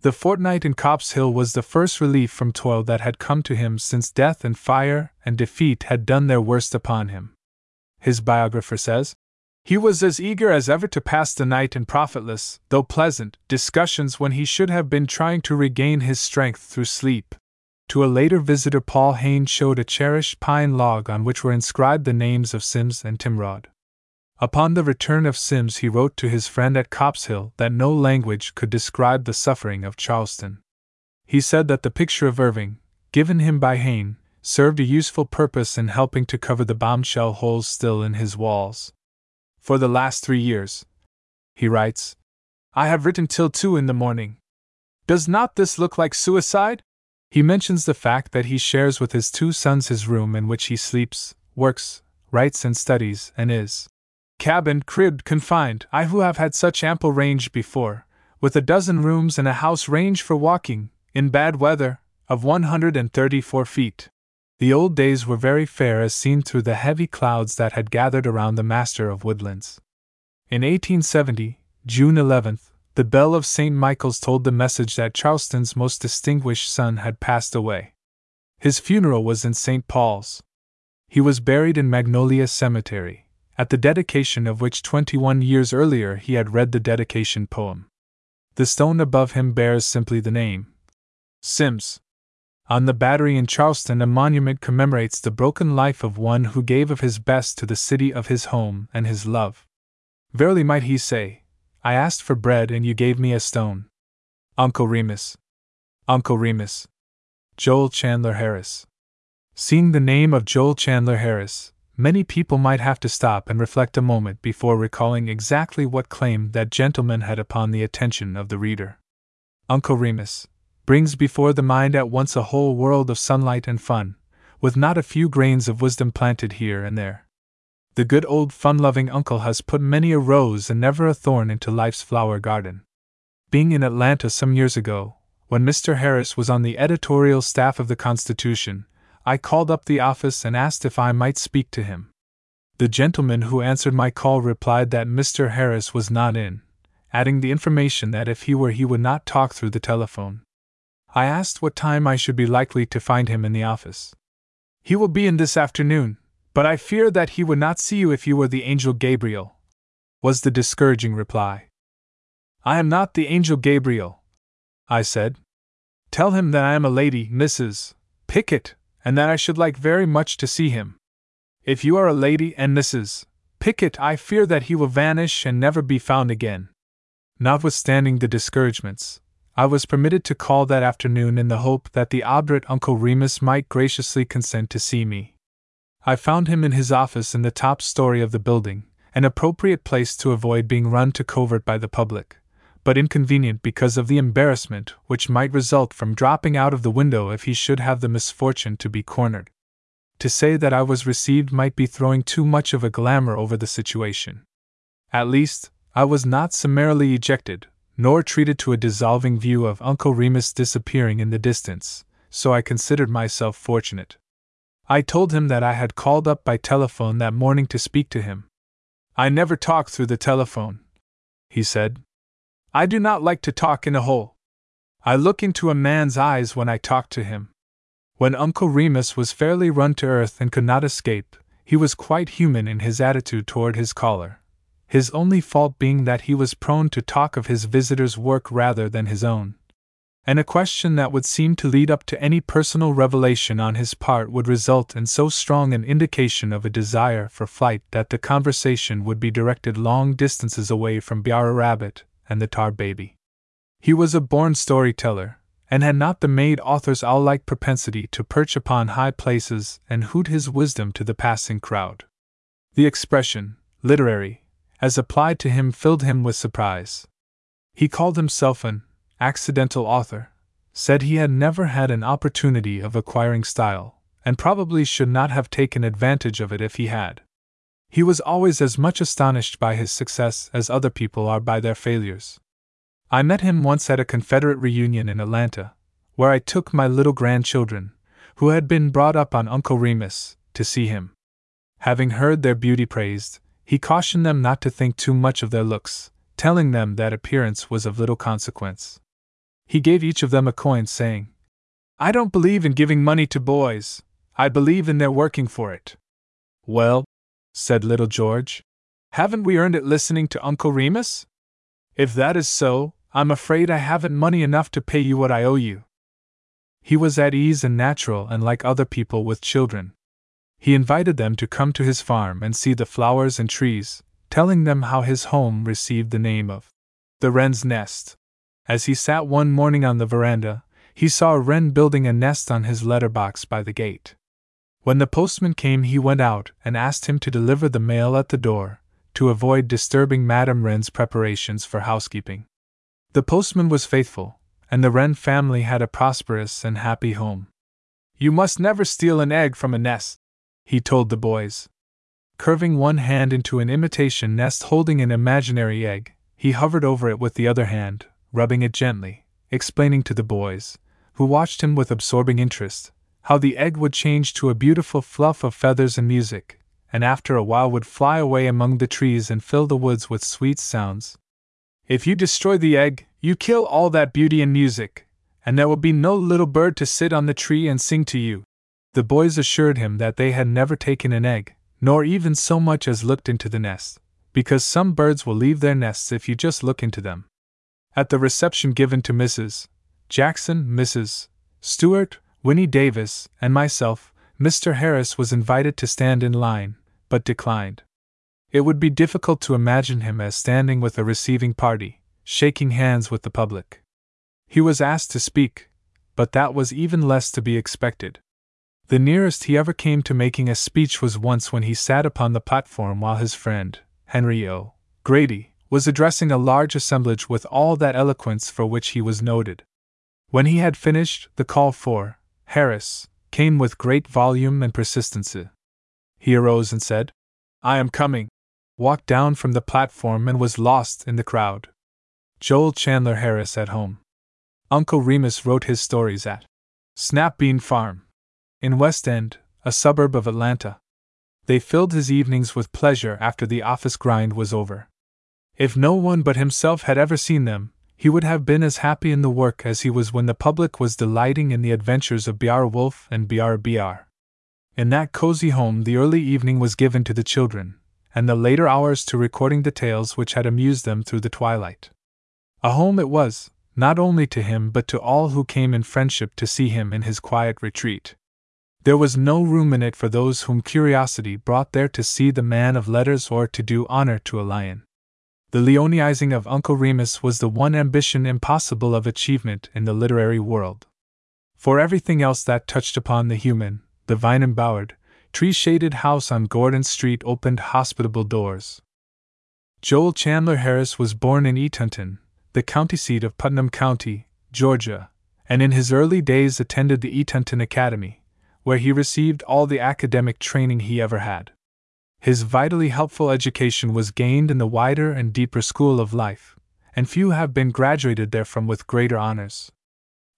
The fortnight in Copse Hill was the first relief from toil that had come to him since death and fire and defeat had done their worst upon him. His biographer says, He was as eager as ever to pass the night in profitless, though pleasant, discussions when he should have been trying to regain his strength through sleep. To a later visitor, Paul Hayne showed a cherished pine log on which were inscribed the names of Simms and Timrod. Upon the return of Simms, he wrote to his friend at Copse Hill that no language could describe the suffering of Charleston. He said that the picture of Irving, given him by Hayne, served a useful purpose in helping to cover the bombshell holes still in his walls. For the last three years, he writes, I have written till two in the morning. Does not this look like suicide? He mentions the fact that he shares with his two sons his room in which he sleeps, works, writes, and studies, and is cabin, cribbed, confined, I who have had such ample range before, with a dozen rooms and a house range for walking, in bad weather, of 134 feet. The old days were very fair as seen through the heavy clouds that had gathered around the master of woodlands. In 1870, June 11th, the bell of St. Michael's told the message that Charleston's most distinguished son had passed away. His funeral was in St. Paul's. He was buried in Magnolia Cemetery at the dedication of which 21 years earlier he had read the dedication poem. The stone above him bears simply the name Simms. On the battery in Charleston, a monument commemorates the broken life of one who gave of his best to the city of his home and his love. Verily might he say, I asked for bread and you gave me a stone. Uncle Remus. Uncle Remus. Joel Chandler Harris. Seeing the name of Joel Chandler Harris, many people might have to stop and reflect a moment before recalling exactly what claim that gentleman had upon the attention of the reader. Uncle Remus brings before the mind at once a whole world of sunlight and fun, with not a few grains of wisdom planted here and there. The good old fun loving uncle has put many a rose and never a thorn into life's flower garden. Being in Atlanta some years ago, When Mr. Harris was on the editorial staff of the Constitution, I called up the office and asked if I might speak to him. The gentleman who answered my call replied that Mr. Harris was not in, adding the information that if he were he would not talk through the telephone. I asked what time I should be likely to find him in the office. He will be in this afternoon, but I fear that he would not see you if you were the angel Gabriel, was the discouraging reply. I am not the angel Gabriel, I said. Tell him that I am a lady, Mrs. Pickett, and that I should like very much to see him. If you are a lady and Mrs. Pickett, I fear that he will vanish and never be found again. Notwithstanding the discouragements, I was permitted to call that afternoon in the hope that the obdurate Uncle Remus might graciously consent to see me. I found him in his office in the top story of the building, an appropriate place to avoid being run to covert by the public, but inconvenient because of the embarrassment which might result from dropping out of the window if he should have the misfortune to be cornered. To say that I was received might be throwing too much of a glamour over the situation. At least, I was not summarily ejected, nor treated to a dissolving view of Uncle Remus disappearing in the distance, so I considered myself fortunate. I told him that I had called up by telephone that morning to speak to him. I never talk through the telephone, he said. I do not like to talk in a hole. I look into a man's eyes when I talk to him. When Uncle Remus was fairly run to earth and could not escape, he was quite human in his attitude toward his caller his only fault being that he was prone to talk of his visitor's work rather than his own. And a question that would seem to lead up to any personal revelation on his part would result in so strong an indication of a desire for flight that the conversation would be directed long distances away from Brer Rabbit and the Tar Baby. He was a born storyteller, and had not the made author's owl like propensity to perch upon high places and hoot his wisdom to the passing crowd. The expression, literary, as applied to him filled him with surprise. He called himself an accidental author, said he had never had an opportunity of acquiring style, and probably should not have taken advantage of it if he had. He was always as much astonished by his success as other people are by their failures. I met him once at a Confederate reunion in Atlanta, where I took my little grandchildren, who had been brought up on Uncle Remus, to see him. Having heard their beauty praised, he cautioned them not to think too much of their looks, telling them that appearance was of little consequence. He gave each of them a coin, saying, I don't believe in giving money to boys, I believe in their working for it. Well, said little George, haven't we earned it listening to Uncle Remus? If that is so, I'm afraid I haven't money enough to pay you what I owe you. He was at ease and natural and like other people with children he invited them to come to his farm and see the flowers and trees, telling them how his home received the name of the wren's nest. As he sat one morning on the veranda, he saw a wren building a nest on his letter box by the gate. When the postman came, he went out and asked him to deliver the mail at the door, to avoid disturbing Madame Wren's preparations for housekeeping. The postman was faithful, and the Wren family had a prosperous and happy home. You must never steal an egg from a nest, he told the boys. Curving one hand into an imitation nest holding an imaginary egg, he hovered over it with the other hand, rubbing it gently, explaining to the boys, who watched him with absorbing interest, how the egg would change to a beautiful fluff of feathers and music, and after a while would fly away among the trees and fill the woods with sweet sounds. If you destroy the egg, you kill all that beauty and music, and there will be no little bird to sit on the tree and sing to you. The boys assured him that they had never taken an egg, nor even so much as looked into the nest, because some birds will leave their nests if you just look into them. At the reception given to Mrs. Jackson, Mrs. Stewart, Winnie Davis, and myself, Mr. Harris was invited to stand in line, but declined. It would be difficult to imagine him as standing with a receiving party, shaking hands with the public. He was asked to speak, but that was even less to be expected. The nearest he ever came to making a speech was once when he sat upon the platform while his friend, Henry O. Grady, was addressing a large assemblage with all that eloquence for which he was noted. When he had finished, the call for Harris came with great volume and persistency. He arose and said, I am coming, walked down from the platform and was lost in the crowd. Joel Chandler Harris at home. Uncle Remus wrote his stories at Snapbean Farm, in West End, a suburb of Atlanta. They filled his evenings with pleasure after the office grind was over. If no one but himself had ever seen them, he would have been as happy in the work as he was when the public was delighting in the adventures of Brer Wolf and Br. In that cozy home, the early evening was given to the children, and the later hours to recording the tales which had amused them through the twilight. A home it was, not only to him but to all who came in friendship to see him in his quiet retreat. There was no room in it for those whom curiosity brought there to see the man of letters or to do honor to a lion. The Leonizing of Uncle Remus was the one ambition impossible of achievement in the literary world. For everything else that touched upon the human, the vine embowered, tree shaded house on Gordon Street opened hospitable doors. Joel Chandler Harris was born in Eatonton, the county seat of Putnam County, Georgia, and in his early days attended the Eatonton Academy, where he received all the academic training he ever had. His vitally helpful education was gained in the wider and deeper school of life, and few have been graduated therefrom with greater honors.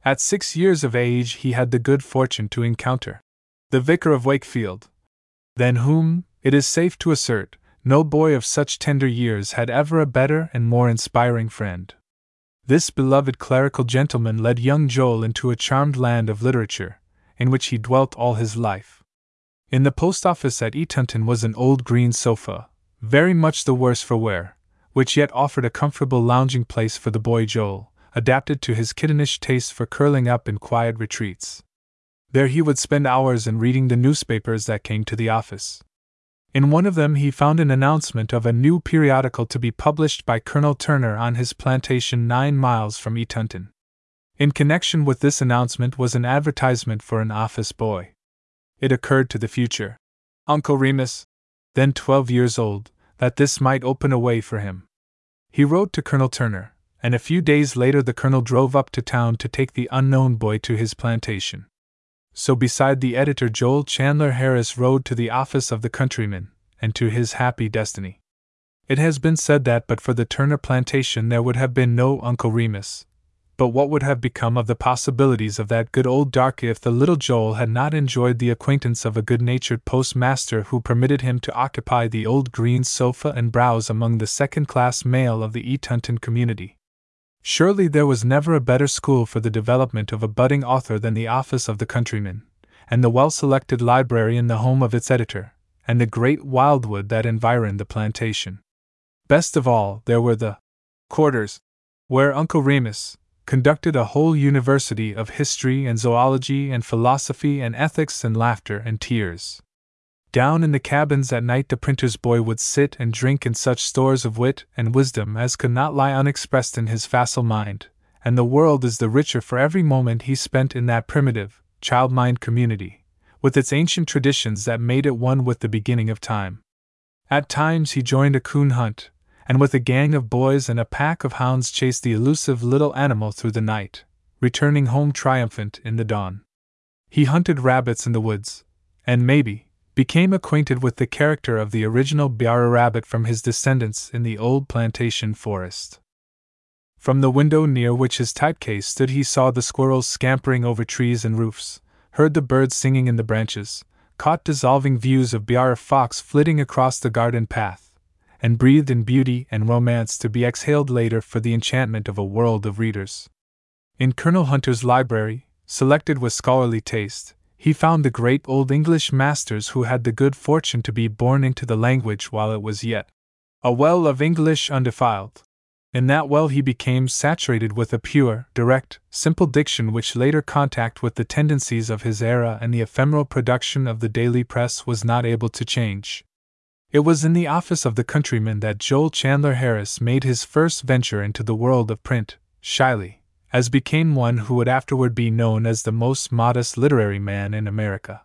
At six years of age, he had the good fortune to encounter the Vicar of Wakefield, than whom, it is safe to assert, no boy of such tender years had ever a better and more inspiring friend. This beloved clerical gentleman led young Joel into a charmed land of literature, in which he dwelt all his life. In the post office at Eatonton was an old green sofa, very much the worse for wear, which yet offered a comfortable lounging place for the boy Joel, adapted to his kittenish taste for curling up in quiet retreats. There he would spend hours in reading the newspapers that came to the office. In one of them he found an announcement of a new periodical to be published by Colonel Turner on his plantation nine miles from Eatonton. In connection with this announcement was an advertisement for an office boy. It occurred to the future Uncle Remus, then twelve years old, that this might open a way for him. He wrote to Colonel Turner, and a few days later the colonel drove up to town to take the unknown boy to his plantation. So, beside the editor, Joel Chandler Harris rode to the office of the Countryman, and to his happy destiny. It has been said that but for the Turner plantation there would have been no Uncle Remus. But what would have become of the possibilities of that good old darky if the little Joel had not enjoyed the acquaintance of a good natured postmaster who permitted him to occupy the old green sofa and browse among the second class mail of the Eatonton community? Surely there was never a better school for the development of a budding author than the office of the Countryman, and the well selected library in the home of its editor, and the great wildwood that environed the plantation. Best of all, there were the quarters, where Uncle Remus conducted a whole university of history and zoology and philosophy and ethics and laughter and tears. Down in the cabins at night, the printer's boy would sit and drink in such stores of wit and wisdom as could not lie unexpressed in his facile mind, and the world is the richer for every moment he spent in that primitive, child mind community, with its ancient traditions that made it one with the beginning of time. At times he joined a coon hunt, and with a gang of boys and a pack of hounds chased the elusive little animal through the night, returning home triumphant in the dawn. He hunted rabbits in the woods, and maybe, became acquainted with the character of the original Brer rabbit from his descendants in the old plantation forest. From the window near which his typecase stood, he saw the squirrels scampering over trees and roofs, heard the birds singing in the branches, caught dissolving views of Brer fox flitting across the garden path, and breathed in beauty and romance to be exhaled later for the enchantment of a world of readers. In Colonel Turner's library, selected with scholarly taste, he found the great old English masters who had the good fortune to be born into the language while it was yet a well of English undefiled. In that well he became saturated with a pure, direct, simple diction which later contact with the tendencies of his era and the ephemeral production of the daily press was not able to change. It was in the office of the Countryman that Joel Chandler Harris made his first venture into the world of print, shyly, as became one who would afterward be known as the most modest literary man in America.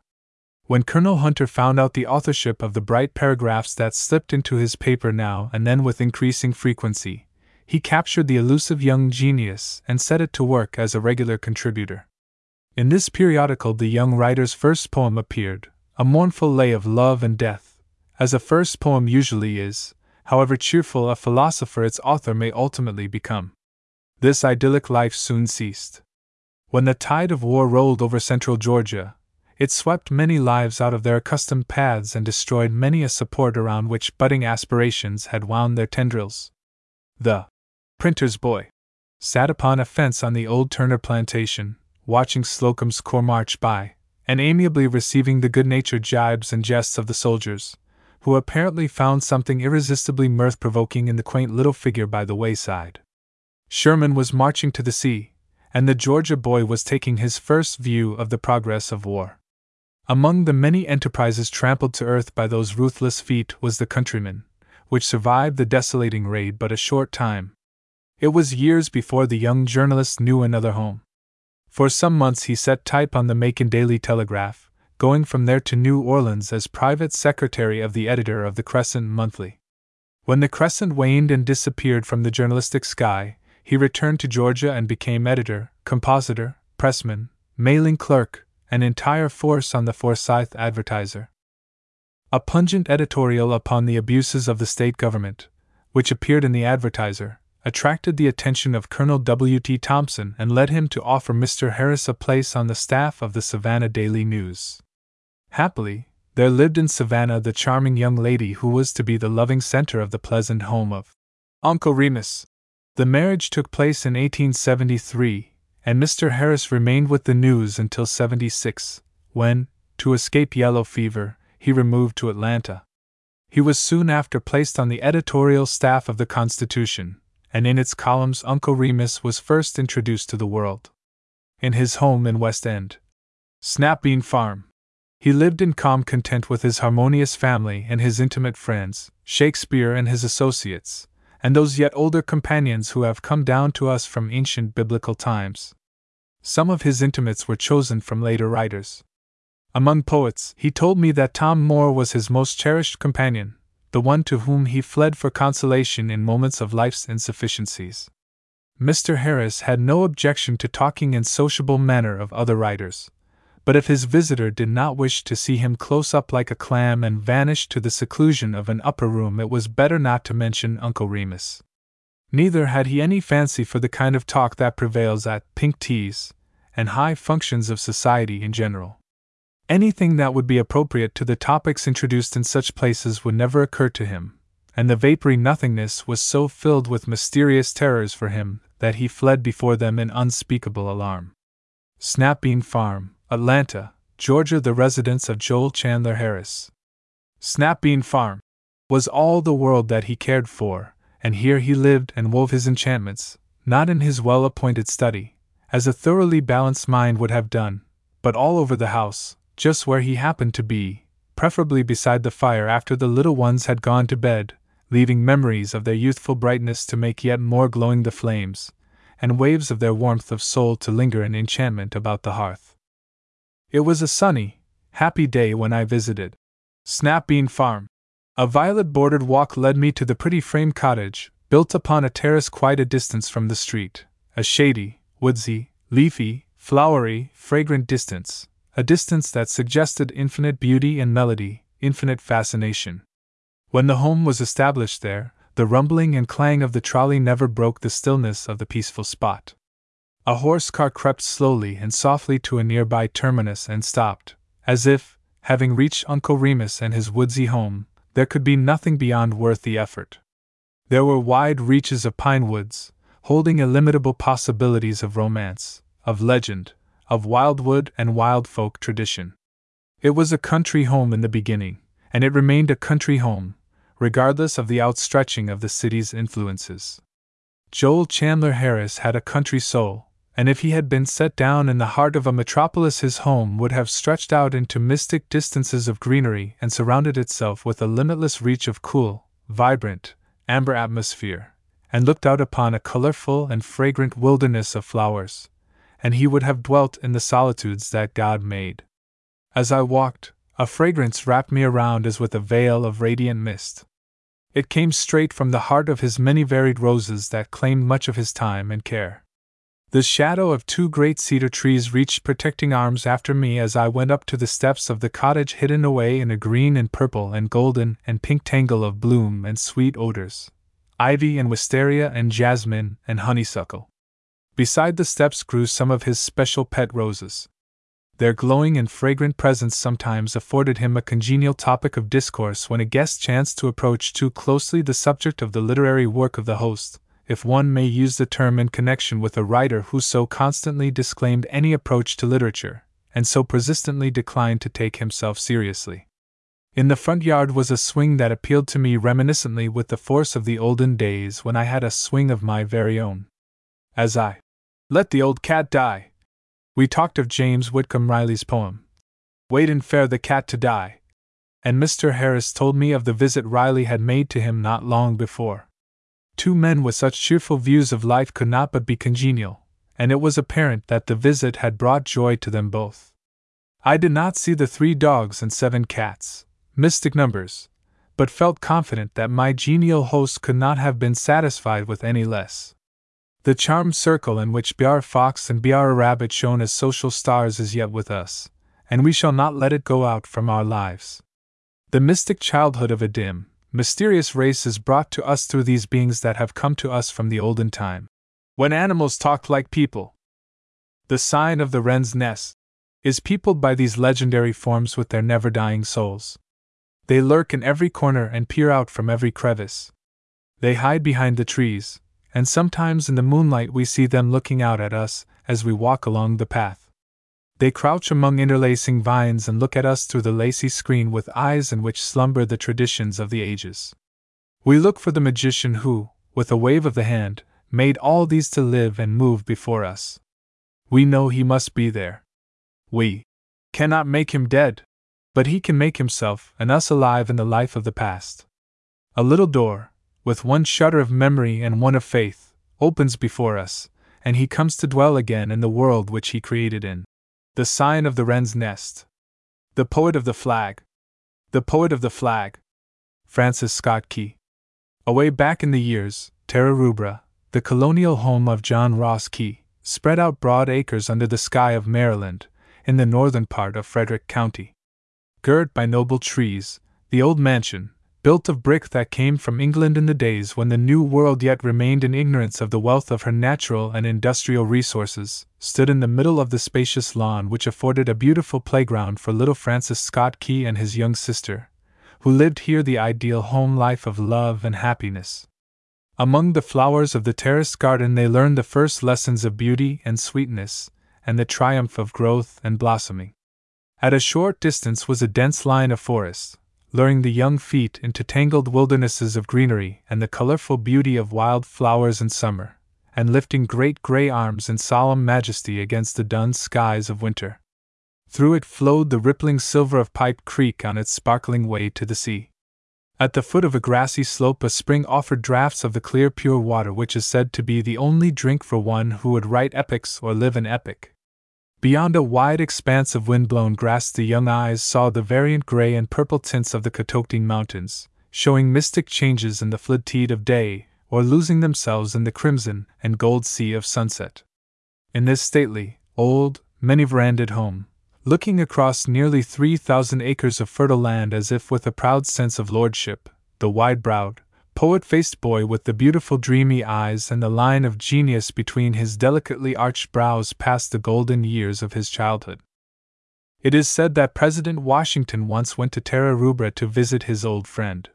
When Colonel Turner found out the authorship of the bright paragraphs that slipped into his paper now and then with increasing frequency, he captured the elusive young genius and set it to work as a regular contributor. In this periodical, the young writer's first poem appeared, a mournful lay of love and death, as a first poem usually is, however cheerful a philosopher its author may ultimately become. This idyllic life soon ceased. When the tide of war rolled over central Georgia, it swept many lives out of their accustomed paths and destroyed many a support around which budding aspirations had wound their tendrils. The printer's boy sat upon a fence on the old Turner plantation, watching Slocum's corps march by, and amiably receiving the good natured jibes and jests of the soldiers, who apparently found something irresistibly mirth provoking in the quaint little figure by the wayside. Sherman was marching to the sea, and the Georgia boy was taking his first view of the progress of war. Among the many enterprises trampled to earth by those ruthless feet was the Countryman, which survived the desolating raid but a short time. It was years before the young journalist knew another home. For some months he set type on the Macon Daily Telegraph, going from there to New Orleans as private secretary of the editor of the Crescent Monthly. When the Crescent waned and disappeared from the journalistic sky, he returned to Georgia and became editor, compositor, pressman, mailing clerk, an entire force on the Forsyth Advertiser. A pungent editorial upon the abuses of the state government, which appeared in the Advertiser, attracted the attention of Colonel W. T. Thompson and led him to offer Mr. Harris a place on the staff of the Savannah Daily News. Happily, there lived in Savannah the charming young lady who was to be the loving center of the pleasant home of Uncle Remus. The marriage took place in 1873, and Mr. Harris remained with the news until 76, when, to escape yellow fever, he removed to Atlanta. He was soon after placed on the editorial staff of the Constitution, and in its columns Uncle Remus was first introduced to the world. In his home in West End, Snapbean Farm, he lived in calm content with his harmonious family and his intimate friends, Shakespeare and his associates, and those yet older companions who have come down to us from ancient biblical times. Some of his intimates were chosen from later writers. Among poets, he told me that Tom Moore was his most cherished companion, the one to whom he fled for consolation in moments of life's insufficiencies. Mr. Harris had no objection to talking in sociable manner of other writers, but if his visitor did not wish to see him close up like a clam and vanish to the seclusion of an upper room, it was better not to mention Uncle Remus. Neither had he any fancy for the kind of talk that prevails at pink teas and high functions of society in general. Anything that would be appropriate to the topics introduced in such places would never occur to him, and the vapory nothingness was so filled with mysterious terrors for him that he fled before them in unspeakable alarm. Snapbean Farm, Atlanta, Georgia, the residence of Joel Chandler Harris. Snapbean Farm was all the world that he cared for, and here he lived and wove his enchantments, not in his well appointed study, as a thoroughly balanced mind would have done, but all over the house, just where he happened to be, preferably beside the fire after the little ones had gone to bed, leaving memories of their youthful brightness to make yet more glowing the flames, and waves of their warmth of soul to linger in enchantment about the hearth. It was a sunny, happy day when I visited Snapbean Farm. A violet bordered walk led me to the pretty frame cottage, built upon a terrace quite a distance from the street, a shady, woodsy, leafy, flowery, fragrant distance, a distance that suggested infinite beauty and melody, infinite fascination. When the home was established there, the rumbling and clang of the trolley never broke the stillness of the peaceful spot. A horse car crept slowly and softly to a nearby terminus and stopped, as if, having reached Uncle Remus and his woodsy home, there could be nothing beyond worth the effort. There were wide reaches of pine woods, holding illimitable possibilities of romance, of legend, of wildwood and wild folk tradition. It was a country home in the beginning, and it remained a country home, regardless of the outstretching of the city's influences. Joel Chandler Harris had a country soul, and if he had been set down in the heart of a metropolis, his home would have stretched out into mystic distances of greenery and surrounded itself with a limitless reach of cool, vibrant, amber atmosphere, and looked out upon a colorful and fragrant wilderness of flowers, and he would have dwelt in the solitudes that God made. As I walked, a fragrance wrapped me around as with a veil of radiant mist. It came straight from the heart of his many varied roses that claimed much of his time and care. The shadow of two great cedar trees reached protecting arms after me as I went up to the steps of the cottage hidden away in a green and purple and golden and pink tangle of bloom and sweet odors ivy and wisteria and jasmine and honeysuckle. Beside the steps grew some of his special pet roses. Their glowing and fragrant presence sometimes afforded him a congenial topic of discourse when a guest chanced to approach too closely the subject of the literary work of the host, if one may use the term in connection with a writer who so constantly disclaimed any approach to literature, and so persistently declined to take himself seriously. In the front yard was a swing that appealed to me reminiscently with the force of the olden days when I had a swing of my very own. As I let the old cat die, we talked of James Whitcomb Riley's poem, Waitin' fer the Cat to Die, and Mr. Harris told me of the visit Riley had made to him not long before. Two men with such cheerful views of life could not but be congenial, and it was apparent that the visit had brought joy to them both. I did not see the three dogs and seven cats, mystic numbers, but felt confident that my genial host could not have been satisfied with any less. The charmed circle in which Brer Fox and Brer Rabbit shone as social stars is yet with us, and we shall not let it go out from our lives. The mystic childhood of a dim, mysterious race is brought to us through these beings that have come to us from the olden time. When animals talked like people. The sign of the wren's nest is peopled by these legendary forms with their never dying souls. They lurk in every corner and peer out from every crevice. They hide behind the trees, and sometimes in the moonlight we see them looking out at us as we walk along the path. They crouch among interlacing vines and look at us through the lacy screen with eyes in which slumber the traditions of the ages. We look for the magician who, with a wave of the hand, made all these to live and move before us. We know he must be there. We cannot make him dead, but he can make himself and us alive in the life of the past. A little door, with one shutter of memory and one of faith, opens before us, and he comes to dwell again in the world which he created in. The sign of the wren's nest. The poet of the flag. The poet of the flag. Francis Scott Key. Away back in the years, Terra Rubra, the colonial home of John Ross Key, spread out broad acres under the sky of Maryland, in the northern part of Frederick County. Girt by noble trees, the old mansion, built of brick that came from England in the days when the New World yet remained in ignorance of the wealth of her natural and industrial resources, stood in the middle of the spacious lawn which afforded a beautiful playground for little Francis Scott Key and his young sister, who lived here the ideal home life of love and happiness. Among the flowers of the terraced garden, they learned the first lessons of beauty and sweetness, and the triumph of growth and blossoming. At a short distance was a dense line of forest, luring the young feet into tangled wildernesses of greenery and the colorful beauty of wild flowers in summer, and lifting great gray arms in solemn majesty against the dun skies of winter. Through it flowed the rippling silver of Pipe Creek on its sparkling way to the sea. At the foot of a grassy slope, a spring offered draughts of the clear, pure water which is said to be the only drink for one who would write epics or live an epic. Beyond a wide expanse of wind-blown grass the young eyes saw the variant gray and purple tints of the Catoctin Mountains, showing mystic changes in the tide of day, or losing themselves in the crimson and gold sea of sunset. In this stately, old, many veranded home, looking across nearly three thousand acres of fertile land as if with a proud sense of lordship, the wide browed, poet faced boy with the beautiful dreamy eyes and the line of genius between his delicately arched brows passed the golden years of his childhood. It is said that President Washington once went to Terra Rubra to visit his old friend,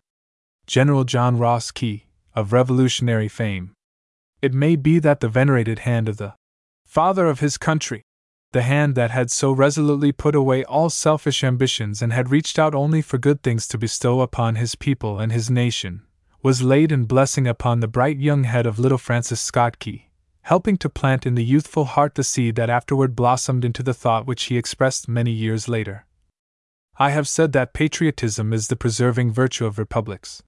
General John Ross Key, of Revolutionary fame. It may be that the venerated hand of the father of his country, the hand that had so resolutely put away all selfish ambitions and had reached out only for good things to bestow upon his people and his nation, was laid in blessing upon the bright young head of little Francis Scott Key, helping to plant in the youthful heart the seed that afterward blossomed into the thought which he expressed many years later. I have said that patriotism is the preserving virtue of republics.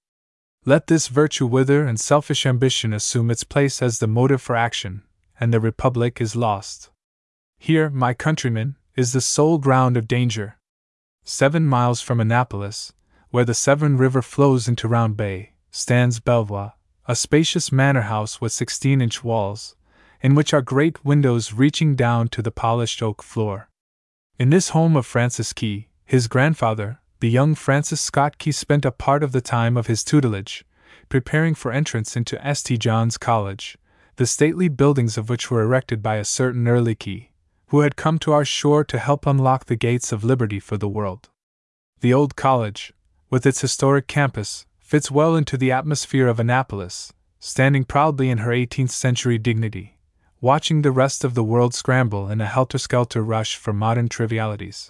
Let this virtue wither and selfish ambition assume its place as the motive for action, and the republic is lost. Here, my countrymen, is the sole ground of danger. Seven miles from Annapolis, where the Severn River flows into Round Bay, stands Belvoir, a spacious manor house with 16 inch walls, in which are great windows reaching down to the polished oak floor. In this home of Francis Key, his grandfather, the young Francis Scott Key, spent a part of the time of his tutelage, preparing for entrance into St. John's College, the stately buildings of which were erected by a certain early key, who had come to our shore to help unlock the gates of liberty for the world. The old college, with its historic campus, fits well into the atmosphere of Annapolis, standing proudly in her 18th century dignity, watching the rest of the world scramble in a helter skelter rush for modern trivialities.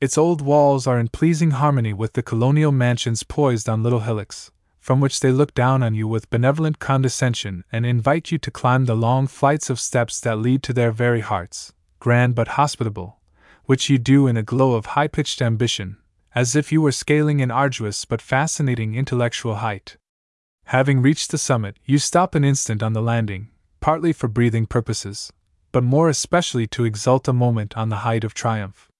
Its old walls are in pleasing harmony with the colonial mansions poised on little hillocks, from which they look down on you with benevolent condescension and invite you to climb the long flights of steps that lead to their very hearts, grand but hospitable, which you do in a glow of high pitched ambition, as if you were scaling an arduous but fascinating intellectual height. Having reached the summit, you stop an instant on the landing, partly for breathing purposes, but more especially to exult a moment on the height of triumph.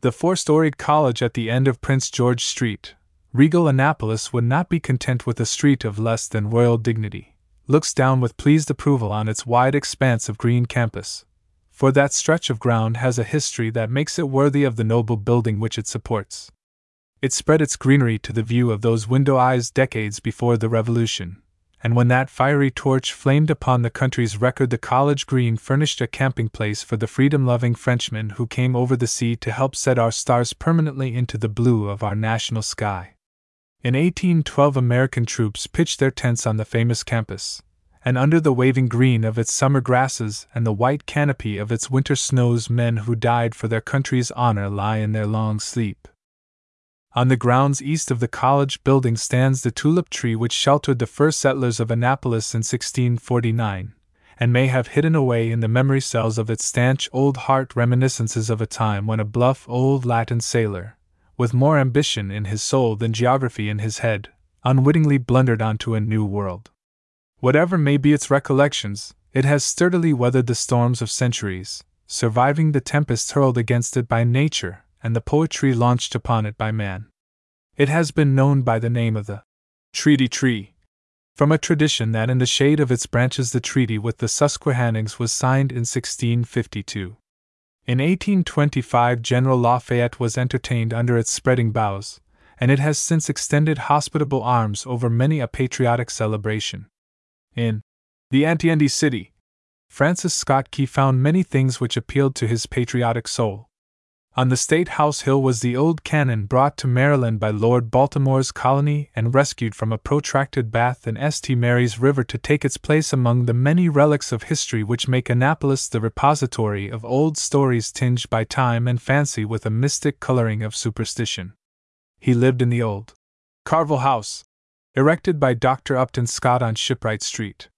The four storied college at the end of Prince George Street, regal Annapolis would not be content with a street of less than royal dignity, looks down with pleased approval on its wide expanse of green campus, for that stretch of ground has a history that makes it worthy of the noble building which it supports. It spread its greenery to the view of those window eyes decades before the Revolution, and when that fiery torch flamed upon the country's record, the college green furnished a camping place for the freedom loving Frenchmen who came over the sea to help set our stars permanently into the blue of our national sky. In 1812, American troops pitched their tents on the famous campus, and under the waving green of its summer grasses and the white canopy of its winter snows, men who died for their country's honor lie in their long sleep. On the grounds east of the college building stands the tulip tree which sheltered the first settlers of Annapolis in 1649, and may have hidden away in the memory cells of its stanch old heart reminiscences of a time when a bluff old Latin sailor, with more ambition in his soul than geography in his head, unwittingly blundered onto a new world. Whatever may be its recollections, it has sturdily weathered the storms of centuries, surviving the tempests hurled against it by nature and the poetry launched upon it by man. It has been known by the name of the Treaty Tree, from a tradition that in the shade of its branches the treaty with the Susquehannocks was signed in 1652. In 1825, General Lafayette was entertained under its spreading boughs, and it has since extended hospitable arms over many a patriotic celebration. In The Ancient City, Francis Scott Key found many things which appealed to his patriotic soul, on the State House Hill was the old cannon brought to Maryland by Lord Baltimore's colony and rescued from a protracted bath in St. Mary's River to take its place among the many relics of history which make Annapolis the repository of old stories tinged by time and fancy with a mystic coloring of superstition. He lived in the old Carville House, erected by Dr. Upton Scott on Shipwright Street.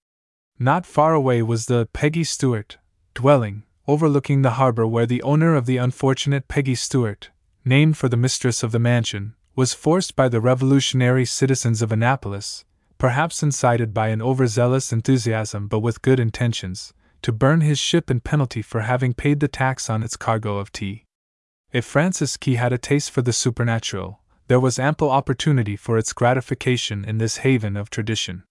Not far away was the Peggy Stewart dwelling, overlooking the harbor where the owner of the unfortunate Peggy Stewart, named for the mistress of the mansion, was forced by the revolutionary citizens of Annapolis, perhaps incited by an overzealous enthusiasm but with good intentions, to burn his ship in penalty for having paid the tax on its cargo of tea. If Francis Key had a taste for the supernatural, there was ample opportunity for its gratification in this haven of tradition.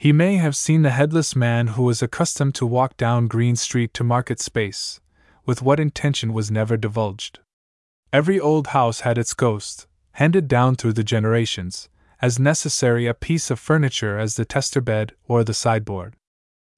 He may have seen the headless man who was accustomed to walk down Green Street to market space, with what intention was never divulged. Every old house had its ghost, handed down through the generations, as necessary a piece of furniture as the tester bed or the sideboard.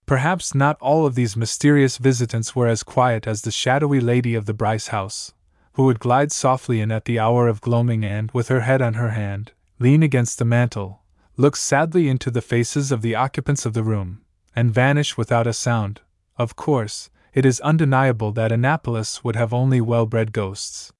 Perhaps not all of these mysterious visitants were as quiet as the shadowy lady of the Brice house, who would glide softly in at the hour of gloaming and, with her head on her hand, lean against the mantel, look sadly into the faces of the occupants of the room, and vanish without a sound. Of course, it is undeniable that Annapolis would have only well bred ghosts.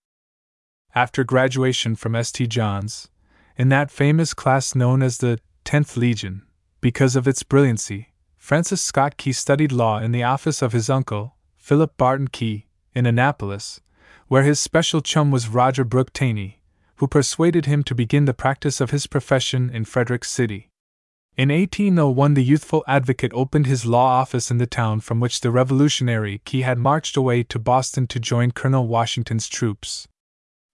After graduation from St. John's, in that famous class known as the 10th Legion, because of its brilliancy, Francis Scott Key studied law in the office of his uncle, Philip Barton Key, in Annapolis, where his special chum was Roger Brooke Taney, who persuaded him to begin the practice of his profession in Frederick City. In 1801, the youthful advocate opened his law office in the town from which the Revolutionary Key had marched away to Boston to join Colonel Washington's troops.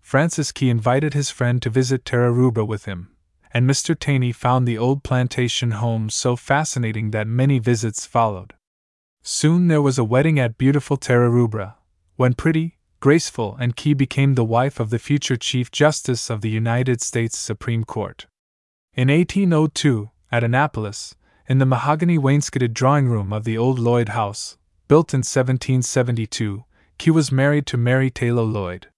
Francis Key invited his friend to visit Terra Rubra with him, and Mr. Taney found the old plantation home so fascinating that many visits followed. Soon there was a wedding at beautiful Terra Rubra, when pretty, graceful, Anne Key became the wife of the future Chief Justice of the United States Supreme Court. In 1802, at Annapolis, in the mahogany wainscoted drawing room of the old Lloyd house, built in 1772, Key was married to Mary Taylor Lloyd.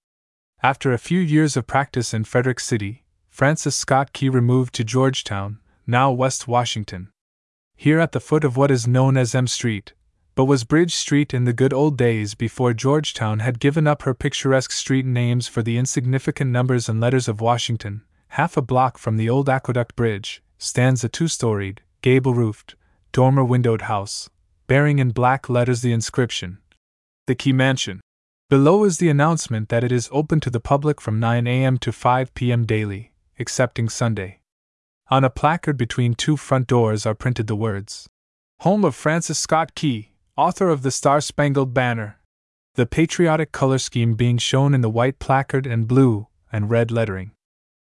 After a few years of practice in Frederick City, Francis Scott Key removed to Georgetown, now West Washington. Here at the foot of what is known as M Street, but was Bridge Street in the good old days before Georgetown had given up her picturesque street names for the insignificant numbers and letters of Washington, half a block from the old Aqueduct Bridge, stands a two storied, gable roofed, dormer windowed house, bearing in black letters the inscription The Key Mansion. Below is the announcement that it is open to the public from 9 a.m. to 5 p.m. daily, excepting Sunday. On a placard between two front doors are printed the words Home of Francis Scott Key, author of the Star Spangled Banner. The patriotic color scheme being shown in the white placard and blue and red lettering.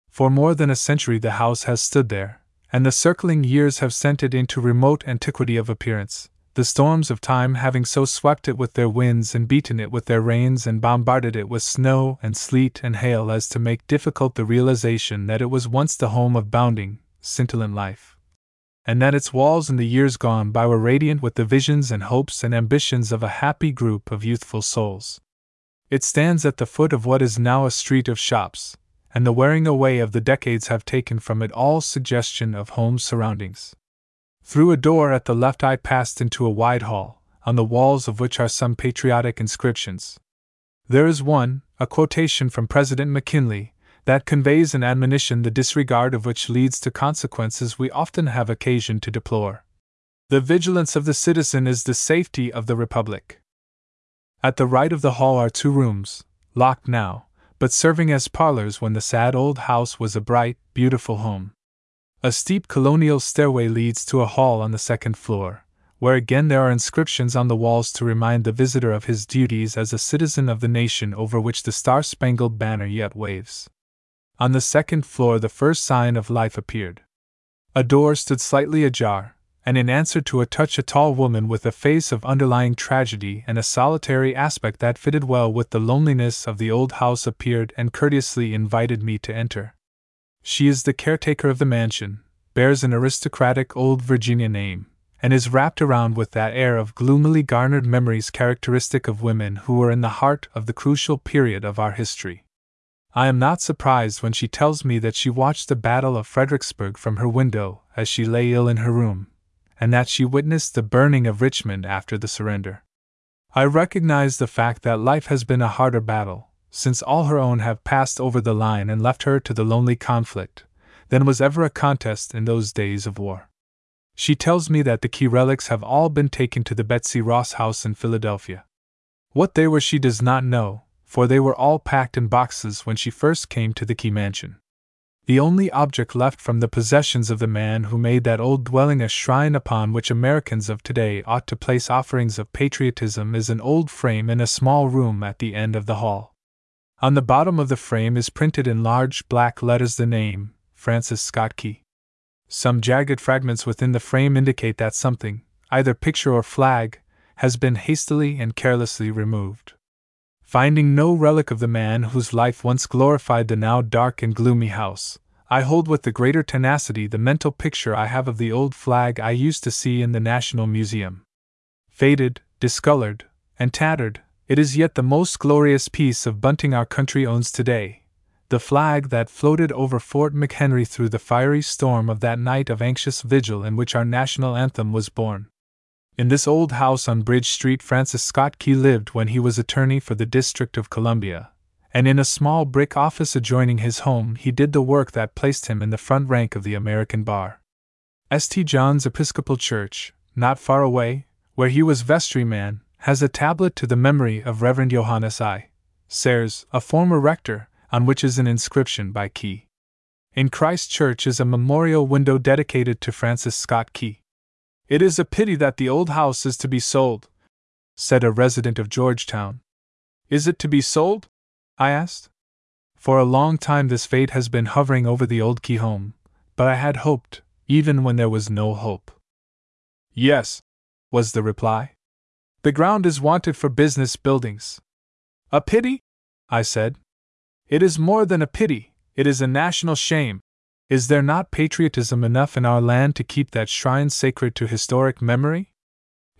For more than a century the house has stood there, and the circling years have sent it into remote antiquity of appearance, the storms of time having so swept it with their winds and beaten it with their rains and bombarded it with snow and sleet and hail as to make difficult the realization that it was once the home of bounding, scintillant life. And that its walls in the years gone by were radiant with the visions and hopes and ambitions of a happy group of youthful souls. It stands at the foot of what is now a street of shops, and the wearing away of the decades have taken from it all suggestion of home surroundings. Through a door at the left, I passed into a wide hall, on the walls of which are some patriotic inscriptions. There is one, a quotation from President McKinley, that conveys an admonition the disregard of which leads to consequences we often have occasion to deplore. The vigilance of the citizen is the safety of the Republic. At the right of the hall are two rooms, locked now, but serving as parlors when the sad old house was a bright, beautiful home. A steep colonial stairway leads to a hall on the second floor, where again there are inscriptions on the walls to remind the visitor of his duties as a citizen of the nation over which the star spangled banner yet waves. On the second floor, the first sign of life appeared. A door stood slightly ajar, and in answer to a touch, a tall woman with a face of underlying tragedy and a solitary aspect that fitted well with the loneliness of the old house appeared and courteously invited me to enter. She is the caretaker of the mansion, bears an aristocratic old Virginia name, and is wrapped around with that air of gloomily garnered memories characteristic of women who were in the heart of the crucial period of our history. I am not surprised when she tells me that she watched the Battle of Fredericksburg from her window as she lay ill in her room, and that she witnessed the burning of Richmond after the surrender. I recognize the fact that life has been a harder battle, since all her own have passed over the line and left her to the lonely conflict, than was ever a contest in those days of war. She tells me that the key relics have all been taken to the Betsy Ross house in Philadelphia. What they were she does not know, for they were all packed in boxes when she first came to the Key Mansion. The only object left from the possessions of the man who made that old dwelling a shrine upon which Americans of today ought to place offerings of patriotism is an old frame in a small room at the end of the hall. On the bottom of the frame is printed in large black letters the name, Francis Scott Key. Some jagged fragments within the frame indicate that something, either picture or flag, has been hastily and carelessly removed. Finding no relic of the man whose life once glorified the now dark and gloomy house, I hold with the greater tenacity the mental picture I have of the old flag I used to see in the National Museum. Faded, discolored, and tattered, it is yet the most glorious piece of bunting our country owns today. The flag that floated over Fort McHenry through the fiery storm of that night of anxious vigil in which our national anthem was born. In this old house on Bridge Street, Francis Scott Key lived when he was attorney for the District of Columbia, and in a small brick office adjoining his home, he did the work that placed him in the front rank of the American bar. St. John's Episcopal Church, not far away, where he was vestryman, has a tablet to the memory of Reverend Johannes I. Sayers, a former rector, on which is an inscription by Key. In Christ Church is a memorial window dedicated to Francis Scott Key. It is a pity that the old house is to be sold, said a resident of Georgetown. Is it to be sold? I asked. For a long time this fate has been hovering over the old key home, but I had hoped, even when there was no hope. Yes, was the reply. The ground is wanted for business buildings. A pity? I said. It is more than a pity, it is a national shame, Is there not patriotism enough in our land to keep that shrine sacred to historic memory?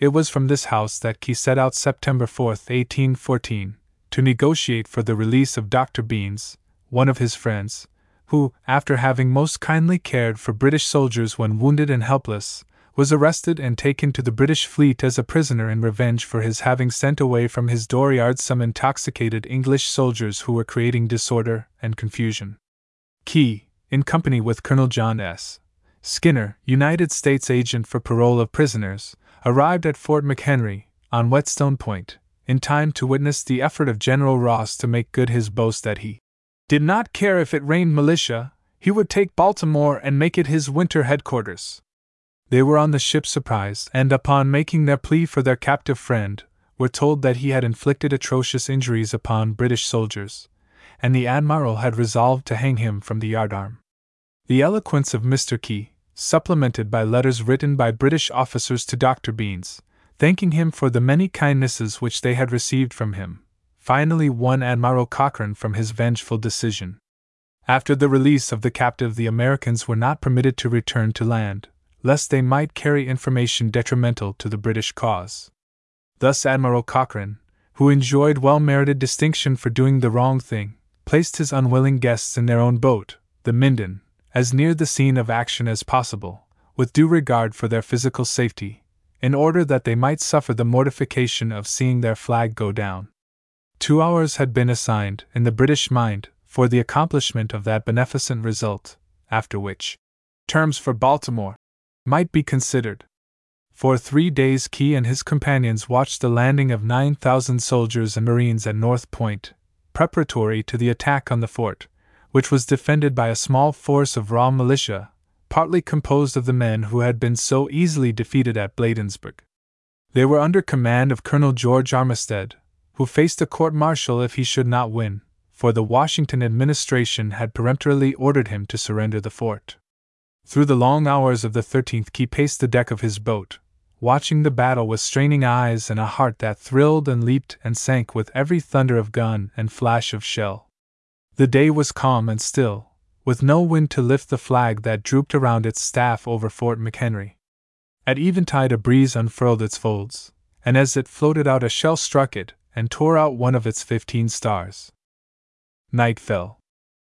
It was from this house that Key set out September 4, 1814, to negotiate for the release of Dr. Beanes, one of his friends, who, after having most kindly cared for British soldiers when wounded and helpless, was arrested and taken to the British fleet as a prisoner in revenge for his having sent away from his dooryard some intoxicated English soldiers who were creating disorder and confusion. Key, in company with Colonel John S. Skinner, United States agent for parole of prisoners, arrived at Fort McHenry, on Whetstone Point, in time to witness the effort of General Ross to make good his boast that he did not care if it rained militia, he would take Baltimore and make it his winter headquarters. They were on the ship Surprise, and upon making their plea for their captive friend, were told that he had inflicted atrocious injuries upon British soldiers, and the Admiral had resolved to hang him from the yardarm. The eloquence of Mr. Key, supplemented by letters written by British officers to Dr. Beanes, thanking him for the many kindnesses which they had received from him, finally won Admiral Cochrane from his vengeful decision. After the release of the captive, the Americans were not permitted to return to land, lest they might carry information detrimental to the British cause. Thus, Admiral Cochrane, who enjoyed well merited distinction for doing the wrong thing, placed his unwilling guests in their own boat, the Minden, as near the scene of action as possible, with due regard for their physical safety, in order that they might suffer the mortification of seeing their flag go down. Two hours had been assigned, in the British mind, for the accomplishment of that beneficent result, after which terms for Baltimore might be considered. For three days, Key and his companions watched the landing of 9,000 soldiers and marines at North Point, preparatory to the attack on the fort, which was defended by a small force of raw militia, partly composed of the men who had been so easily defeated at Bladensburg. They were under command of Colonel George Armistead, who faced a court martial if he should not win, for the Washington administration had peremptorily ordered him to surrender the fort. Through the long hours of the 13th, he paced the deck of his boat, watching the battle with straining eyes and a heart that thrilled and leaped and sank with every thunder of gun and flash of shell. The day was calm and still, with no wind to lift the flag that drooped around its staff over Fort McHenry. At eventide, a breeze unfurled its folds, and as it floated out, a shell struck it and tore out one of its fifteen stars. Night fell.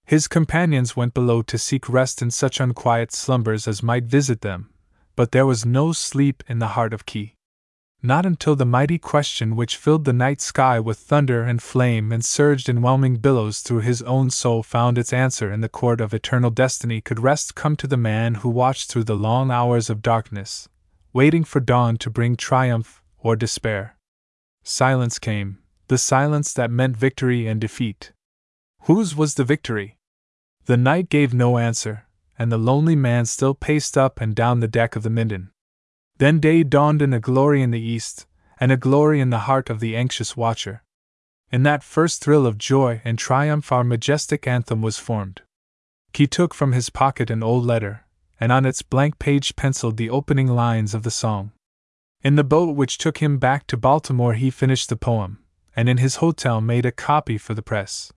His companions went below to seek rest in such unquiet slumbers as might visit them, but there was no sleep in the heart of Key. Not until the mighty question which filled the night sky with thunder and flame and surged in whelming billows through his own soul found its answer in the court of eternal destiny could rest come to the man who watched through the long hours of darkness, waiting for dawn to bring triumph or despair. Silence came, the silence that meant victory and defeat. Whose was the victory? The night gave no answer, and the lonely man still paced up and down the deck of the Minden. Then day dawned in a glory in the east, and a glory in the heart of the anxious watcher. In that first thrill of joy and triumph, our majestic anthem was formed. He took from his pocket an old letter, and on its blank page penciled the opening lines of the song. In the boat which took him back to Baltimore, he finished the poem, and in his hotel made a copy for the press.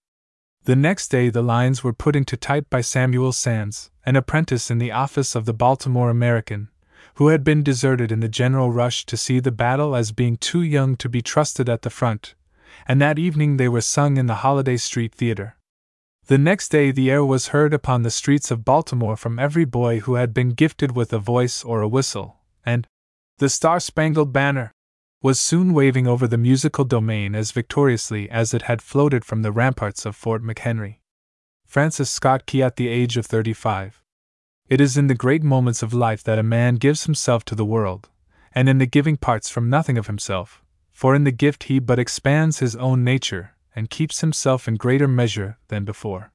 The next day, the lines were put into type by Samuel Sands, an apprentice in the office of the Baltimore American, who had been deserted in the general rush to see the battle as being too young to be trusted at the front, and that evening they were sung in the Holliday Street Theater. The next day, the air was heard upon the streets of Baltimore from every boy who had been gifted with a voice or a whistle, and the Star Spangled Banner was soon waving over the musical domain as victoriously as it had floated from the ramparts of Fort McHenry. Francis Scott Key at the age of 35 it is in the great moments of life that a man gives himself to the world, and in the giving parts from nothing of himself, for in the gift he but expands his own nature and keeps himself in greater measure than before.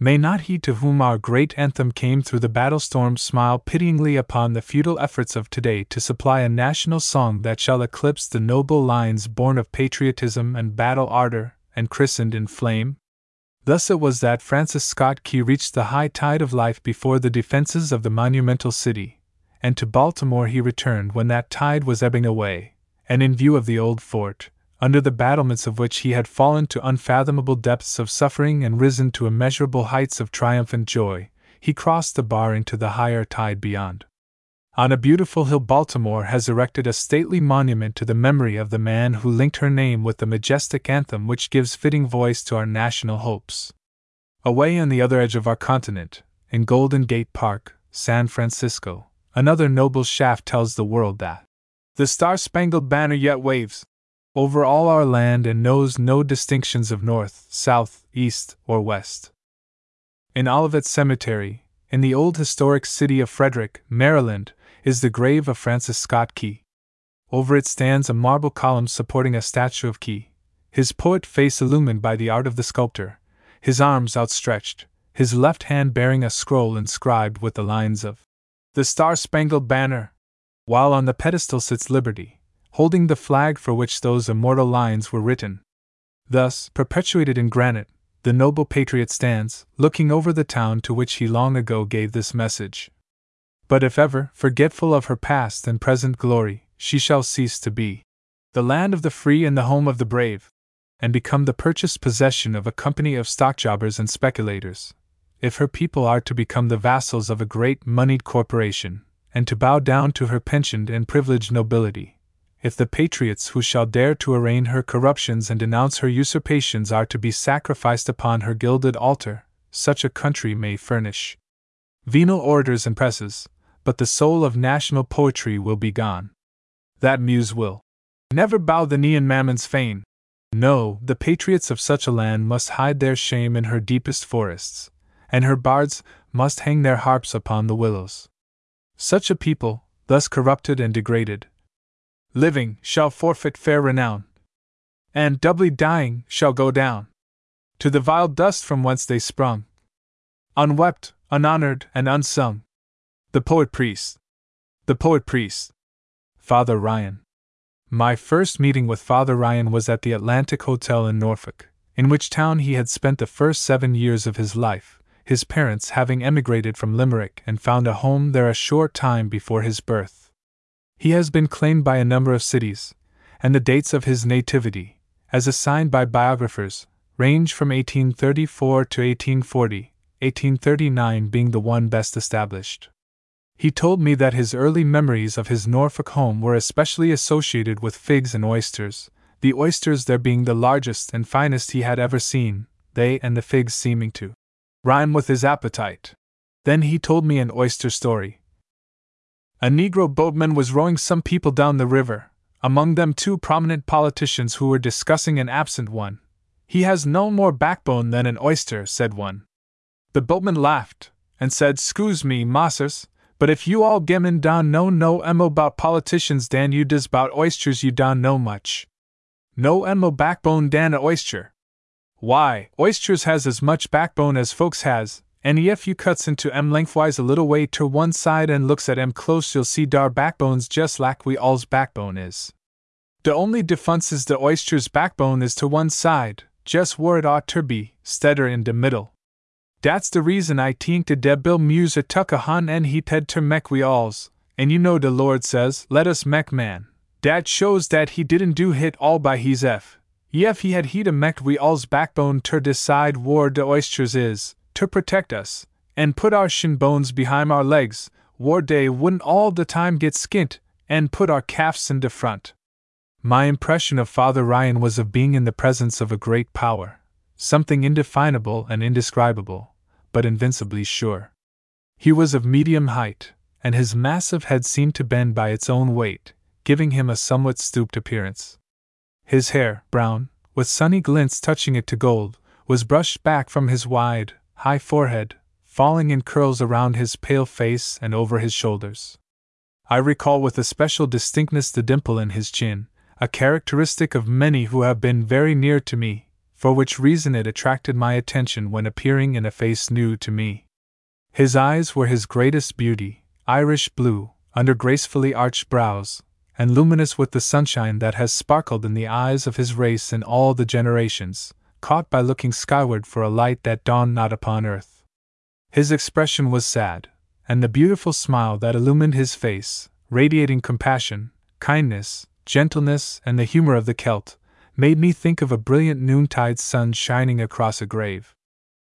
May not he to whom our great anthem came through the battle storm smile pityingly upon the futile efforts of today to supply a national song that shall eclipse the noble lines born of patriotism and battle ardor and christened in flame? Thus it was that Francis Scott Key reached the high tide of life before the defenses of the monumental city, and to Baltimore he returned when that tide was ebbing away, and in view of the old fort, under the battlements of which he had fallen to unfathomable depths of suffering and risen to immeasurable heights of triumphant joy, he crossed the bar into the higher tide beyond. On a beautiful hill, Baltimore has erected a stately monument to the memory of the man who linked her name with the majestic anthem which gives fitting voice to our national hopes. Away on the other edge of our continent, in Golden Gate Park, San Francisco, another noble shaft tells the world that the star spangled banner yet waves over all our land and knows no distinctions of north, south, east, or west. In Olivet Cemetery, in the old historic city of Frederick, Maryland, is the grave of Francis Scott Key. Over it stands a marble column supporting a statue of Key, his poet face illumined by the art of the sculptor, his arms outstretched, his left hand bearing a scroll inscribed with the lines of the Star Spangled Banner, while on the pedestal sits Liberty, holding the flag for which those immortal lines were written. Thus, perpetuated in granite, the noble patriot stands, looking over the town to which he long ago gave this message. But if ever, forgetful of her past and present glory, she shall cease to be the land of the free and the home of the brave, and become the purchased possession of a company of stock jobbers and speculators, if her people are to become the vassals of a great moneyed corporation, and to bow down to her pensioned and privileged nobility, if the patriots who shall dare to arraign her corruptions and denounce her usurpations are to be sacrificed upon her gilded altar, such a country may furnish venal orators and presses, but the soul of national poetry will be gone. That muse will never bow the knee in Mammon's fane. No, the patriots of such a land must hide their shame in her deepest forests, and her bards must hang their harps upon the willows. Such a people, thus corrupted and degraded, living, shall forfeit fair renown, and, doubly dying, shall go down to the vile dust from whence they sprung, unwept, unhonored, and unsung. The Poet Priest. The Poet Priest. Father Ryan. My first meeting with Father Ryan was at the Atlantic Hotel in Norfolk, in which town he had spent the first seven years of his life, his parents having emigrated from Limerick and found a home there a short time before his birth. He has been claimed by a number of cities, and the dates of his nativity, as assigned by biographers, range from 1834 to 1840, 1839 being the one best established. He told me that his early memories of his Norfolk home were especially associated with figs and oysters, the oysters there being the largest and finest he had ever seen, they and the figs seeming to rhyme with his appetite. Then he told me an oyster story. A Negro boatman was rowing some people down the river, among them two prominent politicians who were discussing an absent one. He has no more backbone than an oyster, said one. The boatman laughed, and said, Scuse me, massers, but if you all gemmen don know no emo bout politicians dan you does bout oysters you don know much. No emo backbone dan a oyster. Why, oysters has as much backbone as folks has, and if you cuts into em lengthwise a little way to one side and looks at em close you'll see dar backbones just like we all's backbone is. The only difference is the oyster's backbone is to one side, just where it ought to be, steader in de middle. Dat's the reason I tink de debil muse tuck a han en he ted ter mek we alls, and you know de Lord says, let us mek man. Dat shows dat he didn't do hit all by his f. Yef he had he'd a mek we alls backbone ter decide war de oysters is, ter protect us, and put our shin bones behind our legs, war dey wouldn't all the time get skint, and put our calves in de front. My impression of Father Ryan was of being in the presence of a great power, something indefinable and indescribable but invincibly sure. He was of medium height, and his massive head seemed to bend by its own weight, giving him a somewhat stooped appearance. His hair, brown, with sunny glints touching it to gold, was brushed back from his wide, high forehead, falling in curls around his pale face and over his shoulders. I recall with especial distinctness the dimple in his chin, a characteristic of many who have been very near to me, for which reason it attracted my attention when appearing in a face new to me. His eyes were his greatest beauty, Irish blue, under gracefully arched brows, and luminous with the sunshine that has sparkled in the eyes of his race in all the generations, caught by looking skyward for a light that dawned not upon earth. His expression was sad, and the beautiful smile that illumined his face, radiating compassion, kindness, gentleness, and the humor of the Celt, made me think of a brilliant noontide sun shining across a grave.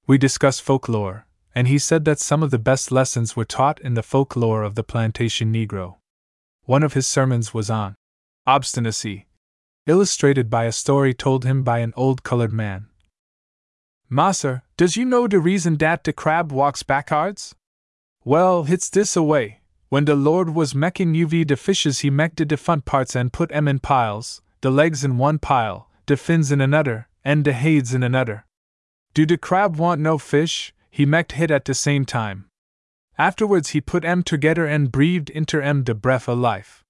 We discussed folklore, and he said that some of the best lessons were taught in the folklore of the plantation Negro. One of his sermons was on obstinacy, illustrated by a story told him by an old colored man. Masser, does you know de reason dat de crab walks backwards? Well, hit's this away. When de Lord was mecking UV de fishes, he meked de front parts and put em in piles, de legs in one pile, de fins in another, and de heads in another. Do de crab want no fish? He meked hit at de same time. Afterwards he put em together and breathed inter em de breath of life.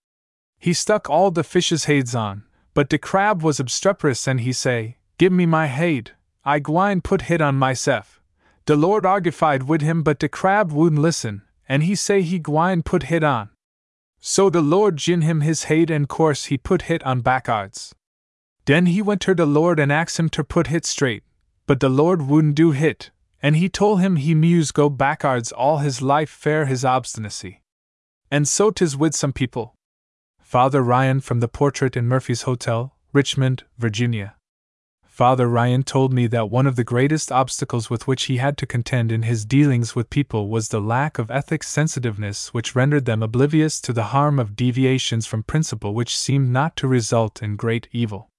He stuck all the fish's heads on, but de crab was obstreperous and he say, Give me my head, I gwine put hit on myself. De Lord argified wid him but de crab wouldn't listen, and he say he gwine put hit on. So the Lord gin him his head and course he put hit on backards. Den he went ter de Lord and ax him ter put hit straight, but de Lord wouldn't do hit, and he told him he muse go backards all his life fair his obstinacy. And so 'tis with some people. Father Ryan from the Portrait in Murphy's Hotel, Richmond, Virginia. Father Ryan told me that one of the greatest obstacles with which he had to contend in his dealings with people was the lack of ethics sensitiveness which rendered them oblivious to the harm of deviations from principle which seemed not to result in great evil.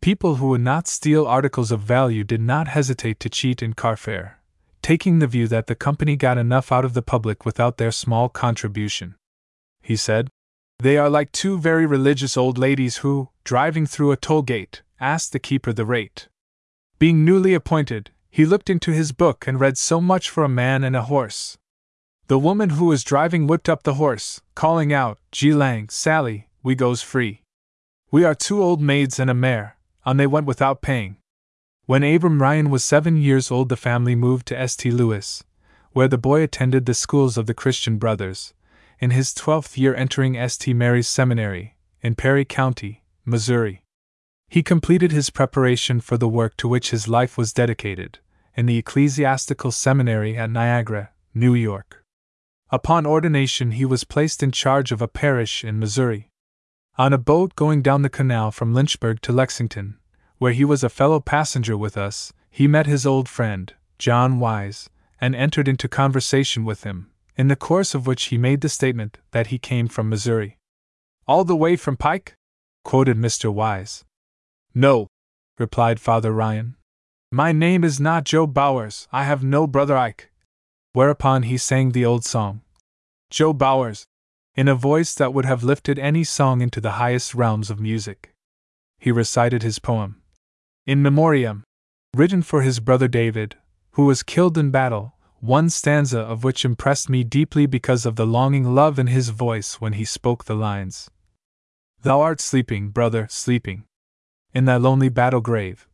People who would not steal articles of value did not hesitate to cheat in car fare, taking the view that the company got enough out of the public without their small contribution. He said, They are like two very religious old ladies who, driving through a toll gate, asked the keeper the rate. Being newly appointed, he looked into his book and read so much for a man and a horse. The woman who was driving whipped up the horse, calling out, lang, Sally, we goes free. We are two old maids and a mare, and they went without paying. When Abram Ryan was seven years old, the family moved to St. Louis, where the boy attended the schools of the Christian Brothers, in his twelfth year entering St. Mary's Seminary, in Perry County, Missouri. He completed his preparation for the work to which his life was dedicated, in the Ecclesiastical Seminary at Niagara, New York. Upon ordination, he was placed in charge of a parish in Missouri. On a boat going down the canal from Lynchburg to Lexington, where he was a fellow passenger with us, he met his old friend, John Wise, and entered into conversation with him, in the course of which he made the statement that he came from Missouri. All the way from Pike? quoted Mr. Wise. No, replied Father Ryan. My name is not Joe Bowers, I have no brother Ike. Whereupon he sang the old song. Joe Bowers, in a voice that would have lifted any song into the highest realms of music. He recited his poem, In Memoriam, written for his brother David, who was killed in battle, one stanza of which impressed me deeply because of the longing love in his voice when he spoke the lines Thou art sleeping, brother, sleeping, in thy lonely battle grave.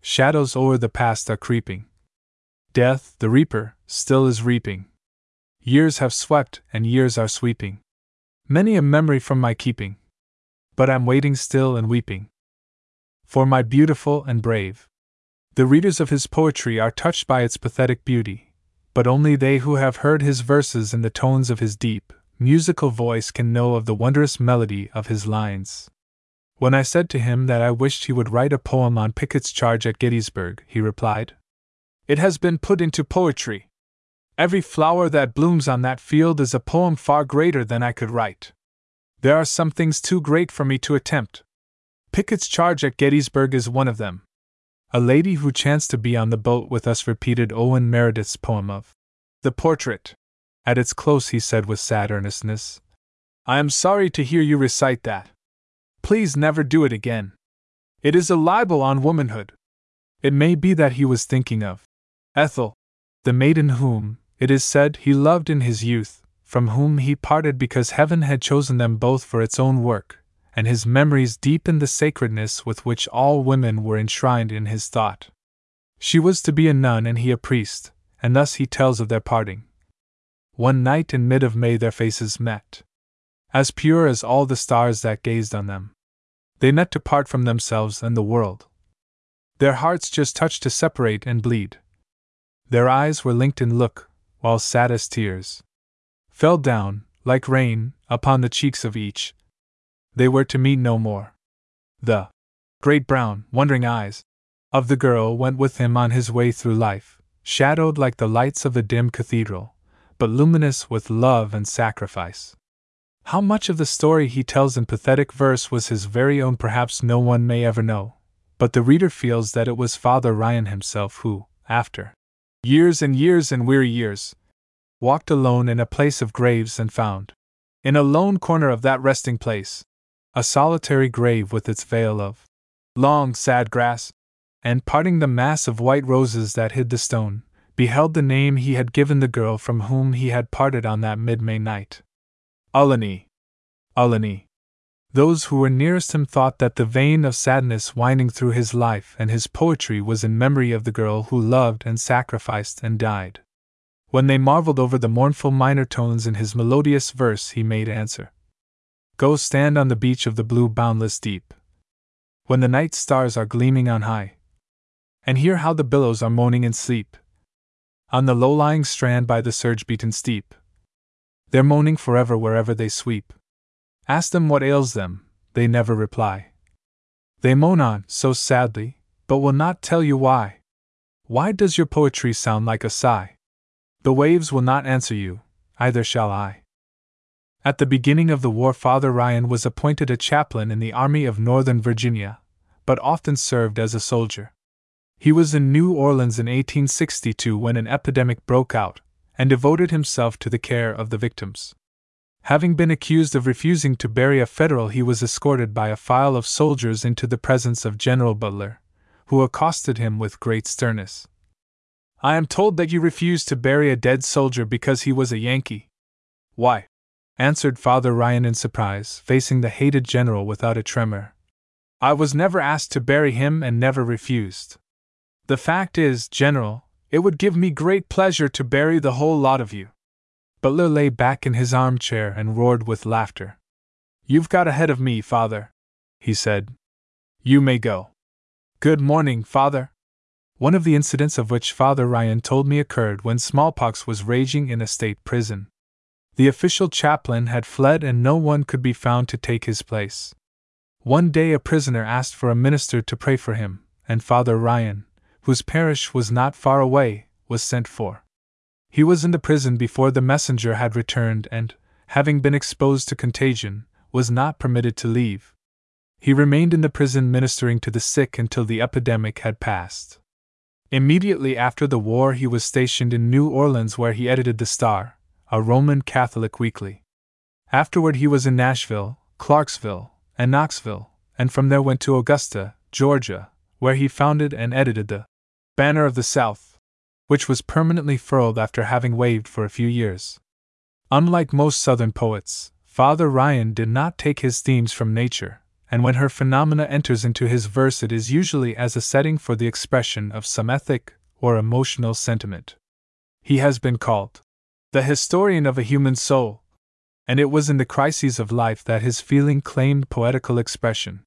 Shadows o'er the past are creeping. Death, the reaper, still is reaping. Years have swept, and years are sweeping. Many a memory from my keeping. But I'm waiting still and weeping. For my beautiful and brave. The readers of his poetry are touched by its pathetic beauty, but only they who have heard his verses in the tones of his deep, musical voice can know of the wondrous melody of his lines. When I said to him that I wished he would write a poem on Pickett's charge at Gettysburg, he replied, It has been put into poetry. Every flower that blooms on that field is a poem far greater than I could write. There are some things too great for me to attempt. Pickett's charge at Gettysburg is one of them. A lady who chanced to be on the boat with us repeated Owen Meredith's poem of The Portrait. At its close, he said with sad earnestness, I am sorry to hear you recite that. Please never do it again. It is a libel on womanhood. It may be that he was thinking of Ethel, the maiden whom, it is said he loved in his youth, from whom he parted because heaven had chosen them both for its own work, and his memories deepened the sacredness with which all women were enshrined in his thought. She was to be a nun and he a priest, and thus he tells of their parting. One night in mid of May their faces met, as pure as all the stars that gazed on them. They met to part from themselves and the world. Their hearts just touched to separate and bleed. Their eyes were linked in look, while saddest tears fell down, like rain, upon the cheeks of each. They were to meet no more. The great brown, wondering eyes of the girl went with him on his way through life, shadowed like the lights of a dim cathedral, but luminous with love and sacrifice. How much of the story he tells in pathetic verse was his very own, perhaps no one may ever know, but the reader feels that it was Father Ryan himself who, after years and years and weary years, walked alone in a place of graves and found, in a lone corner of that resting place, a solitary grave with its veil of long, sad grass, and parting the mass of white roses that hid the stone, beheld the name he had given the girl from whom he had parted on that mid May night. Ullainee. Ullainee. Those who were nearest him thought that the vein of sadness winding through his life and his poetry was in memory of the girl who loved and sacrificed and died. When they marveled over the mournful minor tones in his melodious verse, he made answer Go stand on the beach of the blue boundless deep. When the night stars are gleaming on high, and hear how the billows are moaning in sleep. On the low lying strand by the surge beaten steep, they're moaning forever wherever they sweep. Ask them what ails them, they never reply. They moan on, so sadly, but will not tell you why. Why does your poetry sound like a sigh? The waves will not answer you, either shall I. At the beginning of the war, Father Ryan was appointed a chaplain in the Army of Northern Virginia, but often served as a soldier. He was in New Orleans in 1862 when an epidemic broke out, and devoted himself to the care of the victims. Having been accused of refusing to bury a Federal, he was escorted by a file of soldiers into the presence of General Butler, who accosted him with great sternness. I am told that you refused to bury a dead soldier because he was a Yankee. Why? answered Father Ryan in surprise, facing the hated general without a tremor. I was never asked to bury him and never refused. The fact is, General, it would give me great pleasure to bury the whole lot of you. Butler lay back in his armchair and roared with laughter. You've got ahead of me, father, he said. You may go. Good morning, father. One of the incidents of which Father Ryan told me occurred when smallpox was raging in a state prison. The official chaplain had fled and no one could be found to take his place. One day a prisoner asked for a minister to pray for him, and Father Ryan, whose parish was not far away, was sent for. He was in the prison before the messenger had returned and, having been exposed to contagion, was not permitted to leave. He remained in the prison ministering to the sick until the epidemic had passed. Immediately after the war, he was stationed in New Orleans where he edited The Star, a Roman Catholic weekly. Afterward, he was in Nashville, Clarksville, and Knoxville, and from there went to Augusta, Georgia, where he founded and edited the Banner of the South, which was permanently furled after having waved for a few years. Unlike most Southern poets, Father Ryan did not take his themes from nature, and when her phenomena enters into his verse, it is usually as a setting for the expression of some ethic or emotional sentiment. He has been called the historian of a human soul, and it was in the crises of life that his feeling claimed poetical expression.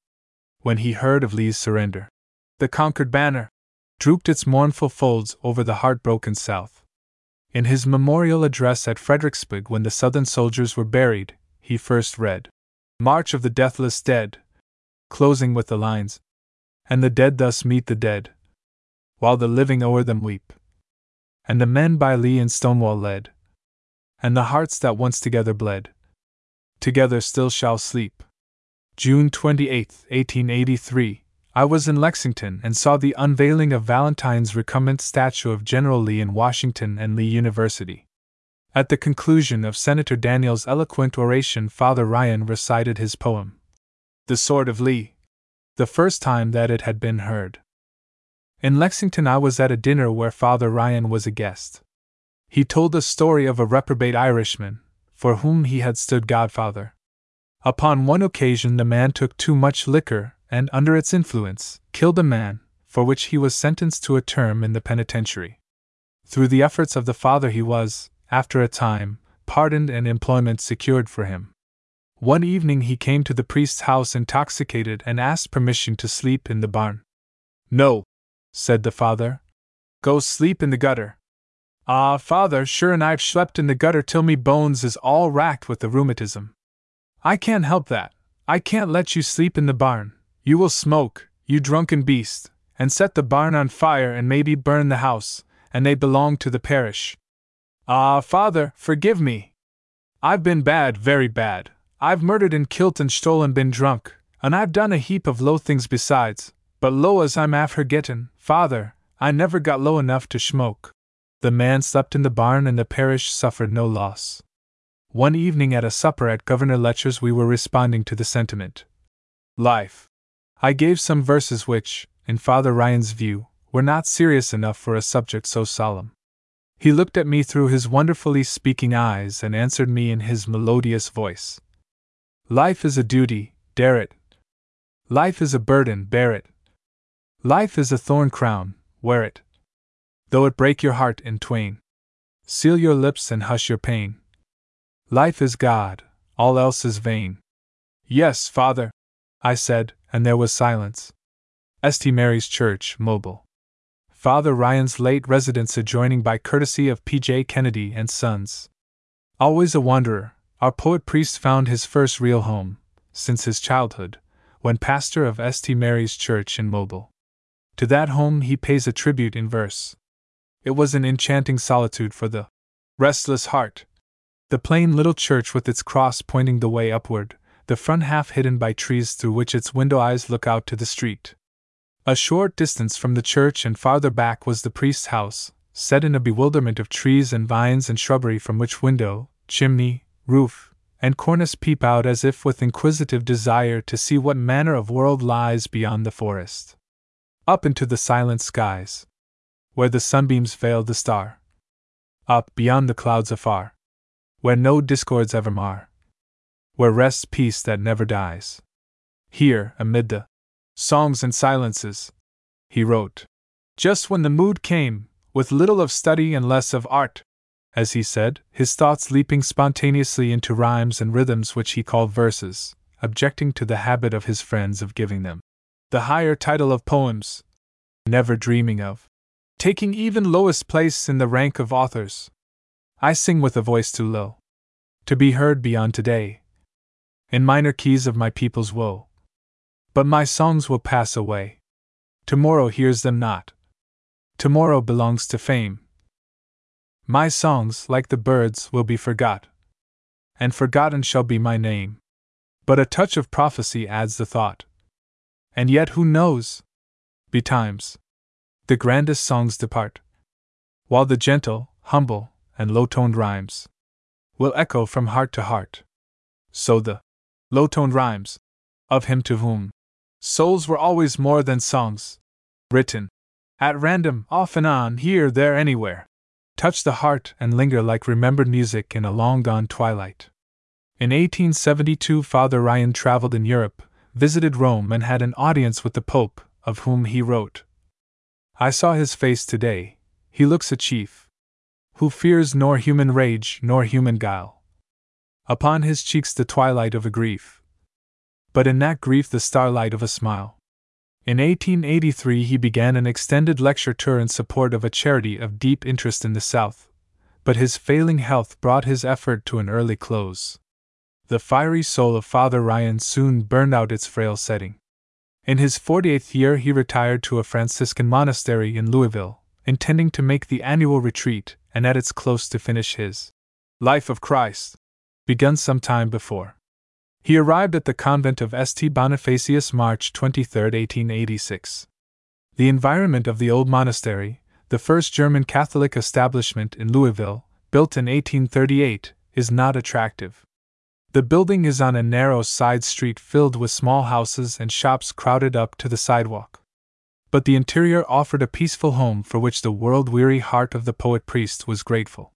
When he heard of Lee's surrender, the conquered banner, drooped its mournful folds over the heartbroken South. In his memorial address at Fredericksburg when the Southern soldiers were buried, he first read March of the Deathless Dead, closing with the lines And the dead thus meet the dead, while the living o'er them weep. And the men by Lee and Stonewall led, and the hearts that once together bled, together still shall sleep. June 28, 1883, I was in Lexington and saw the unveiling of Valentine's recumbent statue of General Lee in Washington and Lee University. At the conclusion of Senator Daniels' eloquent oration, Father Ryan recited his poem, The Sword of Lee, the first time that it had been heard. In Lexington, I was at a dinner where Father Ryan was a guest. He told the story of a reprobate Irishman, for whom he had stood godfather. Upon one occasion, the man took too much liquor and, under its influence, killed a man, for which he was sentenced to a term in the penitentiary. Through the efforts of the father, he was, after a time, pardoned and employment secured for him. One evening he came to the priest's house intoxicated and asked permission to sleep in the barn. No, said the father. Go sleep in the gutter. Ah, father, sure and I've slept in the gutter till me bones is all racked with the rheumatism. I can't help that. I can't let you sleep in the barn. You will smoke, you drunken beast, and set the barn on fire and maybe burn the house, and they belong to the parish. Ah, father, forgive me. I've been bad, very bad. I've murdered and killed and stolen, been drunk, and I've done a heap of low things besides. But low as I'm after gettin', father, I never got low enough to smoke. The man slept in the barn and the parish suffered no loss. One evening at a supper at Governor Letcher's, we were responding to the sentiment Life. I gave some verses which, in Father Ryan's view, were not serious enough for a subject so solemn. He looked at me through his wonderfully speaking eyes and answered me in his melodious voice Life is a duty, dare it. Life is a burden, bear it. Life is a thorn crown, wear it. Though it break your heart in twain, seal your lips and hush your pain. Life is God, all else is vain. Yes, father, I said, and there was silence. St. Mary's Church, Mobile. Father Ryan's late residence adjoining by courtesy of P.J. Kennedy and Sons. Always a wanderer, our poet priest found his first real home, since his childhood, when pastor of St. Mary's Church in Mobile. To that home he pays a tribute in verse. It was an enchanting solitude for the restless heart. The plain little church with its cross pointing the way upward, the front half hidden by trees through which its window eyes look out to the street. A short distance from the church and farther back was the priest's house, set in a bewilderment of trees and vines and shrubbery from which window, chimney, roof, and cornice peep out as if with inquisitive desire to see what manner of world lies beyond the forest. Up into the silent skies, where the sunbeams veil the star. Up beyond the clouds afar, where no discords ever mar. Where rests peace that never dies. Here, amid the songs and silences. He wrote. Just when the mood came, with little of study and less of art, as he said, his thoughts leaping spontaneously into rhymes and rhythms which he called verses, objecting to the habit of his friends of giving them the higher title of poems, never dreaming of taking even lowest place in the rank of authors. I sing with a voice too low to be heard beyond today, in minor keys of my people's woe. But my songs will pass away. Tomorrow hears them not. Tomorrow belongs to fame. My songs, like the birds, will be forgot. And forgotten shall be my name. But a touch of prophecy adds the thought. And yet who knows? Betimes, the grandest songs depart. While the gentle, humble, and low toned rhymes will echo from heart to heart. So the low toned rhymes of him to whom Souls were always more than songs. Written at random, off and on, here, there, anywhere. Touch the heart and linger like remembered music in a long gone twilight. In 1872, Father Ryan traveled in Europe, visited Rome, and had an audience with the Pope, of whom he wrote I saw his face today. He looks a chief who fears nor human rage nor human guile. Upon his cheeks the twilight of a grief but in that grief the starlight of a smile. In 1883, he began an extended lecture tour in support of a charity of deep interest in the South, but his failing health brought his effort to an early close. The fiery soul of Father Ryan soon burned out its frail setting. In his 48th year, he retired to a Franciscan monastery in Louisville, intending to make the annual retreat, and at its close to finish his Life of Christ, begun some time before. He arrived at the convent of St. Bonifacius March 23, 1886. The environment of the old monastery, the first German Catholic establishment in Louisville, built in 1838, is not attractive. The building is on a narrow side street filled with small houses and shops crowded up to the sidewalk. But the interior offered a peaceful home for which the world weary heart of the poet priest was grateful.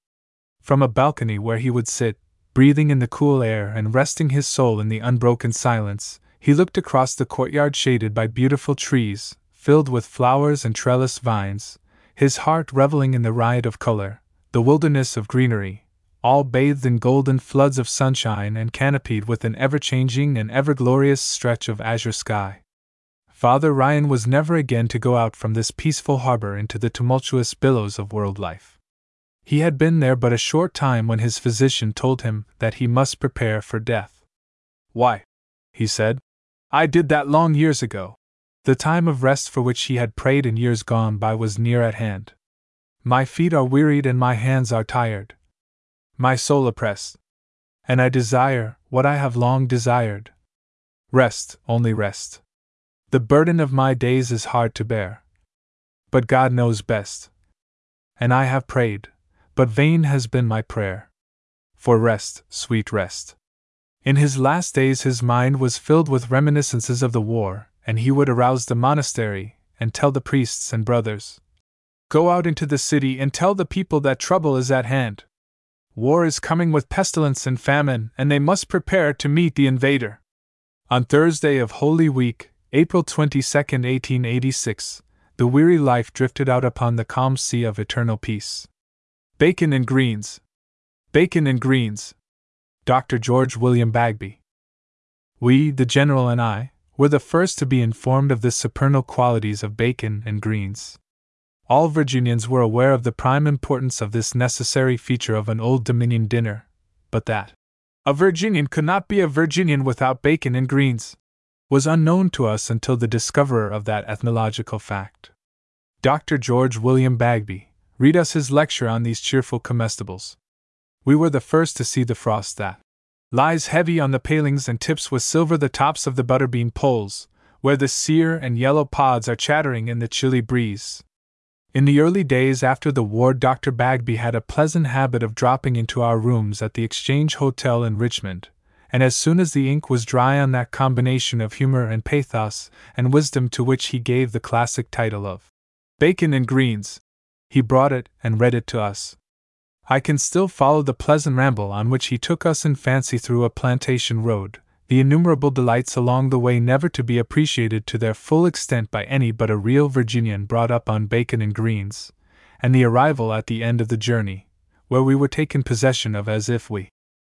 From a balcony where he would sit, breathing in the cool air and resting his soul in the unbroken silence, he looked across the courtyard shaded by beautiful trees, filled with flowers and trellised vines, his heart reveling in the riot of color, the wilderness of greenery, all bathed in golden floods of sunshine and canopied with an ever changing and ever glorious stretch of azure sky. Father Ryan was never again to go out from this peaceful harbor into the tumultuous billows of world life. He had been there but a short time when his physician told him that he must prepare for death. Why, he said, I did that long years ago. The time of rest for which he had prayed in years gone by was near at hand. My feet are wearied and my hands are tired. My soul oppressed. And I desire what I have long desired. Rest, only rest. The burden of my days is hard to bear. But God knows best. And I have prayed, but vain has been my prayer. For rest, sweet rest. In his last days, his mind was filled with reminiscences of the war, and he would arouse the monastery and tell the priests and brothers Go out into the city and tell the people that trouble is at hand. War is coming with pestilence and famine, and they must prepare to meet the invader. On Thursday of Holy Week, April 22, 1886, the weary life drifted out upon the calm sea of eternal peace. Bacon and Greens. Bacon and Greens. Dr. George William Bagby. We, the General and I, were the first to be informed of the supernal qualities of bacon and greens. All Virginians were aware of the prime importance of this necessary feature of an Old Dominion dinner, but that a Virginian could not be a Virginian without bacon and greens was unknown to us until the discoverer of that ethnological fact. Dr. George William Bagby, read us his lecture on these cheerful comestibles. We were the first to see the frost that lies heavy on the palings and tips with silver the tops of the butterbean poles, where the sere and yellow pods are chattering in the chilly breeze. In the early days after the war, Dr. Bagby had a pleasant habit of dropping into our rooms at the Exchange Hotel in Richmond, and as soon as the ink was dry on that combination of humor and pathos and wisdom to which he gave the classic title of Bacon and Greens, he brought it and read it to us. I can still follow the pleasant ramble on which he took us in fancy through a plantation road, the innumerable delights along the way never to be appreciated to their full extent by any but a real Virginian brought up on bacon and greens, and the arrival at the end of the journey, where we were taken possession of as if we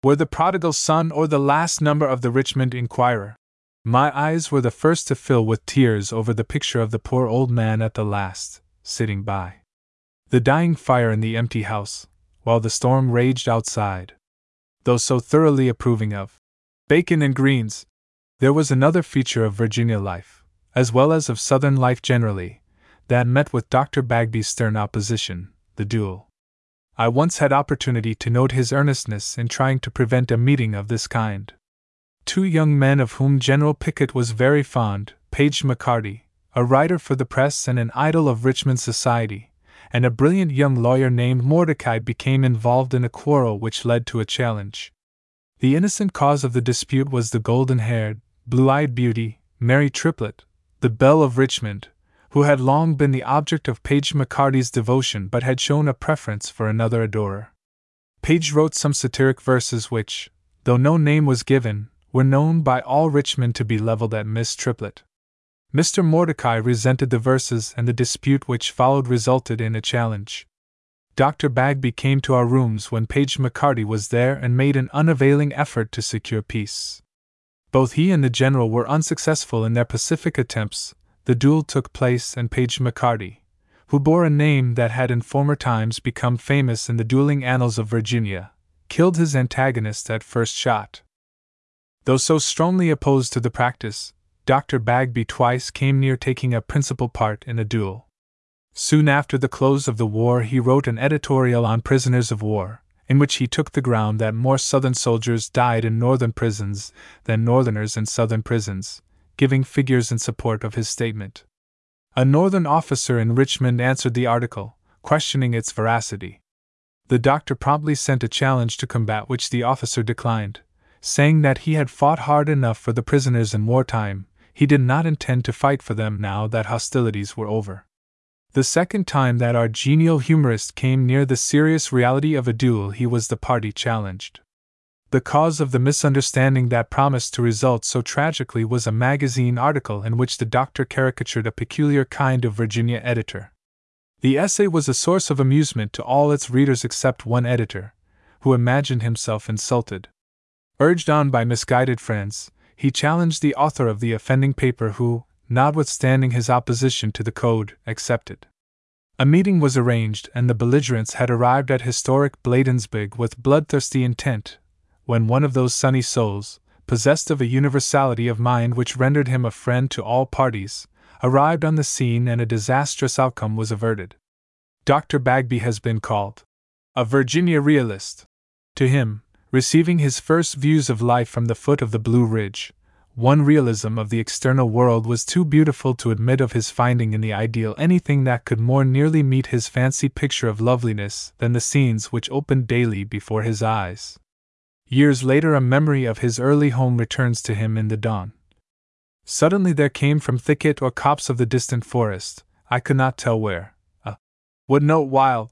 were the prodigal son or the last number of the Richmond Inquirer. My eyes were the first to fill with tears over the picture of the poor old man at the last, sitting by the dying fire in the empty house, while the storm raged outside. Though so thoroughly approving of bacon and greens. There was another feature of Virginia life, as well as of Southern life generally, that met with Dr. Bagby's stern opposition the duel. I once had opportunity to note his earnestness in trying to prevent a meeting of this kind. Two young men of whom General Pickett was very fond, Page McCarty, a writer for the press and an idol of Richmond society, and a brilliant young lawyer named Mordecai became involved in a quarrel which led to a challenge. The innocent cause of the dispute was the golden haired, blue eyed beauty, Mary Triplett, the belle of Richmond, who had long been the object of Page McCarty's devotion but had shown a preference for another adorer. Page wrote some satiric verses which, though no name was given, were known by all Richmond to be leveled at Miss Triplett. Mr. Mordecai resented the verses, and the dispute which followed resulted in a challenge. Dr. Bagby came to our rooms when Page McCarty was there and made an unavailing effort to secure peace. Both he and the general were unsuccessful in their pacific attempts. The duel took place, and Page McCarty, who bore a name that had in former times become famous in the dueling annals of Virginia, killed his antagonist at first shot. Though so strongly opposed to the practice, Dr. Bagby twice came near taking a principal part in a duel. Soon after the close of the war, he wrote an editorial on prisoners of war, in which he took the ground that more Southern soldiers died in Northern prisons than Northerners in Southern prisons, giving figures in support of his statement. A Northern officer in Richmond answered the article, questioning its veracity. The doctor promptly sent a challenge to combat, which the officer declined, saying that he had fought hard enough for the prisoners in wartime, he did not intend to fight for them now that hostilities were over. The second time that our genial humorist came near the serious reality of a duel, he was the party challenged. The cause of the misunderstanding that promised to result so tragically was a magazine article in which the doctor caricatured a peculiar kind of Virginia editor. The essay was a source of amusement to all its readers except one editor, who imagined himself insulted. Urged on by misguided friends, he challenged the author of the offending paper, who, notwithstanding his opposition to the code, accepted. A meeting was arranged, and the belligerents had arrived at historic Bladensburg with bloodthirsty intent, when one of those sunny souls, possessed of a universality of mind which rendered him a friend to all parties, arrived on the scene and a disastrous outcome was averted. Dr. Bagby has been called a Virginia realist. To him, receiving his first views of life from the foot of the Blue Ridge, one realism of the external world was too beautiful to admit of his finding in the ideal anything that could more nearly meet his fancied picture of loveliness than the scenes which opened daily before his eyes. Years later, a memory of his early home returns to him in the dawn. Suddenly there came from thicket or copse of the distant forest, I could not tell where, a wood note wild,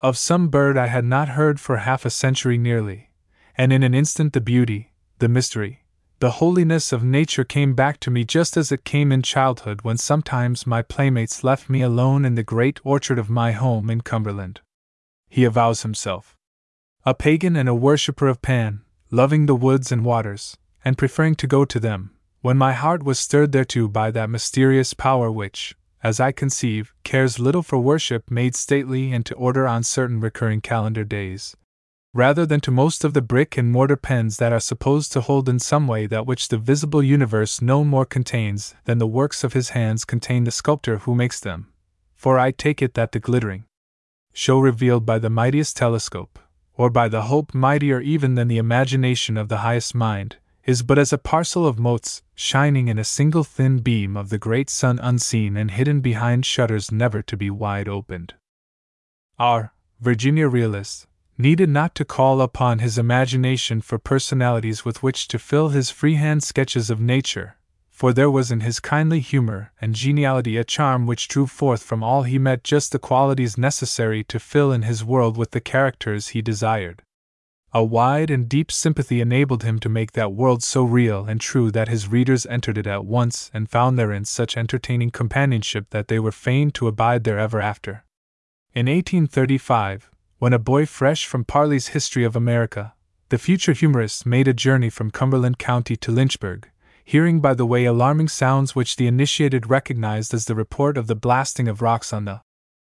of some bird I had not heard for half a century nearly, and in an instant the beauty, the mystery, the holiness of nature came back to me just as it came in childhood when sometimes my playmates left me alone in the great orchard of my home in Cumberland. He avows himself a pagan and a worshipper of Pan, loving the woods and waters, and preferring to go to them, when my heart was stirred thereto by that mysterious power which, as I conceive, cares little for worship made stately and to order on certain recurring calendar days, rather than to most of the brick and mortar pens that are supposed to hold in some way that which the visible universe no more contains than the works of his hands contain the sculptor who makes them. For I take it that the glittering show revealed by the mightiest telescope, or by the hope mightier even than the imagination of the highest mind, is but as a parcel of motes shining in a single thin beam of the great sun unseen and hidden behind shutters never to be wide opened. Our Virginia realists, needed not to call upon his imagination for personalities with which to fill his freehand sketches of nature, for there was in his kindly humor and geniality a charm which drew forth from all he met just the qualities necessary to fill in his world with the characters he desired. A wide and deep sympathy enabled him to make that world so real and true that his readers entered it at once and found therein such entertaining companionship that they were fain to abide there ever after. In 1835, when a boy fresh from Parley's History of America, the future humorist made a journey from Cumberland County to Lynchburg, hearing by the way alarming sounds which the initiated recognized as the report of the blasting of rocks on the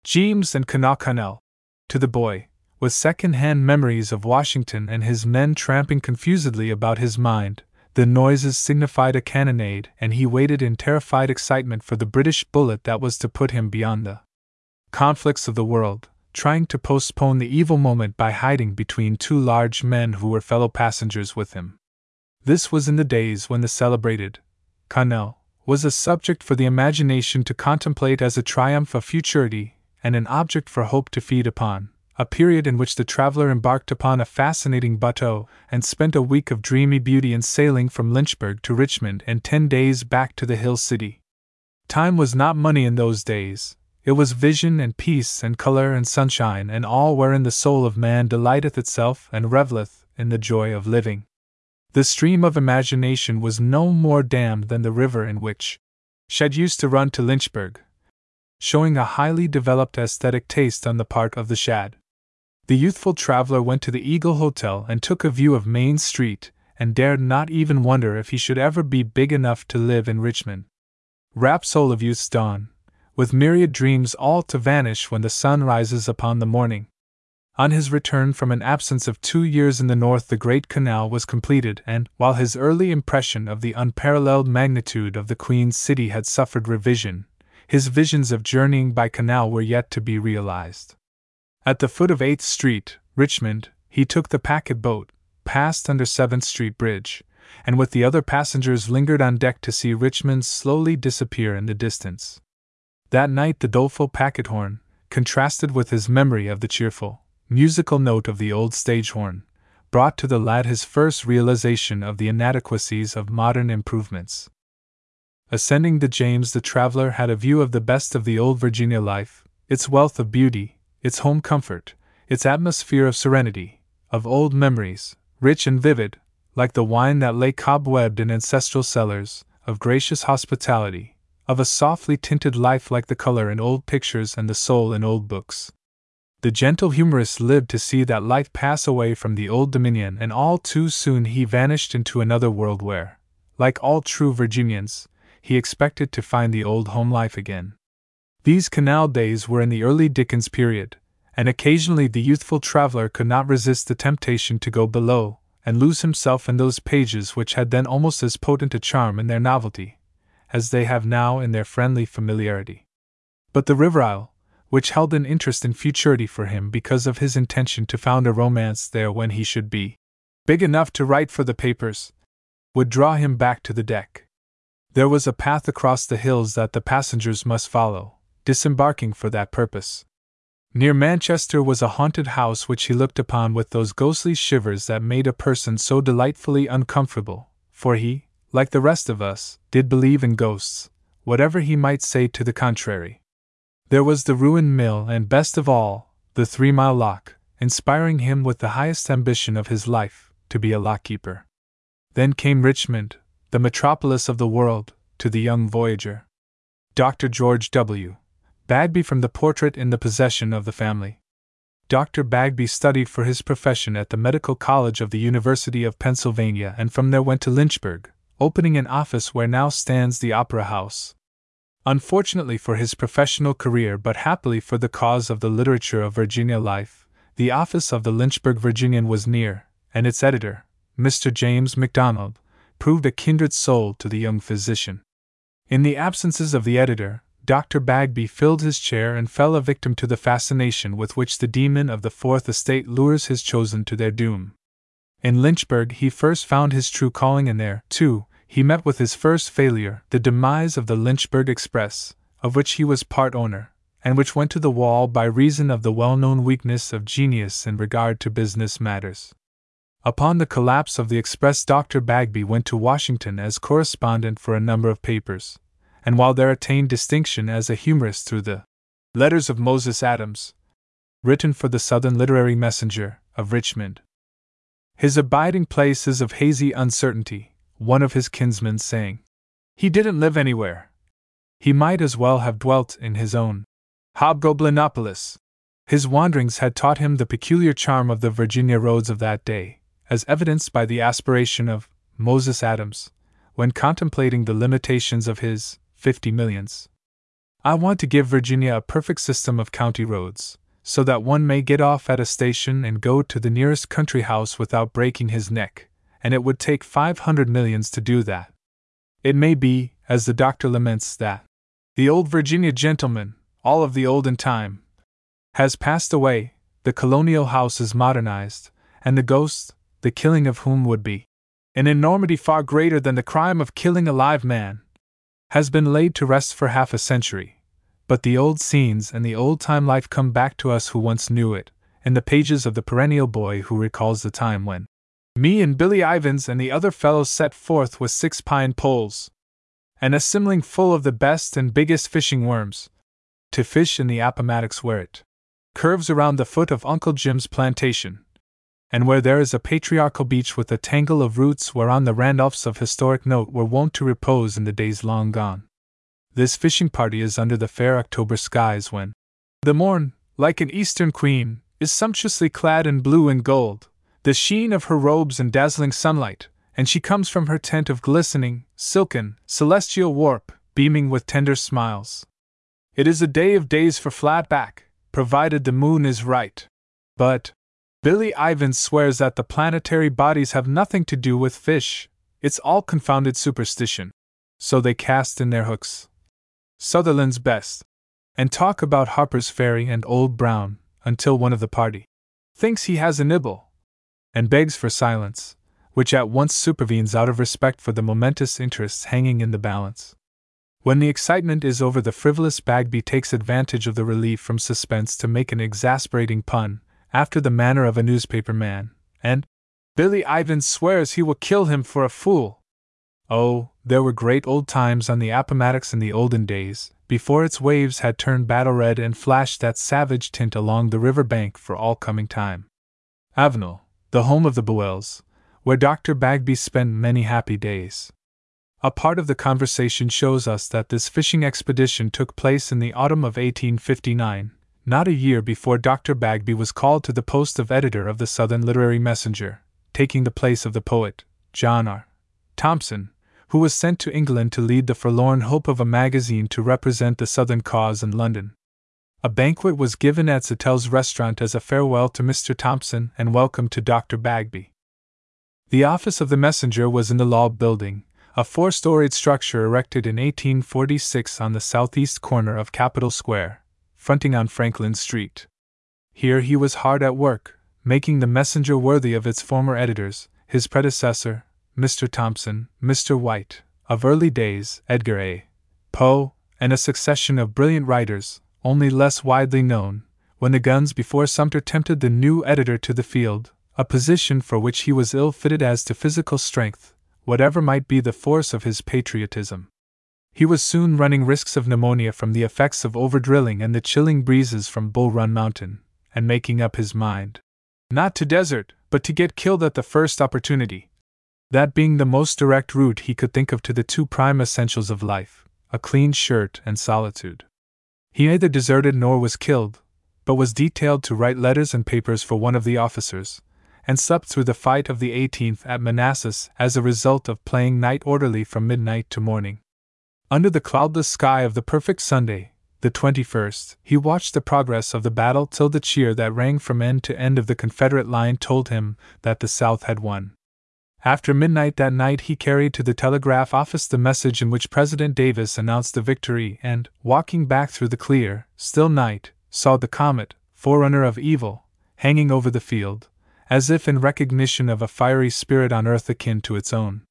James and Kanawha. To the boy, with second hand memories of Washington and his men tramping confusedly about his mind, the noises signified a cannonade, and he waited in terrified excitement for the British bullet that was to put him beyond the conflicts of the world trying to postpone the evil moment by hiding between two large men who were fellow passengers with him. This was in the days when the celebrated Canal was a subject for the imagination to contemplate as a triumph of futurity and an object for hope to feed upon, a period in which the traveler embarked upon a fascinating bateau and spent a week of dreamy beauty in sailing from Lynchburg to Richmond and ten days back to the Hill City. Time was not money in those days, it was vision and peace and color and sunshine and all wherein the soul of man delighteth itself and revelleth in the joy of living. The stream of imagination was no more dammed than the river in which Shad used to run to Lynchburg, showing a highly developed aesthetic taste on the part of the Shad. The youthful traveler went to the Eagle Hotel and took a view of Main Street, and dared not even wonder if he should ever be big enough to live in Richmond. Rhapsole of youth's dawn, with myriad dreams all to vanish when the sun rises upon the morning. On his return from an absence of two years in the north, the Great Canal was completed, and, while his early impression of the unparalleled magnitude of the Queen's City had suffered revision, his visions of journeying by canal were yet to be realized. At the foot of 8th Street, Richmond, he took the packet boat, passed under 7th Street Bridge, and with the other passengers lingered on deck to see Richmond slowly disappear in the distance. That night the doleful packet horn, contrasted with his memory of the cheerful, musical note of the old stage horn, brought to the lad his first realization of the inadequacies of modern improvements. Ascending the James, the traveler had a view of the best of the old Virginia life, its wealth of beauty, its home comfort, its atmosphere of serenity, of old memories, rich and vivid, like the wine that lay cobwebbed in ancestral cellars, of gracious hospitality, of a softly tinted life like the color in old pictures and the soul in old books. The gentle humorist lived to see that life pass away from the old dominion, and all too soon he vanished into another world where, like all true Virginians, he expected to find the old home life again. These canal days were in the early Dickens period, and occasionally the youthful traveler could not resist the temptation to go below and lose himself in those pages which had then almost as potent a charm in their novelty as they have now in their friendly familiarity. But the River Isle, which held an interest in futurity for him because of his intention to found a romance there when he should be big enough to write for the papers, would draw him back to the deck. There was a path across the hills that the passengers must follow, disembarking for that purpose. Near Manchester was a haunted house which he looked upon with those ghostly shivers that made a person so delightfully uncomfortable, for he, like the rest of us, did believe in ghosts, whatever he might say to the contrary. There was the ruined mill, and best of all, the Three Mile Lock, inspiring him with the highest ambition of his life to be a lockkeeper. Then came Richmond, the metropolis of the world, to the young voyager. Dr. George W. Bagby from the portrait in the possession of the family. Dr. Bagby studied for his profession at the Medical College of the University of Pennsylvania and from there went to Lynchburg, opening an office where now stands the Opera House. Unfortunately for his professional career, but happily for the cause of the literature of Virginia life, the office of the Lynchburg Virginian was near, and its editor, Mr. James MacDonald, proved a kindred soul to the young physician. In the absences of the editor, Dr. Bagby filled his chair and fell a victim to the fascination with which the demon of the Fourth Estate lures his chosen to their doom. In Lynchburg he first found his true calling, and there, too, he met with his first failure, the demise of the Lynchburg Express, of which he was part owner, and which went to the wall by reason of the well known weakness of genius in regard to business matters. Upon the collapse of the Express, Dr. Bagby went to Washington as correspondent for a number of papers, and while there attained distinction as a humorist through the Letters of Moses Adams, written for the Southern Literary Messenger of Richmond. His abiding place is of hazy uncertainty, one of his kinsmen saying. He didn't live anywhere. He might as well have dwelt in his own Hobgoblinopolis. His wanderings had taught him the peculiar charm of the Virginia roads of that day, as evidenced by the aspiration of Moses Adams, when contemplating the limitations of his fifty millions. I want to give Virginia a perfect system of county roads, so that one may get off at a station and go to the nearest country house without breaking his neck, and it would take 500 millions to do that. It may be, as the doctor laments, that the old Virginia gentleman, all of the olden time, has passed away, the colonial house is modernized, and the ghost, the killing of whom would be an enormity far greater than the crime of killing a live man, has been laid to rest for half a century. But the old scenes and the old time life come back to us who once knew it, in the pages of the perennial boy who recalls the time when me and Billy Ivins and the other fellows set forth with six pine poles and a simling full of the best and biggest fishing worms to fish in the Appomattox where it curves around the foot of Uncle Jim's plantation, and where there is a patriarchal beach with a tangle of roots whereon the Randolphs of historic note were wont to repose in the days long gone. This fishing party is under the fair October skies when the morn, like an eastern queen, is sumptuously clad in blue and gold, the sheen of her robes in dazzling sunlight, and she comes from her tent of glistening, silken, celestial warp, beaming with tender smiles. It is a day of days for Flatback, provided the moon is right. But Billy Ivins swears that the planetary bodies have nothing to do with fish, it's all confounded superstition. So they cast in their hooks. Sutherland's best. And talk about Harper's Ferry and Old Brown, until one of the party thinks he has a nibble, and begs for silence, which at once supervenes out of respect for the momentous interests hanging in the balance. When the excitement is over, the frivolous Bagby takes advantage of the relief from suspense to make an exasperating pun, after the manner of a newspaper man, and Billy Ivins swears he will kill him for a fool. Oh, there were great old times on the Appomattox in the olden days, before its waves had turned battle red and flashed that savage tint along the river bank for all coming time. Avenel, the home of the Buells, where Dr. Bagby spent many happy days. A part of the conversation shows us that this fishing expedition took place in the autumn of 1859, not a year before Dr. Bagby was called to the post of editor of the Southern Literary Messenger, taking the place of the poet, John R. Thompson, who was sent to England to lead the forlorn hope of a magazine to represent the Southern cause in London. A banquet was given at Zatel's restaurant as a farewell to Mr. Thompson and welcome to Dr. Bagby. The office of the messenger was in the Law Building, a four storied structure erected in 1846 on the southeast corner of Capitol Square, fronting on Franklin Street. Here he was hard at work, making the Messenger worthy of its former editors, his predecessor, Mr. Thompson, Mr. White, of early days, Edgar A. Poe, and a succession of brilliant writers, only less widely known, when the guns before Sumter tempted the new editor to the field, a position for which he was ill fitted as to physical strength, whatever might be the force of his patriotism. He was soon running risks of pneumonia from the effects of overdrilling and the chilling breezes from Bull Run Mountain, and making up his mind. Not to desert, but to get killed at the first opportunity. That being the most direct route he could think of to the two prime essentials of life a clean shirt and solitude. He neither deserted nor was killed, but was detailed to write letters and papers for one of the officers, and slept through the fight of the 18th at Manassas as a result of playing night orderly from midnight to morning. Under the cloudless sky of the perfect Sunday, the 21st, he watched the progress of the battle till the cheer that rang from end to end of the Confederate line told him that the South had won. After midnight that night, he carried to the telegraph office the message in which President Davis announced the victory, and, walking back through the clear, still night, saw the comet, forerunner of evil, hanging over the field, as if in recognition of a fiery spirit on earth akin to its own.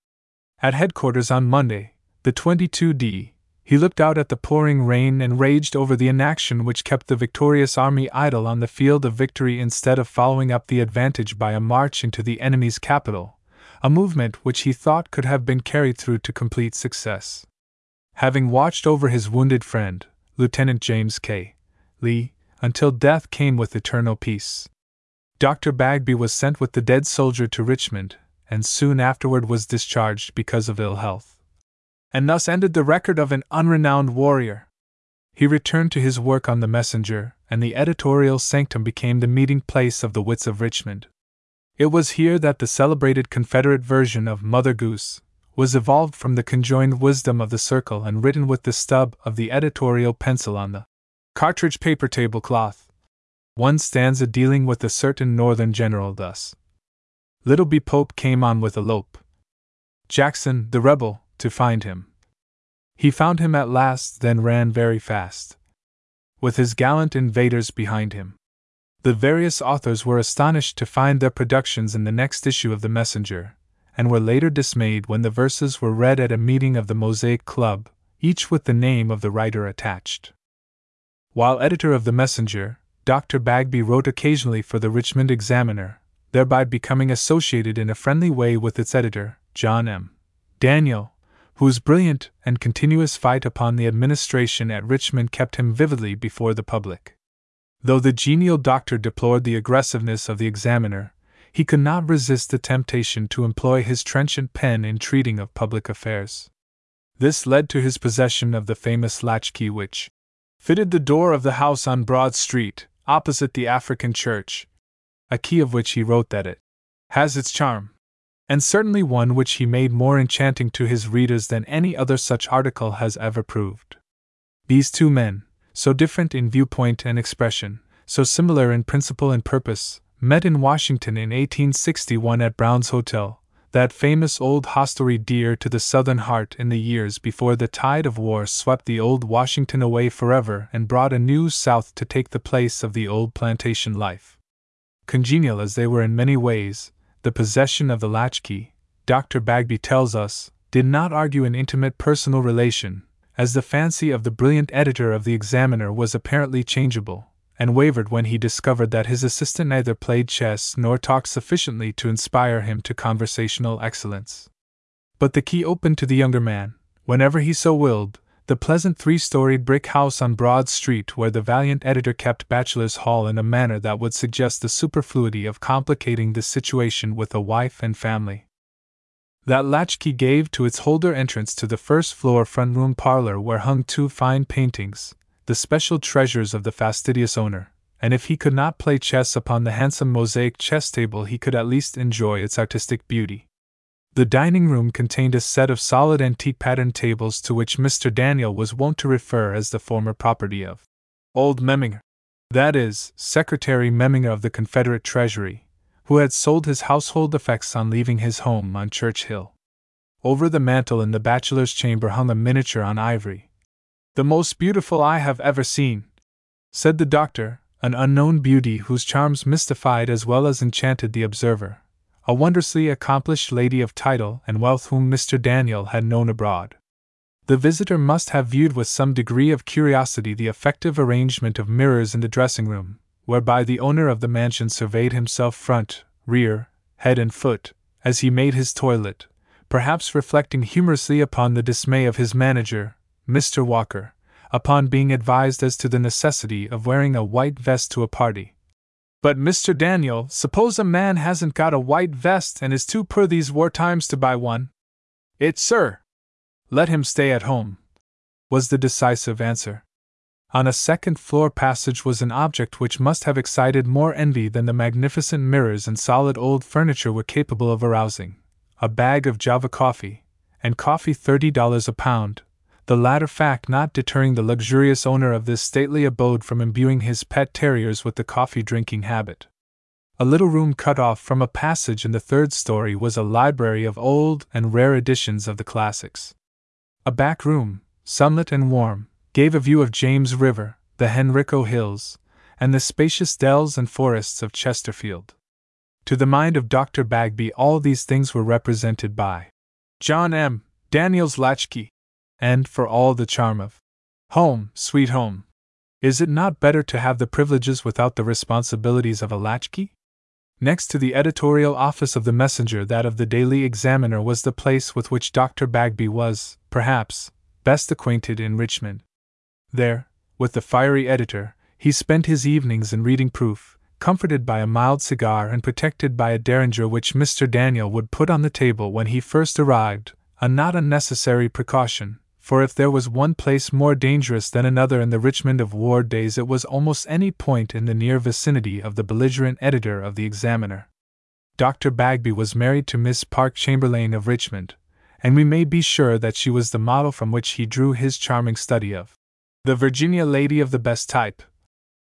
At headquarters on Monday, the 22d, he looked out at the pouring rain and raged over the inaction which kept the victorious army idle on the field of victory instead of following up the advantage by a march into the enemy's capital, a movement which he thought could have been carried through to complete success. Having watched over his wounded friend, Lieutenant James K. Lee, until death came with eternal peace. Dr. Bagby was sent with the dead soldier to Richmond, and soon afterward was discharged because of ill health and thus ended the record of an unrenowned warrior. He returned to his work on the Messenger, and the editorial sanctum became the meeting place of the wits of Richmond. It was here that the celebrated Confederate version of Mother Goose was evolved from the conjoined wisdom of the circle and written with the stub of the editorial pencil on the cartridge paper tablecloth. One stanza dealing with a certain Northern general thus Little B. Pope came on with a lope. Jackson, the rebel, to find him. He found him at last, then ran very fast, with his gallant invaders behind him. The various authors were astonished to find their productions in the next issue of The Messenger, and were later dismayed when the verses were read at a meeting of the Mosaic Club, each with the name of the writer attached. While editor of The Messenger, Dr. Bagby wrote occasionally for the Richmond Examiner, thereby becoming associated in a friendly way with its editor, John M. Daniel, whose brilliant and continuous fight upon the administration at Richmond kept him vividly before the public. Though the genial doctor deplored the aggressiveness of the examiner, he could not resist the temptation to employ his trenchant pen in treating of public affairs. This led to his possession of the famous latchkey which fitted the door of the house on Broad Street, opposite the African church, a key of which he wrote that it has its charm and certainly one which he made more enchanting to his readers than any other such article has ever proved. These two men, so different in viewpoint and expression, so similar in principle and purpose, met in Washington in 1861 at Brown's Hotel, that famous old hostelry dear to the Southern heart in the years before the tide of war swept the old Washington away forever and brought a new South to take the place of the old plantation life. Congenial as they were in many ways, the possession of the latchkey, Dr. Bagby tells us, did not argue an intimate personal relation, as the fancy of the brilliant editor of the Examiner was apparently changeable, and wavered when he discovered that his assistant neither played chess nor talked sufficiently to inspire him to conversational excellence. But the key opened to the younger man, whenever he so willed, the pleasant three storied brick house on Broad Street where the valiant editor kept Bachelor's Hall in a manner that would suggest the superfluity of complicating the situation with a wife and family. That latchkey gave to its holder entrance to the first floor front room parlor where hung two fine paintings, the special treasures of the fastidious owner, and if he could not play chess upon the handsome mosaic chess table, he could at least enjoy its artistic beauty. The dining room contained a set of solid antique pattern tables to which Mr. Daniel was wont to refer as the former property of Old Memminger, that is, Secretary Memminger of the Confederate Treasury, who had sold his household effects on leaving his home on Church Hill. Over the mantel in the bachelor's chamber hung a miniature on ivory. The most beautiful I have ever seen, said the doctor, an unknown beauty whose charms mystified as well as enchanted the observer, a wondrously accomplished lady of title and wealth whom Mr. Daniel had known abroad. The visitor must have viewed with some degree of curiosity the effective arrangement of mirrors in the dressing room, whereby the owner of the mansion surveyed himself front, rear, head, and foot, as he made his toilet, perhaps reflecting humorously upon the dismay of his manager, Mr. Walker, upon being advised as to the necessity of wearing a white vest to a party. But, Mr. Daniel, suppose a man hasn't got a white vest and is too poor these war times to buy one? It, sir. Let him stay at home, was the decisive answer. On a second floor passage was an object which must have excited more envy than the magnificent mirrors and solid old furniture were capable of arousing a bag of Java coffee, and coffee $30 a pound, the latter fact not deterring the luxurious owner of this stately abode from imbuing his pet terriers with the coffee drinking habit. A little room cut off from a passage in the third story was a library of old and rare editions of the classics. A back room, sunlit and warm, gave a view of James River, the Henrico Hills, and the spacious dells and forests of Chesterfield. To the mind of Dr. Bagby, all these things were represented by John M. Daniel's latchkey, and for all the charm of home, sweet home. Is it not better to have the privileges without the responsibilities of a latchkey? Next to the editorial office of the Messenger, that of the Daily Examiner was the place with which Dr. Bagby was, perhaps, best acquainted in Richmond. There, with the fiery editor, he spent his evenings in reading proof, comforted by a mild cigar and protected by a derringer which Mr. Daniel would put on the table when he first arrived, a not unnecessary precaution, for if there was one place more dangerous than another in the Richmond of war days, it was almost any point in the near vicinity of the belligerent editor of the Examiner. Dr. Bagby was married to Miss Parke Chamberlayne of Richmond, and we may be sure that she was the model from which he drew his charming study of the Virginia lady of the best type,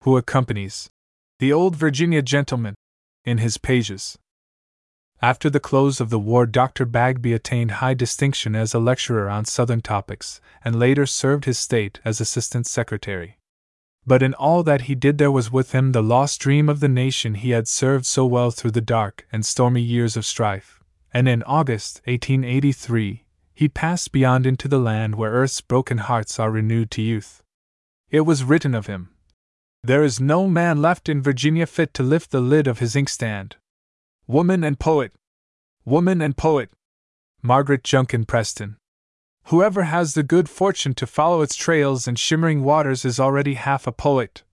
who accompanies the old Virginia gentleman in his pages. After the close of the war, Dr. Bagby attained high distinction as a lecturer on Southern topics, and later served his state as Assistant Secretary. But in all that he did, there was with him the lost dream of the nation he had served so well through the dark and stormy years of strife, and in August 1883 he passed beyond into the land where earth's broken hearts are renewed to youth. It was written of him There is no man left in Virginia fit to lift the lid of his inkstand, Woman and Poet. Woman and Poet. Margaret Junkin Preston. Whoever has the good fortune to follow its trails and shimmering waters is already half a poet.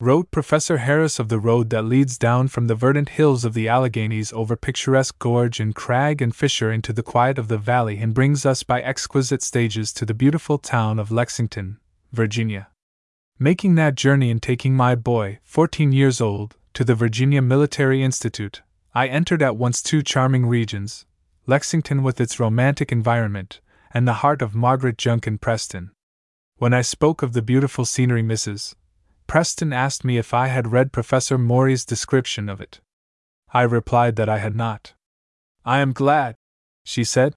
Wrote Professor Harris of the road that leads down from the verdant hills of the Alleghanies over picturesque gorge and crag and fissure into the quiet of the valley and brings us by exquisite stages to the beautiful town of Lexington, Virginia. Making that journey and taking my boy, 14 years old, to the Virginia Military Institute, I entered at once two charming regions Lexington with its romantic environment, and the heart of Margaret Junkin Preston. When I spoke of the beautiful scenery, Mrs. Preston asked me if I had read Professor Maury's description of it. I replied that I had not. I am glad, she said,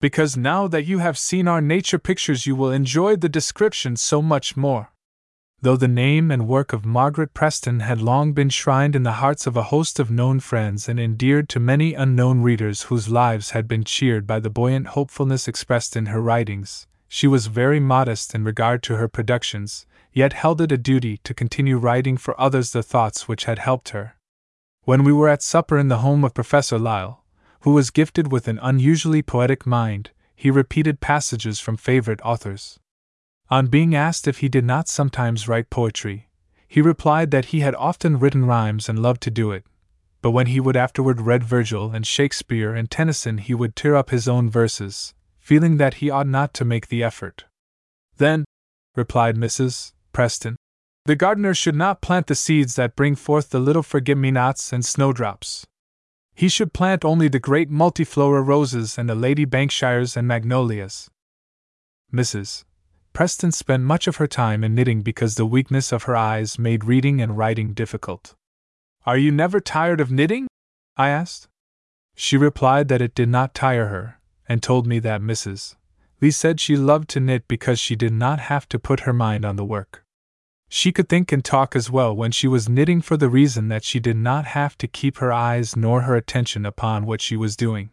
because now that you have seen our nature pictures, you will enjoy the description so much more. Though the name and work of Margaret Preston had long been shrined in the hearts of a host of known friends and endeared to many unknown readers whose lives had been cheered by the buoyant hopefulness expressed in her writings, she was very modest in regard to her productions, yet held it a duty to continue writing for others the thoughts which had helped her. When we were at supper in the home of Professor Lyle, who was gifted with an unusually poetic mind, he repeated passages from favorite authors. On being asked if he did not sometimes write poetry, he replied that he had often written rhymes and loved to do it, but when he would afterward read Virgil and Shakespeare and Tennyson, he would tear up his own verses, feeling that he ought not to make the effort. Then, replied Mrs. Preston, the gardener should not plant the seeds that bring forth the little forget me nots and snowdrops. He should plant only the great multiflora roses and the Lady Banksias and magnolias. Mrs. Preston spent much of her time in knitting because the weakness of her eyes made reading and writing difficult. Are you never tired of knitting? I asked. She replied that it did not tire her, and told me that Mrs. Lee said she loved to knit because she did not have to put her mind on the work. She could think and talk as well when she was knitting for the reason that she did not have to keep her eyes nor her attention upon what she was doing.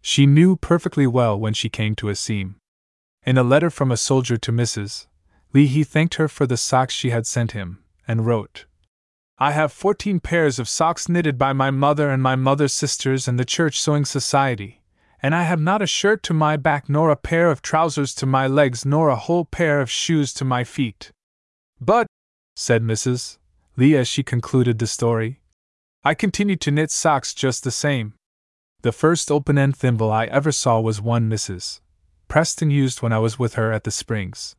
She knew perfectly well when she came to a seam. In a letter from a soldier to Mrs. Lee, he thanked her for the socks she had sent him, and wrote, I have fourteen pairs of socks knitted by my mother and my mother's sisters and the Church Sewing Society, and I have not a shirt to my back, nor a pair of trousers to my legs, nor a whole pair of shoes to my feet. But, said Mrs. Lee as she concluded the story, I continued to knit socks just the same. The first open end thimble I ever saw was one Mrs. Preston used when I was with her at the Springs.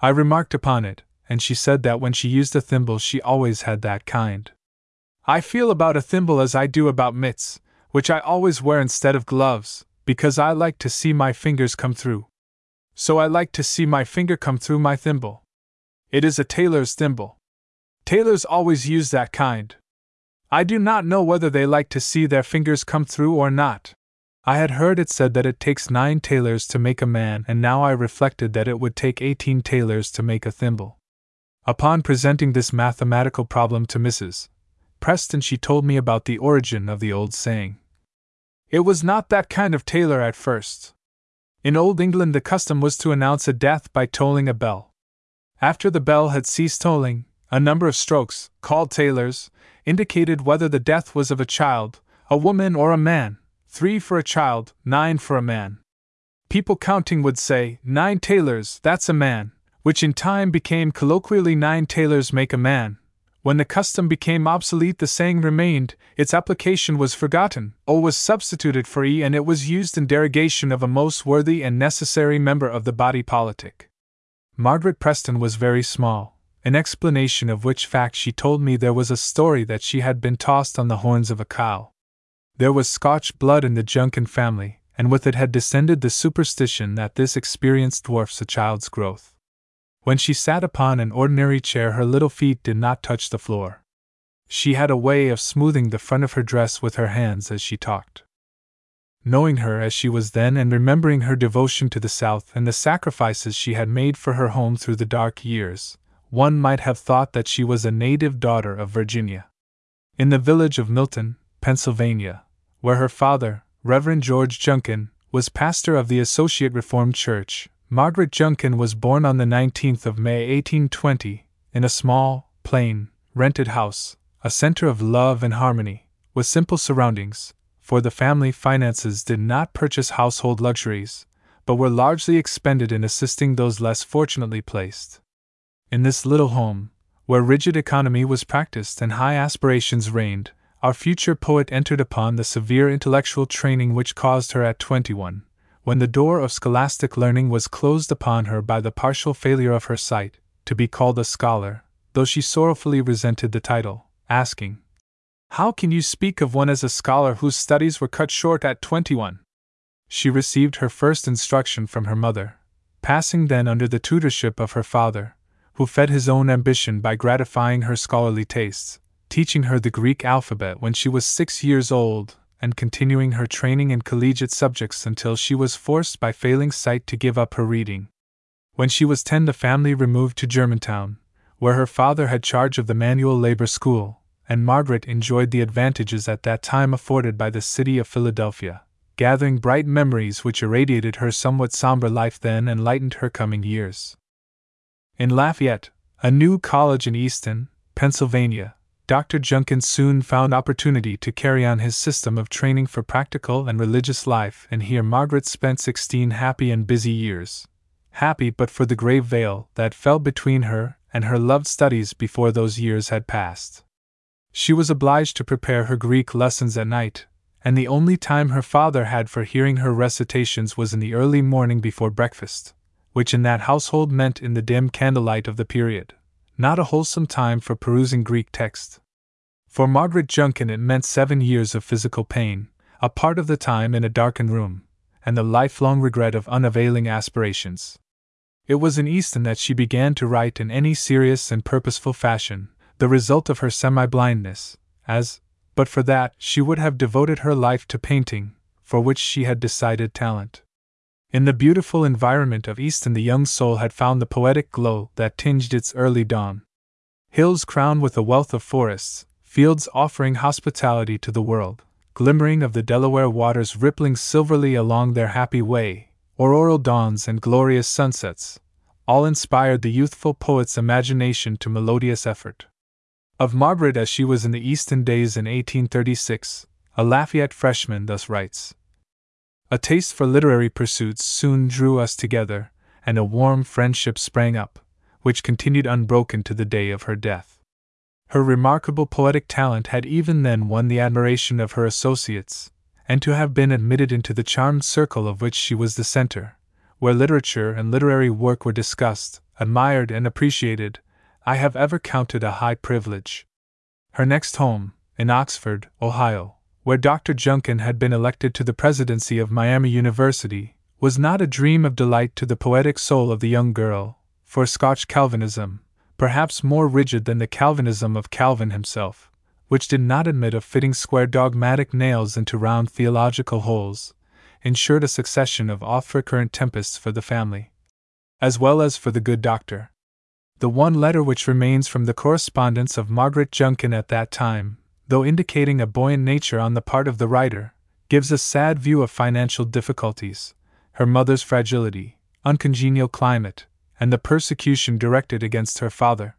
I remarked upon it, and she said that when she used a thimble she always had that kind. I feel about a thimble as I do about mitts, which I always wear instead of gloves, because I like to see my fingers come through. So I like to see my finger come through my thimble. It is a tailor's thimble. Tailors always use that kind. I do not know whether they like to see their fingers come through or not. I had heard it said that it takes nine tailors to make a man, and now I reflected that it would take eighteen tailors to make a thimble. Upon presenting this mathematical problem to Mrs. Preston, she told me about the origin of the old saying. It was not that kind of tailor at first. In Old England, the custom was to announce a death by tolling a bell. After the bell had ceased tolling, a number of strokes, called tailors, indicated whether the death was of a child, a woman, or a man three for a child, nine for a man. People counting would say, Nine tailors, that's a man, which in time became colloquially nine tailors make a man. When the custom became obsolete, the saying remained, its application was forgotten, O was substituted for E, and it was used in derogation of a most worthy and necessary member of the body politic. Margaret Preston was very small, in explanation of which fact she told me there was a story that she had been tossed on the horns of a cow. There was Scotch blood in the Junkin family, and with it had descended the superstition that this experience dwarfs a child's growth. When she sat upon an ordinary chair, her little feet did not touch the floor. She had a way of smoothing the front of her dress with her hands as she talked. Knowing her as she was then and remembering her devotion to the South and the sacrifices she had made for her home through the dark years, one might have thought that she was a native daughter of Virginia. In the village of Milton, Pennsylvania, where her father, Reverend George Junkin, was pastor of the Associate Reformed Church, Margaret Junkin was born on the 19th of May 1820, in a small, plain, rented house, a center of love and harmony, with simple surroundings, for the family finances did not purchase household luxuries, but were largely expended in assisting those less fortunately placed. In this little home, where rigid economy was practiced and high aspirations reigned, our future poet entered upon the severe intellectual training which caused her at twenty one when the door of scholastic learning was closed upon her by the partial failure of her sight, to be called a scholar, though she sorrowfully resented the title, asking, How can you speak of one as a scholar whose studies were cut short at twenty one? She received her first instruction from her mother, passing then under the tutorship of her father, who fed his own ambition by gratifying her scholarly tastes, teaching her the Greek alphabet when she was six years old and continuing her training in collegiate subjects until she was forced by failing sight to give up her reading. When she was ten, the family removed to Germantown, where her father had charge of the manual labor school, and Margaret enjoyed the advantages at that time afforded by the city of Philadelphia, gathering bright memories which irradiated her somewhat somber life then and lightened her coming years. In Lafayette, a new college in Easton, Pennsylvania, Dr. Junkin soon found opportunity to carry on his system of training for practical and religious life, and here Margaret spent sixteen happy and busy years. Happy but for the grave veil that fell between her and her loved studies before those years had passed. She was obliged to prepare her Greek lessons at night, and the only time her father had for hearing her recitations was in the early morning before breakfast, which in that household meant in the dim candlelight of the period not a wholesome time for perusing Greek text. For Margaret Junkin, it meant seven years of physical pain, a part of the time in a darkened room, and the lifelong regret of unavailing aspirations. It was in Easton that she began to write in any serious and purposeful fashion, the result of her semi blindness, as, but for that, she would have devoted her life to painting, for which she had decided talent. In the beautiful environment of Easton, the young soul had found the poetic glow that tinged its early dawn. hills crowned with a wealth of forests, fields offering hospitality to the world, glimmering of the Delaware waters rippling silverly along their happy way, auroral dawns and glorious sunsets, all inspired the youthful poet's imagination to melodious effort. Of Margaret as she was in the Easton days in 1836, a Lafayette freshman thus writes A taste for literary pursuits soon drew us together, and a warm friendship sprang up, which continued unbroken to the day of her death. Her remarkable poetic talent had even then won the admiration of her associates, and to have been admitted into the charmed circle of which she was the center, where literature and literary work were discussed, admired, and appreciated, I have ever counted a high privilege. Her next home, in Oxford, Ohio, where Dr. Junkin had been elected to the presidency of Miami University, was not a dream of delight to the poetic soul of the young girl, for Scotch Calvinism, perhaps more rigid than the Calvinism of Calvin himself, which did not admit of fitting square dogmatic nails into round theological holes, ensured a succession of oft recurrent tempests for the family, as well as for the good doctor. The one letter which remains from the correspondence of Margaret Junkin at that time, though indicating a buoyant nature on the part of the writer, gives a sad view of financial difficulties, her mother's fragility, uncongenial climate, and the persecution directed against her father.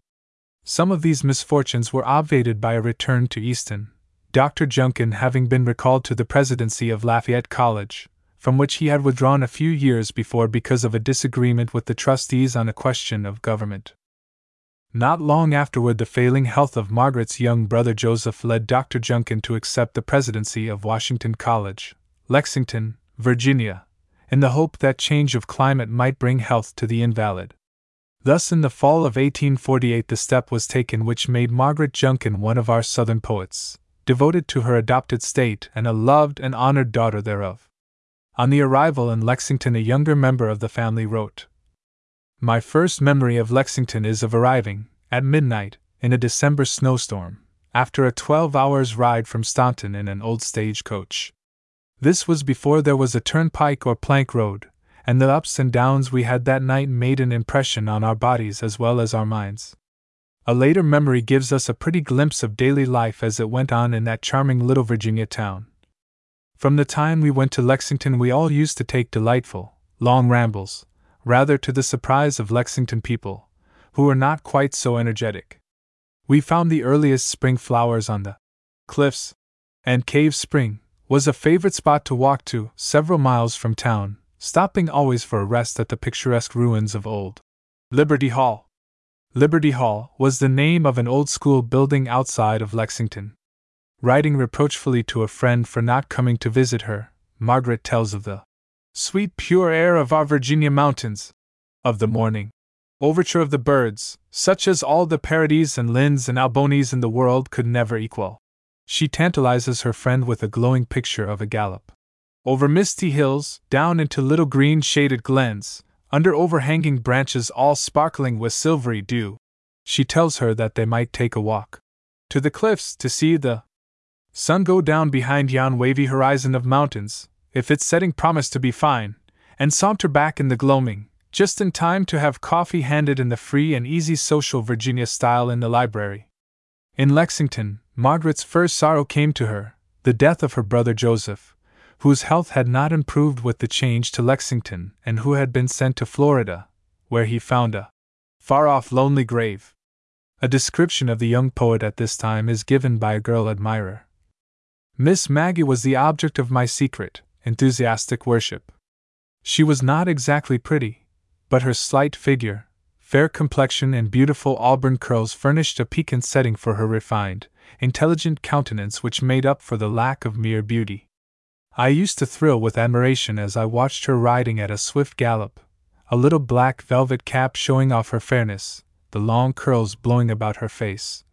Some of these misfortunes were obviated by a return to Easton, Dr. Junkin having been recalled to the presidency of Lafayette College, from which he had withdrawn a few years before because of a disagreement with the trustees on a question of government. Not long afterward, the failing health of Margaret's young brother Joseph led Dr. Junkin to accept the presidency of Washington College, Lexington, Virginia, in the hope that change of climate might bring health to the invalid. Thus, in the fall of 1848, the step was taken which made Margaret Junkin one of our Southern poets, devoted to her adopted state and a loved and honored daughter thereof. On the arrival in Lexington, a younger member of the family wrote My first memory of Lexington is of arriving, at midnight, in a December snowstorm, after a 12 hours' ride from Staunton in an old stage coach. This was before there was a turnpike or plank road, and the ups and downs we had that night made an impression on our bodies as well as our minds. A later memory gives us a pretty glimpse of daily life as it went on in that charming little Virginia town. From the time we went to Lexington, we all used to take delightful, long rambles, rather to the surprise of Lexington people, who were not quite so energetic. We found the earliest spring flowers on the cliffs, and Cave Spring, was a favorite spot to walk to, several miles from town, stopping always for a rest at the picturesque ruins of old Liberty Hall. Liberty Hall was the name of an old school building outside of Lexington. Writing reproachfully to a friend for not coming to visit her, Margaret tells of the sweet pure air of our Virginia mountains, of the morning overture of the birds, such as all the parodies and Linds and Albonis in the world could never equal. She tantalizes her friend with a glowing picture of a gallop. Over misty hills, down into little green shaded glens, under overhanging branches all sparkling with silvery dew. She tells her that they might take a walk to the cliffs to see the sun go down behind yon wavy horizon of mountains, if its setting promised to be fine, and saunter back in the gloaming, just in time to have coffee handed in the free and easy social Virginia style in the library. In Lexington, Margaret's first sorrow came to her the death of her brother Joseph, whose health had not improved with the change to Lexington and who had been sent to Florida, where he found a far off lonely grave. A description of the young poet at this time is given by a girl admirer. Miss Maggie was the object of my secret, enthusiastic worship. She was not exactly pretty, but her slight figure, fair complexion, and beautiful auburn curls furnished a piquant setting for her refined, intelligent countenance which made up for the lack of mere beauty. I used to thrill with admiration as I watched her riding at a swift gallop, a little black velvet cap showing off her fairness, the long curls blowing about her face.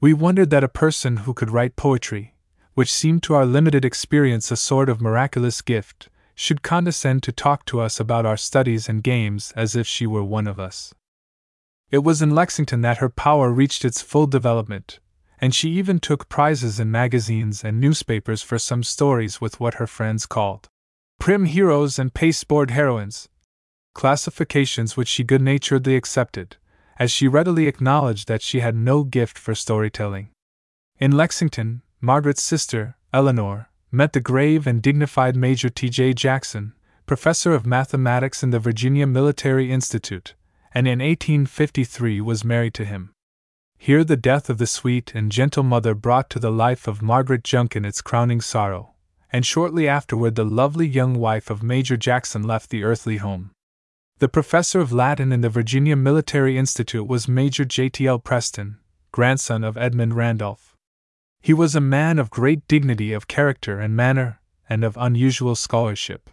We wondered that a person who could write poetry, which seemed to our limited experience a sort of miraculous gift, should condescend to talk to us about our studies and games as if she were one of us. It was in Lexington that her power reached its full development, and she even took prizes in magazines and newspapers for some stories with what her friends called prim heroes and pasteboard heroines, classifications which she good naturedly accepted, as she readily acknowledged that she had no gift for storytelling. In Lexington, Margaret's sister, Eleanor, met the grave and dignified Major T.J. Jackson, professor of mathematics in the Virginia Military Institute, and in 1853 was married to him. Here the death of the sweet and gentle mother brought to the life of Margaret Junkin its crowning sorrow, and shortly afterward the lovely young wife of Major Jackson left the earthly home. The professor of Latin in the Virginia Military Institute was Major J.T.L. Preston, grandson of Edmund Randolph. He was a man of great dignity of character and manner, and of unusual scholarship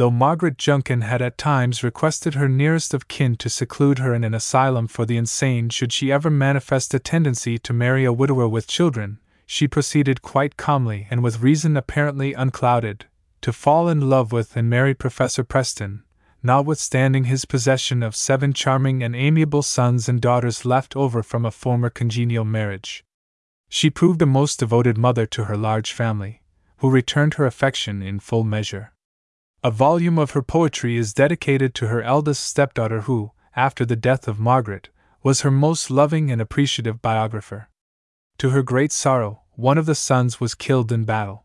though Margaret Junkin had at times requested her nearest of kin to seclude her in an asylum for the insane should she ever manifest a tendency to marry a widower with children, she proceeded quite calmly and with reason apparently unclouded to fall in love with and marry Professor Preston, notwithstanding his possession of seven charming and amiable sons and daughters left over from a former congenial marriage. She proved a most devoted mother to her large family, who returned her affection in full measure. A volume of her poetry is dedicated to her eldest stepdaughter, who, after the death of Margaret, was her most loving and appreciative biographer. To her great sorrow, one of the sons was killed in battle.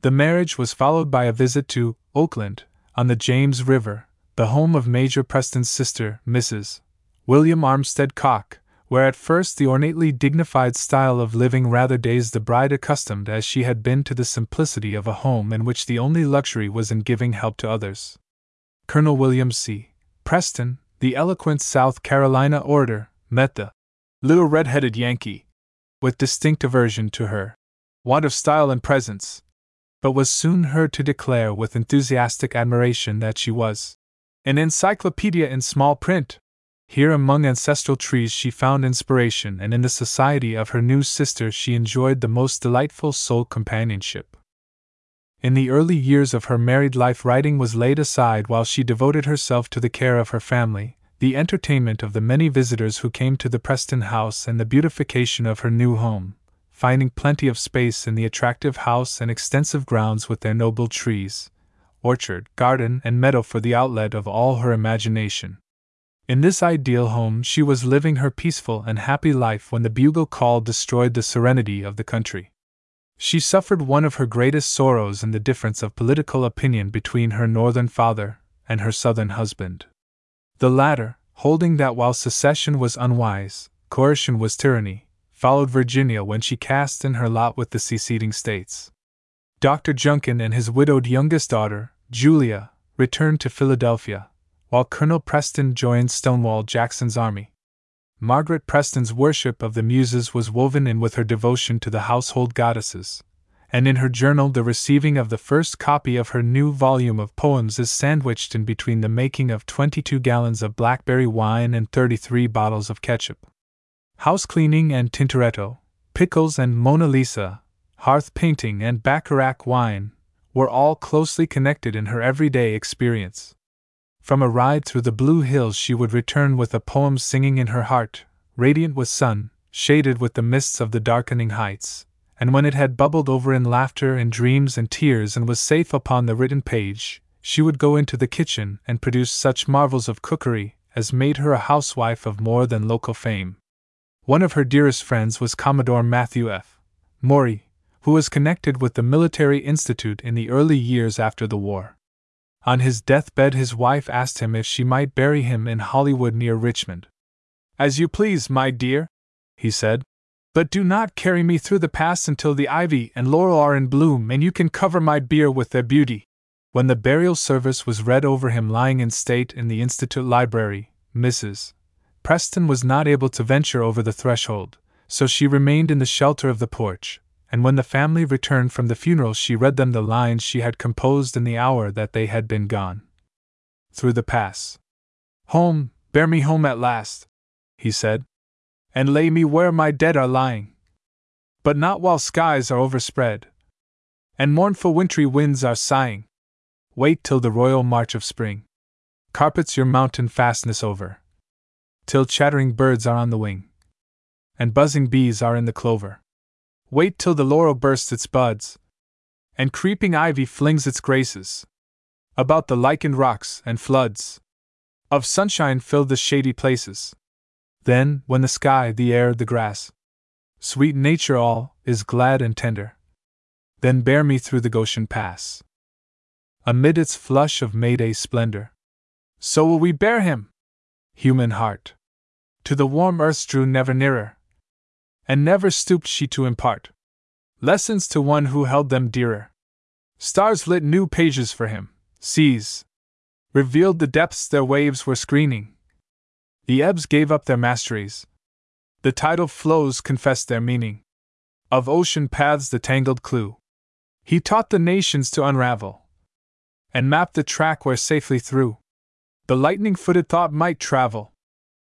The marriage was followed by a visit to Oakland, on the James River, the home of Major Preston's sister, Mrs. William Armstead Cocke, where at first the ornately dignified style of living rather dazed the bride accustomed as she had been to the simplicity of a home in which the only luxury was in giving help to others. Colonel William C. Preston, the eloquent South Carolina orator, met the little red headed Yankee with distinct aversion to her want of style and presence, but was soon heard to declare with enthusiastic admiration that she was an encyclopedia in small print, here among ancestral trees she found inspiration, and in the society of her new sister she enjoyed the most delightful soul companionship. In the early years of her married life, writing was laid aside while she devoted herself to the care of her family, the entertainment of the many visitors who came to the Preston house, and the beautification of her new home, finding plenty of space in the attractive house and extensive grounds with their noble trees, orchard, garden, and meadow for the outlet of all her imagination. In this ideal home, she was living her peaceful and happy life when the bugle call destroyed the serenity of the country. She suffered one of her greatest sorrows in the difference of political opinion between her northern father and her southern husband. The latter, holding that while secession was unwise, coercion was tyranny, followed Virginia when she cast in her lot with the seceding states. Dr. Junkin and his widowed youngest daughter, Julia, returned to Philadelphia, while Colonel Preston joined Stonewall Jackson's army. Margaret Preston's worship of the Muses was woven in with her devotion to the household goddesses, and in her journal the receiving of the first copy of her new volume of poems is sandwiched in between the making of 22 gallons of blackberry wine and 33 bottles of ketchup. House cleaning and Tintoretto, pickles and Mona Lisa, hearth painting and Bacharach wine were all closely connected in her everyday experience. From a ride through the blue hills, she would return with a poem singing in her heart, radiant with sun, shaded with the mists of the darkening heights. And when it had bubbled over in laughter and dreams and tears and was safe upon the written page, she would go into the kitchen and produce such marvels of cookery as made her a housewife of more than local fame. One of her dearest friends was Commodore Matthew F. Maury, who was connected with the Military Institute in the early years after the war. On his deathbed, his wife asked him if she might bury him in Hollywood near Richmond. As you please, my dear, he said. But do not carry me through the pass until the ivy and laurel are in bloom and you can cover my bier with their beauty. When the burial service was read over him lying in state in the Institute library, Mrs. Preston was not able to venture over the threshold, so she remained in the shelter of the porch, and when the family returned from the funeral, she read them the lines she had composed in the hour that they had been gone. Through the pass. Home, bear me home at last, he said, and lay me where my dead are lying. But not while skies are overspread, and mournful wintry winds are sighing. Wait till the royal march of spring carpets your mountain fastness over, till chattering birds are on the wing, and buzzing bees are in the clover. Wait till the laurel bursts its buds, and creeping ivy flings its graces about the lichened rocks and floods of sunshine fill the shady places. Then, when the sky, the air, the grass, sweet nature all, is glad and tender, then bear me through the Goshen Pass. Amid its flush of May Day splendor, so will we bear him, human heart. To the warm earth drew never nearer, and never stooped she to impart lessons to one who held them dearer. Stars lit new pages for him, seas revealed the depths their waves were screening. The ebbs gave up their masteries, the tidal flows confessed their meaning. Of ocean paths the tangled clue. He taught the nations to unravel and map the track where safely through the lightning footed thought might travel,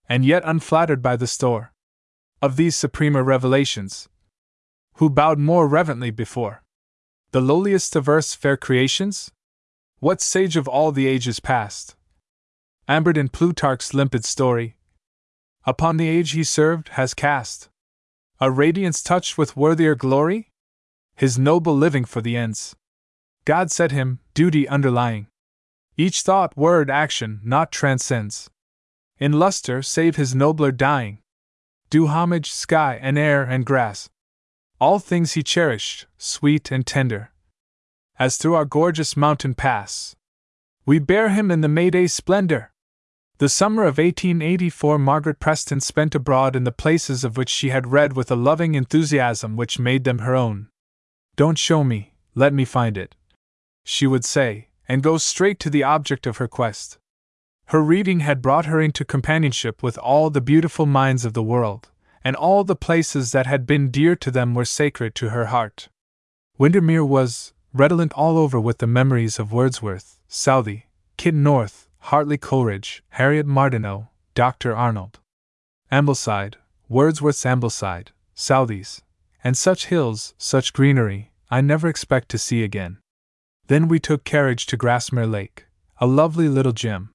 and yet unflattered by the store of these supremer revelations, who bowed more reverently before the lowliest of earth's fair creations? What sage of all the ages past, ambered in Plutarch's limpid story, upon the age he served has cast a radiance touched with worthier glory? His noble living for the ends God set him, duty underlying. Each thought, word, action not transcends. In luster, save his nobler dying. Do homage, sky and air and grass. All things he cherished, sweet and tender. As through our gorgeous mountain pass, we bear him in the May Day splendor. The summer of 1884 Margaret Preston spent abroad in the places of which she had read with a loving enthusiasm which made them her own. Don't show me, let me find it, she would say, and go straight to the object of her quest. Her reading had brought her into companionship with all the beautiful minds of the world, and all the places that had been dear to them were sacred to her heart. Windermere was redolent all over with the memories of Wordsworth, Southey, Kit North, Hartley Coleridge, Harriet Martineau, Dr. Arnold. Ambleside, Wordsworth's Ambleside, Southey's, and such hills, such greenery, I never expect to see again. Then we took carriage to Grasmere Lake, a lovely little gem.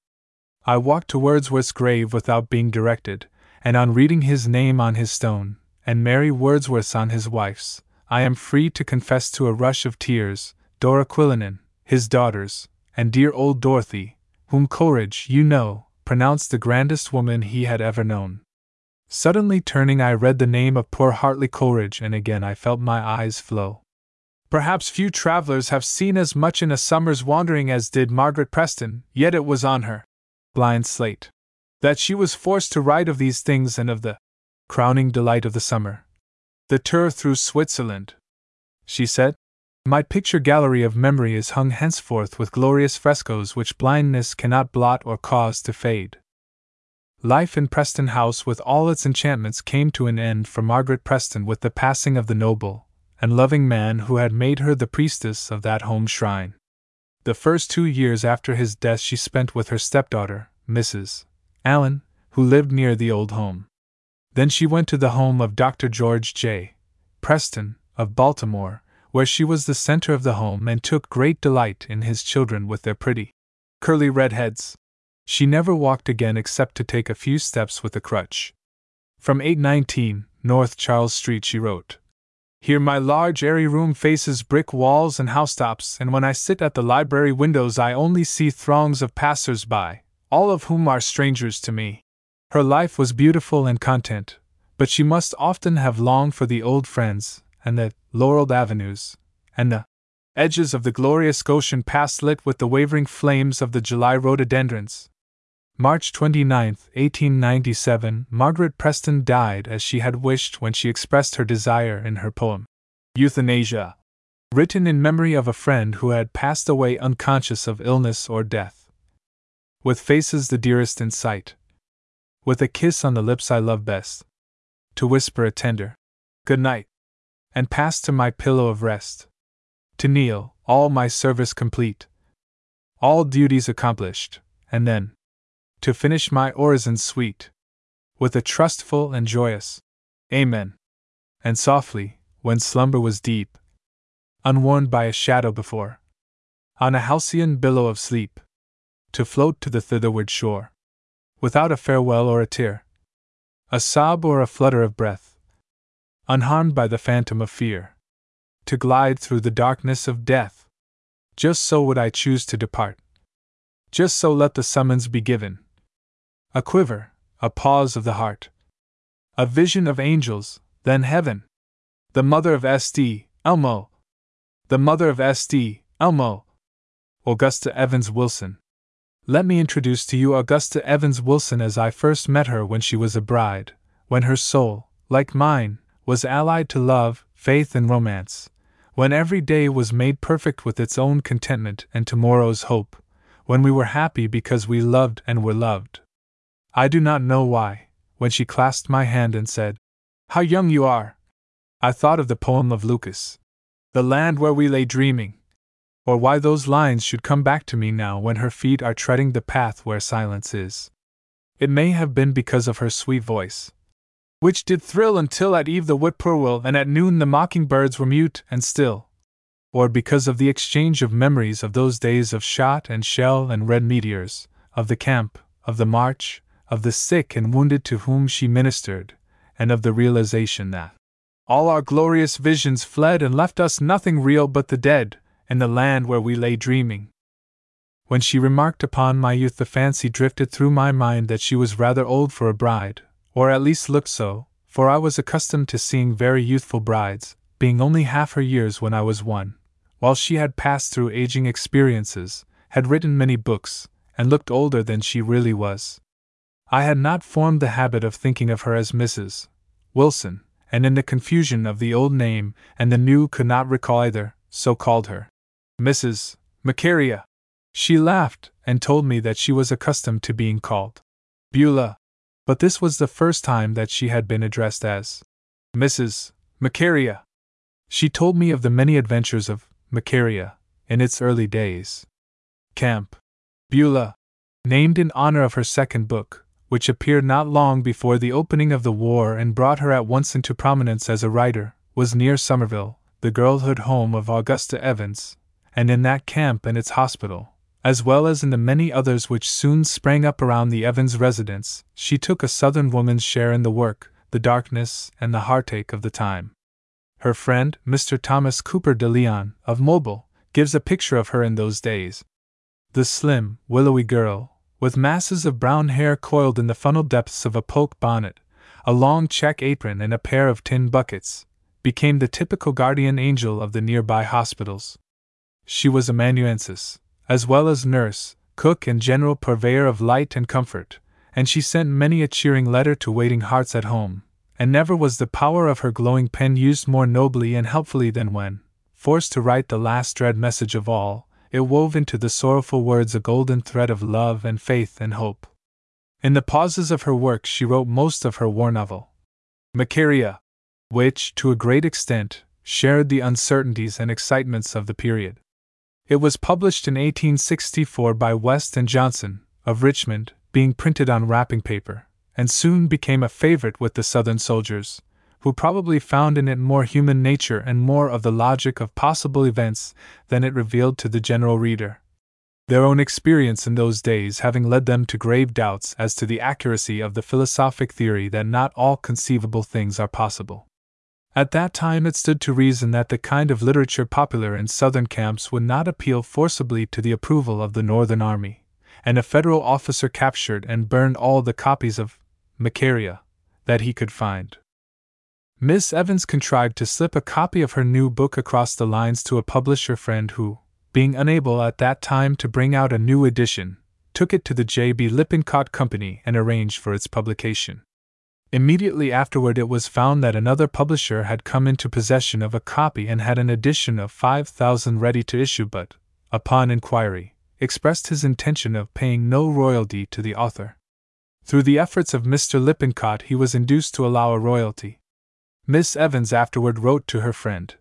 I walked to Wordsworth's grave without being directed, and on reading his name on his stone, and Mary Wordsworth's on his wife's, I am free to confess to a rush of tears, Dora Quillinan, his daughters, and dear old Dorothy, whom Coleridge, you know, pronounced the grandest woman he had ever known. Suddenly turning, I read the name of poor Hartley Coleridge, and again I felt my eyes flow. Perhaps few travelers have seen as much in a summer's wandering as did Margaret Preston, yet it was on her blind slate that she was forced to write of these things and of the crowning delight of the summer the tour through Switzerland. She said, My picture gallery of memory is hung henceforth with glorious frescoes which blindness cannot blot or cause to fade. Life in Preston House with all its enchantments came to an end for Margaret Preston with the passing of the noble, and loving man who had made her the priestess of that home shrine. The first two years after his death she spent with her stepdaughter, Mrs. Allen, who lived near the old home. Then she went to the home of Dr. George J. Preston, of Baltimore, where she was the center of the home and took great delight in his children with their pretty, curly red heads. She never walked again except to take a few steps with a crutch. From 819 North Charles Street she wrote, here, my large, airy room faces brick walls and housetops, and when I sit at the library windows, I only see throngs of passers by, all of whom are strangers to me. Her life was beautiful and content, but she must often have longed for the old friends, and the laureled avenues, and the edges of the glorious Goshen Pass lit with the wavering flames of the July rhododendrons, March 29, 1897, Margaret Preston died as she had wished when she expressed her desire in her poem, Euthanasia, written in memory of a friend who had passed away unconscious of illness or death. With faces the dearest in sight, with a kiss on the lips I love best, to whisper a tender good night, and pass to my pillow of rest, to kneel, all my service complete, all duties accomplished, and then to finish my orison sweet, with a trustful and joyous Amen. And softly, when slumber was deep, unwarned by a shadow before, on a halcyon billow of sleep, to float to the thitherward shore, without a farewell or a tear, a sob or a flutter of breath, unharmed by the phantom of fear, to glide through the darkness of death. Just so would I choose to depart. Just so let the summons be given, a quiver, a pause of the heart, A vision of angels, then heaven. The mother of St. Elmo. The mother of St. Elmo. Augusta Evans Wilson. Let me introduce to you Augusta Evans Wilson as I first met her when she was a bride, when her soul, like mine, was allied to love, faith, and romance, when every day was made perfect with its own contentment and tomorrow's hope, when we were happy because we loved and were loved. I do not know why, when she clasped my hand and said, How young you are! I thought of the poem of Lucas, The land where we lay dreaming, or why those lines should come back to me now when her feet are treading the path where silence is. It may have been because of her sweet voice, which did thrill until at eve the whippoorwill and at noon the mockingbirds were mute and still, or because of the exchange of memories of those days of shot and shell and red meteors, of the camp, of the march, of the sick and wounded to whom she ministered, and of the realization that all our glorious visions fled and left us nothing real but the dead, and the land where we lay dreaming. When she remarked upon my youth, the fancy drifted through my mind that she was rather old for a bride, or at least looked so, for I was accustomed to seeing very youthful brides, being only half her years when I was one, while she had passed through aging experiences, had written many books, and looked older than she really was. I had not formed the habit of thinking of her as Mrs. Wilson, and in the confusion of the old name and the new could not recall either, so called her. Mrs. Macaria. She laughed and told me that she was accustomed to being called Beulah, but this was the first time that she had been addressed as Mrs. Macaria. She told me of the many adventures of Macaria in its early days. Camp Beulah, named in honor of her second book, which appeared not long before the opening of the war and brought her at once into prominence as a writer, was near Somerville, the girlhood home of Augusta Evans, and in that camp and its hospital, as well as in the many others which soon sprang up around the Evans residence, she took a Southern woman's share in the work, the darkness, and the heartache of the time. Her friend, Mr. Thomas Cooper de Leon, of Mobile, gives a picture of her in those days. The slim, willowy girl, with masses of brown hair coiled in the funnel depths of a poke bonnet, a long check apron, and a pair of tin buckets, became the typical guardian angel of the nearby hospitals. She was amanuensis, as well as nurse, cook, and general purveyor of light and comfort, and she sent many a cheering letter to waiting hearts at home, and never was the power of her glowing pen used more nobly and helpfully than when, forced to write the last dread message of all, it wove into the sorrowful words a golden thread of love and faith and hope. In the pauses of her work, she wrote most of her war novel. Macaria, which, to a great extent, shared the uncertainties and excitements of the period. It was published in 1864 by West and Johnson, of Richmond, being printed on wrapping paper, and soon became a favorite with the Southern soldiers, who probably found in it more human nature and more of the logic of possible events than it revealed to the general reader. Their own experience in those days having led them to grave doubts as to the accuracy of the philosophic theory that not all conceivable things are possible. At that time, it stood to reason that the kind of literature popular in Southern camps would not appeal forcibly to the approval of the Northern Army, and a federal officer captured and burned all the copies of Macaria that he could find. Miss Evans contrived to slip a copy of her new book across the lines to a publisher friend who, being unable at that time to bring out a new edition, took it to the J.B. Lippincott Company and arranged for its publication. Immediately afterward, it was found that another publisher had come into possession of a copy and had an edition of 5,000 ready to issue, but, upon inquiry, expressed his intention of paying no royalty to the author. Through the efforts of Mr. Lippincott, he was induced to allow a royalty. Miss Evans afterward wrote to her friend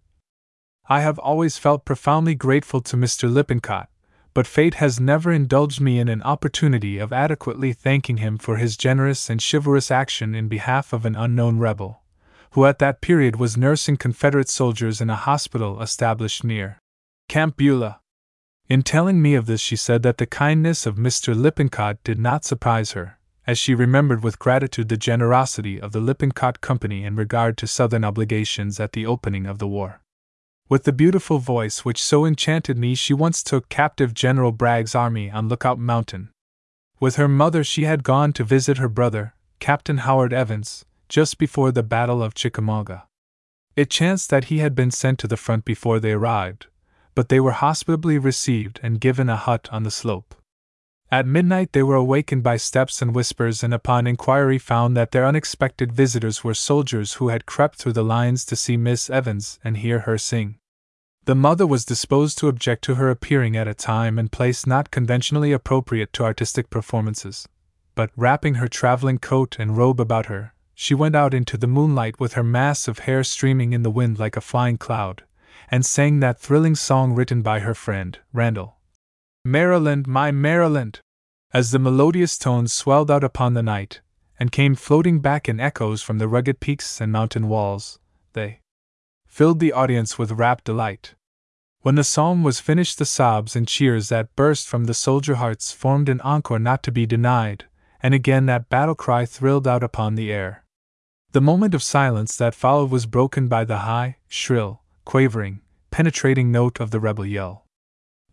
I have always felt profoundly grateful to Mr. Lippincott, but fate has never indulged me in an opportunity of adequately thanking him for his generous and chivalrous action in behalf of an unknown rebel, who at that period was nursing Confederate soldiers in a hospital established near Camp Beulah. In telling me of this, she said that the kindness of Mr. Lippincott did not surprise her, as she remembered with gratitude the generosity of the Lippincott Company in regard to Southern obligations at the opening of the war. With the beautiful voice which so enchanted me, she once took captive General Bragg's army on Lookout Mountain. With her mother, she had gone to visit her brother, Captain Howard Evans, just before the Battle of Chickamauga. It chanced that he had been sent to the front before they arrived, but they were hospitably received and given a hut on the slope. At midnight they were awakened by steps and whispers, and upon inquiry found that their unexpected visitors were soldiers who had crept through the lines to see Miss Evans and hear her sing. The mother was disposed to object to her appearing at a time and place not conventionally appropriate to artistic performances, but wrapping her traveling coat and robe about her, she went out into the moonlight with her mass of hair streaming in the wind like a flying cloud, and sang that thrilling song written by her friend, Randall. Maryland, my Maryland! As the melodious tones swelled out upon the night, and came floating back in echoes from the rugged peaks and mountain walls, they filled the audience with rapt delight. When the psalm was finished, the sobs and cheers that burst from the soldier hearts formed an encore not to be denied, and again that battle cry thrilled out upon the air. The moment of silence that followed was broken by the high, shrill, quavering, penetrating note of the rebel yell.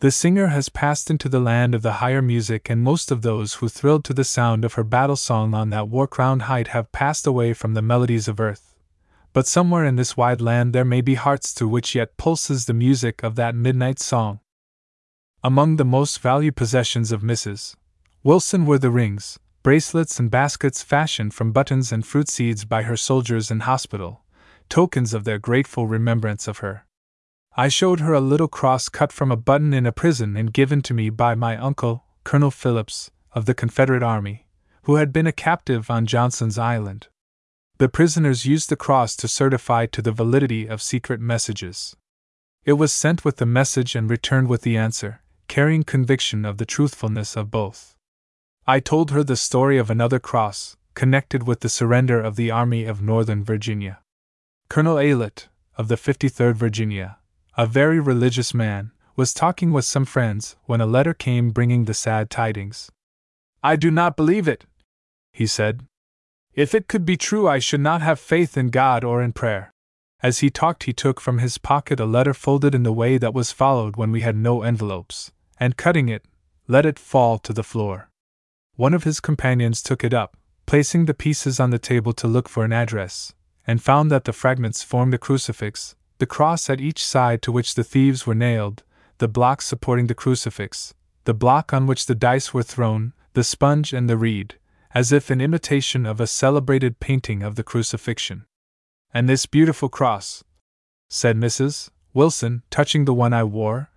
The singer has passed into the land of the higher music, and most of those who thrilled to the sound of her battle song on that war crowned height have passed away from the melodies of earth. But somewhere in this wide land there may be hearts through which yet pulses the music of that midnight song. Among the most valued possessions of Mrs. Wilson were the rings, bracelets, and baskets fashioned from buttons and fruit seeds by her soldiers in hospital, tokens of their grateful remembrance of her. I showed her a little cross cut from a button in a prison and given to me by my uncle, Colonel Phillips, of the Confederate Army, who had been a captive on Johnson's Island. The prisoners used the cross to certify to the validity of secret messages. It was sent with the message and returned with the answer, carrying conviction of the truthfulness of both. I told her the story of another cross, connected with the surrender of the Army of Northern Virginia. Colonel Aylett, of the 53rd Virginia, a very religious man, was talking with some friends when a letter came bringing the sad tidings. I do not believe it, he said. If it could be true, I should not have faith in God or in prayer. As he talked, he took from his pocket a letter folded in the way that was followed when we had no envelopes, and cutting it, let it fall to the floor. One of his companions took it up, placing the pieces on the table to look for an address, and found that the fragments formed a crucifix, the cross at each side to which the thieves were nailed, the block supporting the crucifix, the block on which the dice were thrown, the sponge and the reed, as if in imitation of a celebrated painting of the crucifixion. And this beautiful cross, said Mrs. Wilson, touching the one I wore,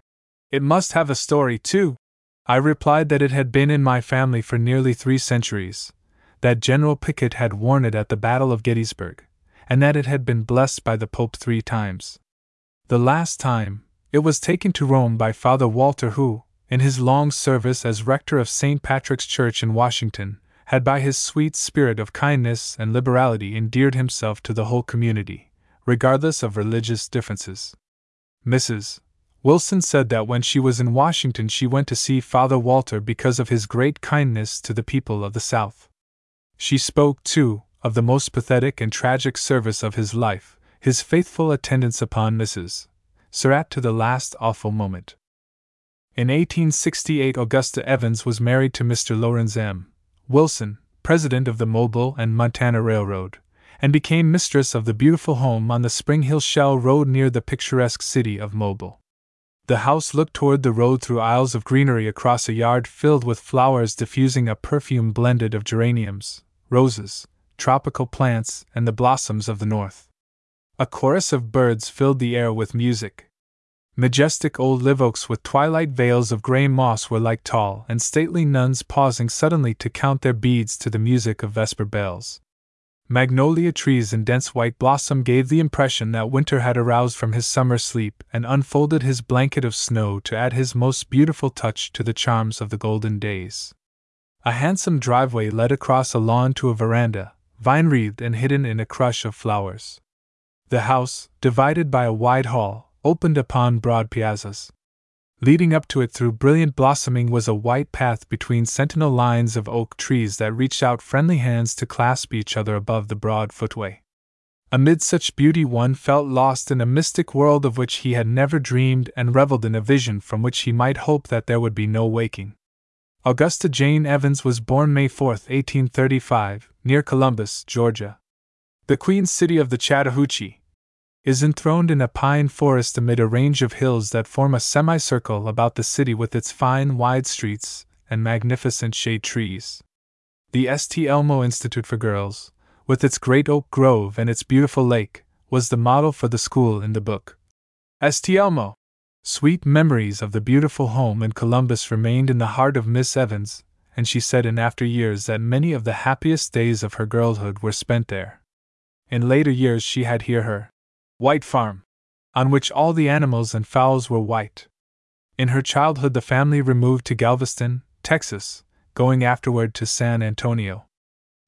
it must have a story, too. I replied that it had been in my family for nearly three centuries, that General Pickett had worn it at the Battle of Gettysburg, and that it had been blessed by the Pope three times. The last time, it was taken to Rome by Father Walter, who, in his long service as rector of St. Patrick's Church in Washington, had by his sweet spirit of kindness and liberality endeared himself to the whole community, regardless of religious differences. Mrs. Wilson said that when she was in Washington she went to see Father Walter because of his great kindness to the people of the South. She spoke, too, of the most pathetic and tragic service of his life, his faithful attendance upon Mrs. Surratt to the last awful moment. In 1868, Augusta Evans was married to Mr. Lawrence M. Wilson, president of the Mobile and Montgomery Railroad, and became mistress of the beautiful home on the Spring Hill Shell Road near the picturesque city of Mobile. The house looked toward the road through aisles of greenery across a yard filled with flowers diffusing a perfume blended of geraniums, roses, tropical plants, and the blossoms of the north. A chorus of birds filled the air with music. Majestic old live oaks with twilight veils of gray moss were like tall and stately nuns pausing suddenly to count their beads to the music of vesper bells. Magnolia trees in dense white blossom gave the impression that winter had aroused from his summer sleep and unfolded his blanket of snow to add his most beautiful touch to the charms of the golden days. A handsome driveway led across a lawn to a veranda, vine wreathed and hidden in a crush of flowers. The house, divided by a wide hall, opened upon broad piazzas. Leading up to it through brilliant blossoming was a white path between sentinel lines of oak trees that reached out friendly hands to clasp each other above the broad footway. Amid such beauty, one felt lost in a mystic world of which he had never dreamed and reveled in a vision from which he might hope that there would be no waking. Augusta Jane Evans was born May 4, 1835, near Columbus, Georgia. The queen city of the Chattahoochee is enthroned in a pine forest amid a range of hills that form a semicircle about the city with its fine, wide streets and magnificent shade trees. The St. Elmo Institute for Girls, with its great oak grove and its beautiful lake, was the model for the school in the book. St. Elmo! Sweet memories of the beautiful home in Columbus remained in the heart of Miss Evans, and she said in after years that many of the happiest days of her girlhood were spent there. In later years, she had here her white farm, on which all the animals and fowls were white. In her childhood, the family removed to Galveston, Texas, going afterward to San Antonio.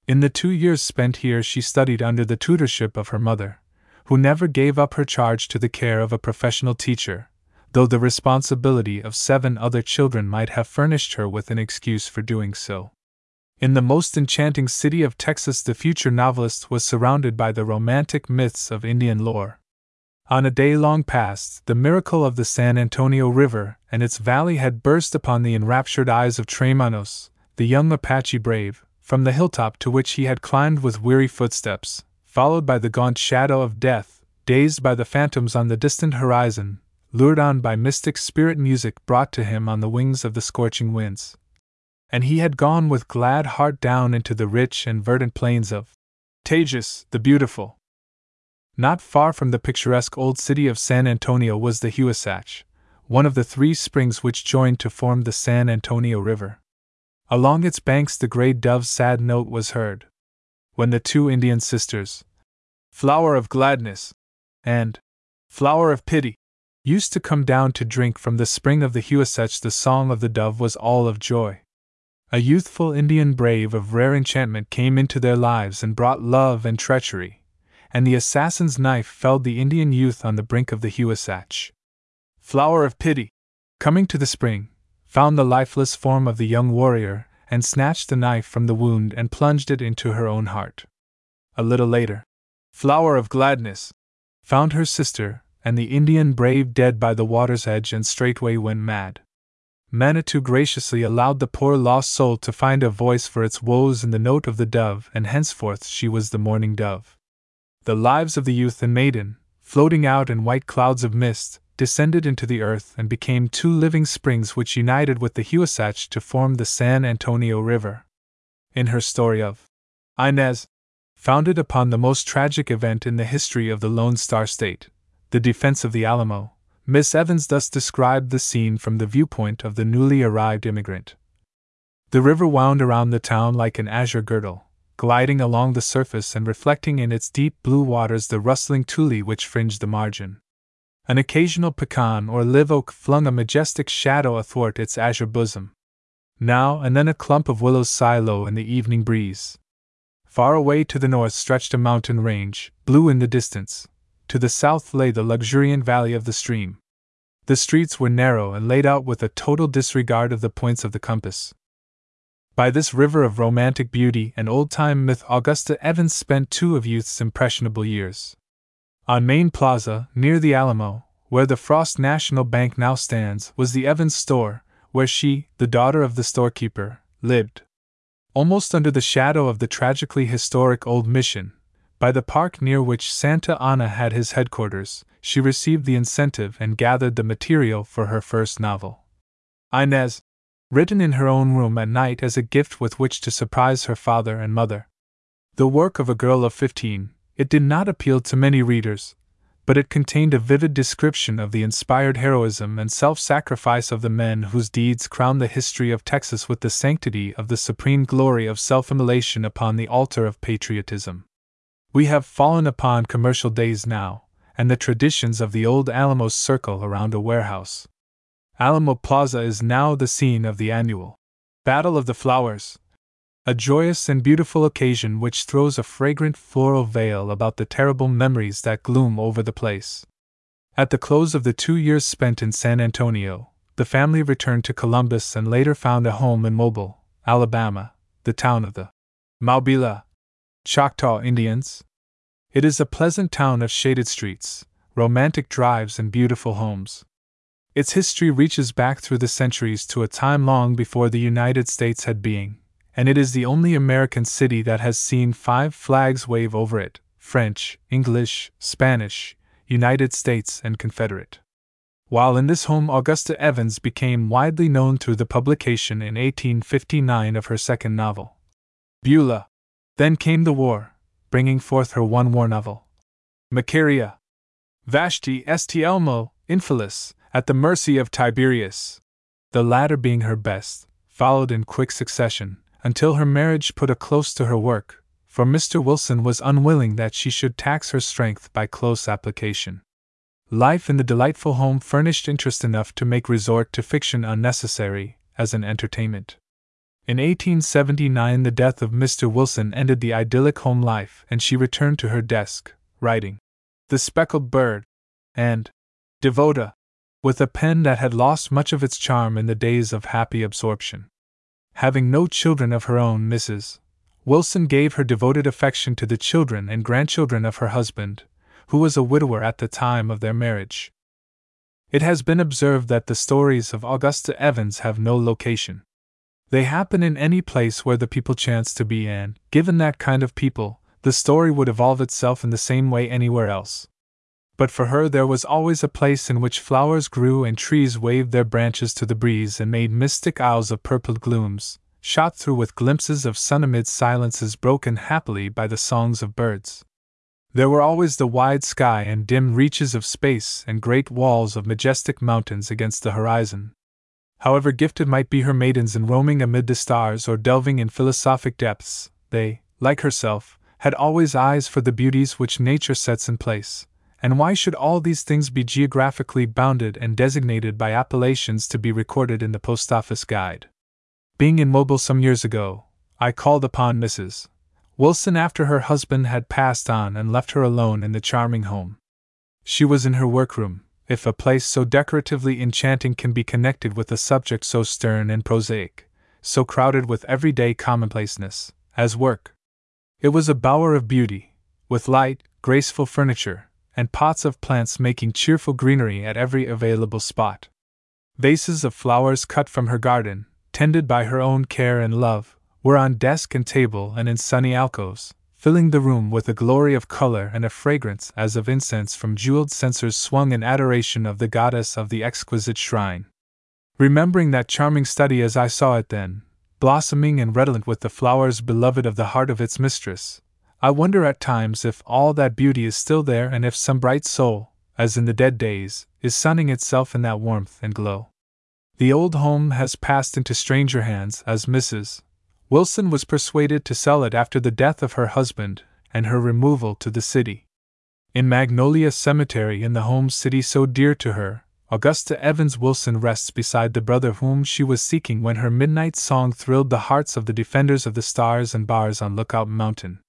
In the two years spent here, she studied under the tutorship of her mother, who never gave up her charge to the care of a professional teacher, though the responsibility of seven other children might have furnished her with an excuse for doing so. In the most enchanting city of Texas, the future novelist was surrounded by the romantic myths of Indian lore. On a day long past, the miracle of the San Antonio River and its valley had burst upon the enraptured eyes of Tres Manos, the young Apache brave, from the hilltop to which he had climbed with weary footsteps, followed by the gaunt shadow of death, dazed by the phantoms on the distant horizon, lured on by mystic spirit music brought to him on the wings of the scorching winds. And he had gone with glad heart down into the rich and verdant plains of Tejas, the beautiful, not far from the picturesque old city of San Antonio was the Huasatch, one of the three springs which joined to form the San Antonio River. Along its banks, the gray dove's sad note was heard. When the two Indian sisters, Flower of Gladness and Flower of Pity, used to come down to drink from the spring of the Huasatch, the song of the dove was all of joy. A youthful Indian brave of rare enchantment came into their lives and brought love and treachery and the assassin's knife felled the Indian youth on the brink of the Huasatch. Flower of Pity, coming to the spring, found the lifeless form of the young warrior and snatched the knife from the wound and plunged it into her own heart. A little later, Flower of Gladness found her sister and the Indian brave dead by the water's edge and straightway went mad. Manitou graciously allowed the poor lost soul to find a voice for its woes in the note of the dove, and henceforth she was the mourning dove the lives of the youth and maiden, floating out in white clouds of mist, descended into the earth and became two living springs which united with the Huasatch to form the San Antonio River. In her story of Inez, founded upon the most tragic event in the history of the Lone Star State, the defense of the Alamo, Miss Evans thus described the scene from the viewpoint of the newly arrived immigrant. The river wound around the town like an azure girdle, gliding along the surface and reflecting in its deep blue waters the rustling tule which fringed the margin. An occasional pecan or live oak flung a majestic shadow athwart its azure bosom. Now and then a clump of willows sigh low in the evening breeze. Far away to the north stretched a mountain range, blue in the distance. To the south lay the luxuriant valley of the stream. The streets were narrow and laid out with a total disregard of the points of the compass. By this river of romantic beauty and old time myth, Augusta Evans spent two of youth's impressionable years. On Main Plaza, near the Alamo, where the Frost National Bank now stands, was the Evans store, where she, the daughter of the storekeeper, lived. Almost under the shadow of the tragically historic Old Mission, by the park near which Santa Anna had his headquarters, she received the incentive and gathered the material for her first novel. Inez, written in her own room at night as a gift with which to surprise her father and mother. The work of a girl of fifteen, it did not appeal to many readers, but it contained a vivid description of the inspired heroism and self sacrifice of the men whose deeds crown the history of Texas with the sanctity of the supreme glory of self immolation upon the altar of patriotism. We have fallen upon commercial days now, and the traditions of the old Alamo circle around a warehouse. Alamo Plaza is now the scene of the annual Battle of the Flowers, a joyous and beautiful occasion which throws a fragrant floral veil about the terrible memories that gloom over the place. At the close of the two years spent in San Antonio, the family returned to Columbus and later found a home in Mobile, Alabama, the town of the Maubila Choctaw Indians. It is a pleasant town of shaded streets, romantic drives, and beautiful homes. Its history reaches back through the centuries to a time long before the United States had being, and it is the only American city that has seen five flags wave over it, French, English, Spanish, United States, and Confederate. While in this home, Augusta Evans became widely known through the publication in 1859 of her second novel, Beulah. Then came the war, bringing forth her one war novel, Macaria. Vashti St. Elmo, Infelice, at the mercy of Tiberius. The latter being her best, followed in quick succession, until her marriage put a close to her work, for Mr. Wilson was unwilling that she should tax her strength by close application. Life in the delightful home furnished interest enough to make resort to fiction unnecessary, as an entertainment. In 1879, the death of Mr. Wilson ended the idyllic home life, and she returned to her desk, writing The Speckled Bird and Devota, with a pen that had lost much of its charm in the days of happy absorption. Having no children of her own, Mrs. Wilson gave her devoted affection to the children and grandchildren of her husband, who was a widower at the time of their marriage. It has been observed that the stories of Augusta Evans have no location. They happen in any place where the people chance to be, and, given that kind of people, the story would evolve itself in the same way anywhere else. But for her, there was always a place in which flowers grew and trees waved their branches to the breeze and made mystic aisles of purpled glooms, shot through with glimpses of sun amid silences broken happily by the songs of birds. There were always the wide sky and dim reaches of space and great walls of majestic mountains against the horizon. However gifted might be her maidens in roaming amid the stars or delving in philosophic depths, they, like herself, had always eyes for the beauties which nature sets in place. And why should all these things be geographically bounded and designated by appellations to be recorded in the Post Office Guide? Being in Mobile some years ago, I called upon Mrs. Wilson after her husband had passed on and left her alone in the charming home. She was in her workroom, if a place so decoratively enchanting can be connected with a subject so stern and prosaic, so crowded with everyday commonplaceness, as work. It was a bower of beauty, with light, graceful furniture, and pots of plants making cheerful greenery at every available spot. Vases of flowers cut from her garden, tended by her own care and love, were on desk and table and in sunny alcoves, filling the room with a glory of color and a fragrance as of incense from jeweled censers swung in adoration of the goddess of the exquisite shrine. Remembering that charming study as I saw it then, blossoming and redolent with the flowers beloved of the heart of its mistress, I wonder at times if all that beauty is still there and if some bright soul, as in the dead days, is sunning itself in that warmth and glow. The old home has passed into stranger hands as Mrs. Wilson was persuaded to sell it after the death of her husband and her removal to the city. In Magnolia Cemetery, in the home city so dear to her, Augusta Evans Wilson rests beside the brother whom she was seeking when her midnight song thrilled the hearts of the defenders of the stars and bars on Lookout Mountain.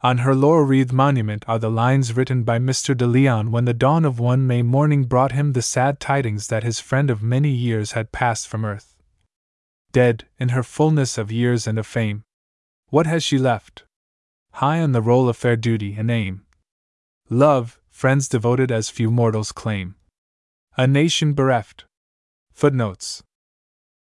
On her laurel wreathed monument are the lines written by Mr. de Leon when the dawn of one May morning brought him the sad tidings that his friend of many years had passed from earth. Dead, in her fullness of years and of fame. What has she left? High on the roll of fair duty and aim. Love, friends devoted as few mortals claim. A nation bereft. Footnotes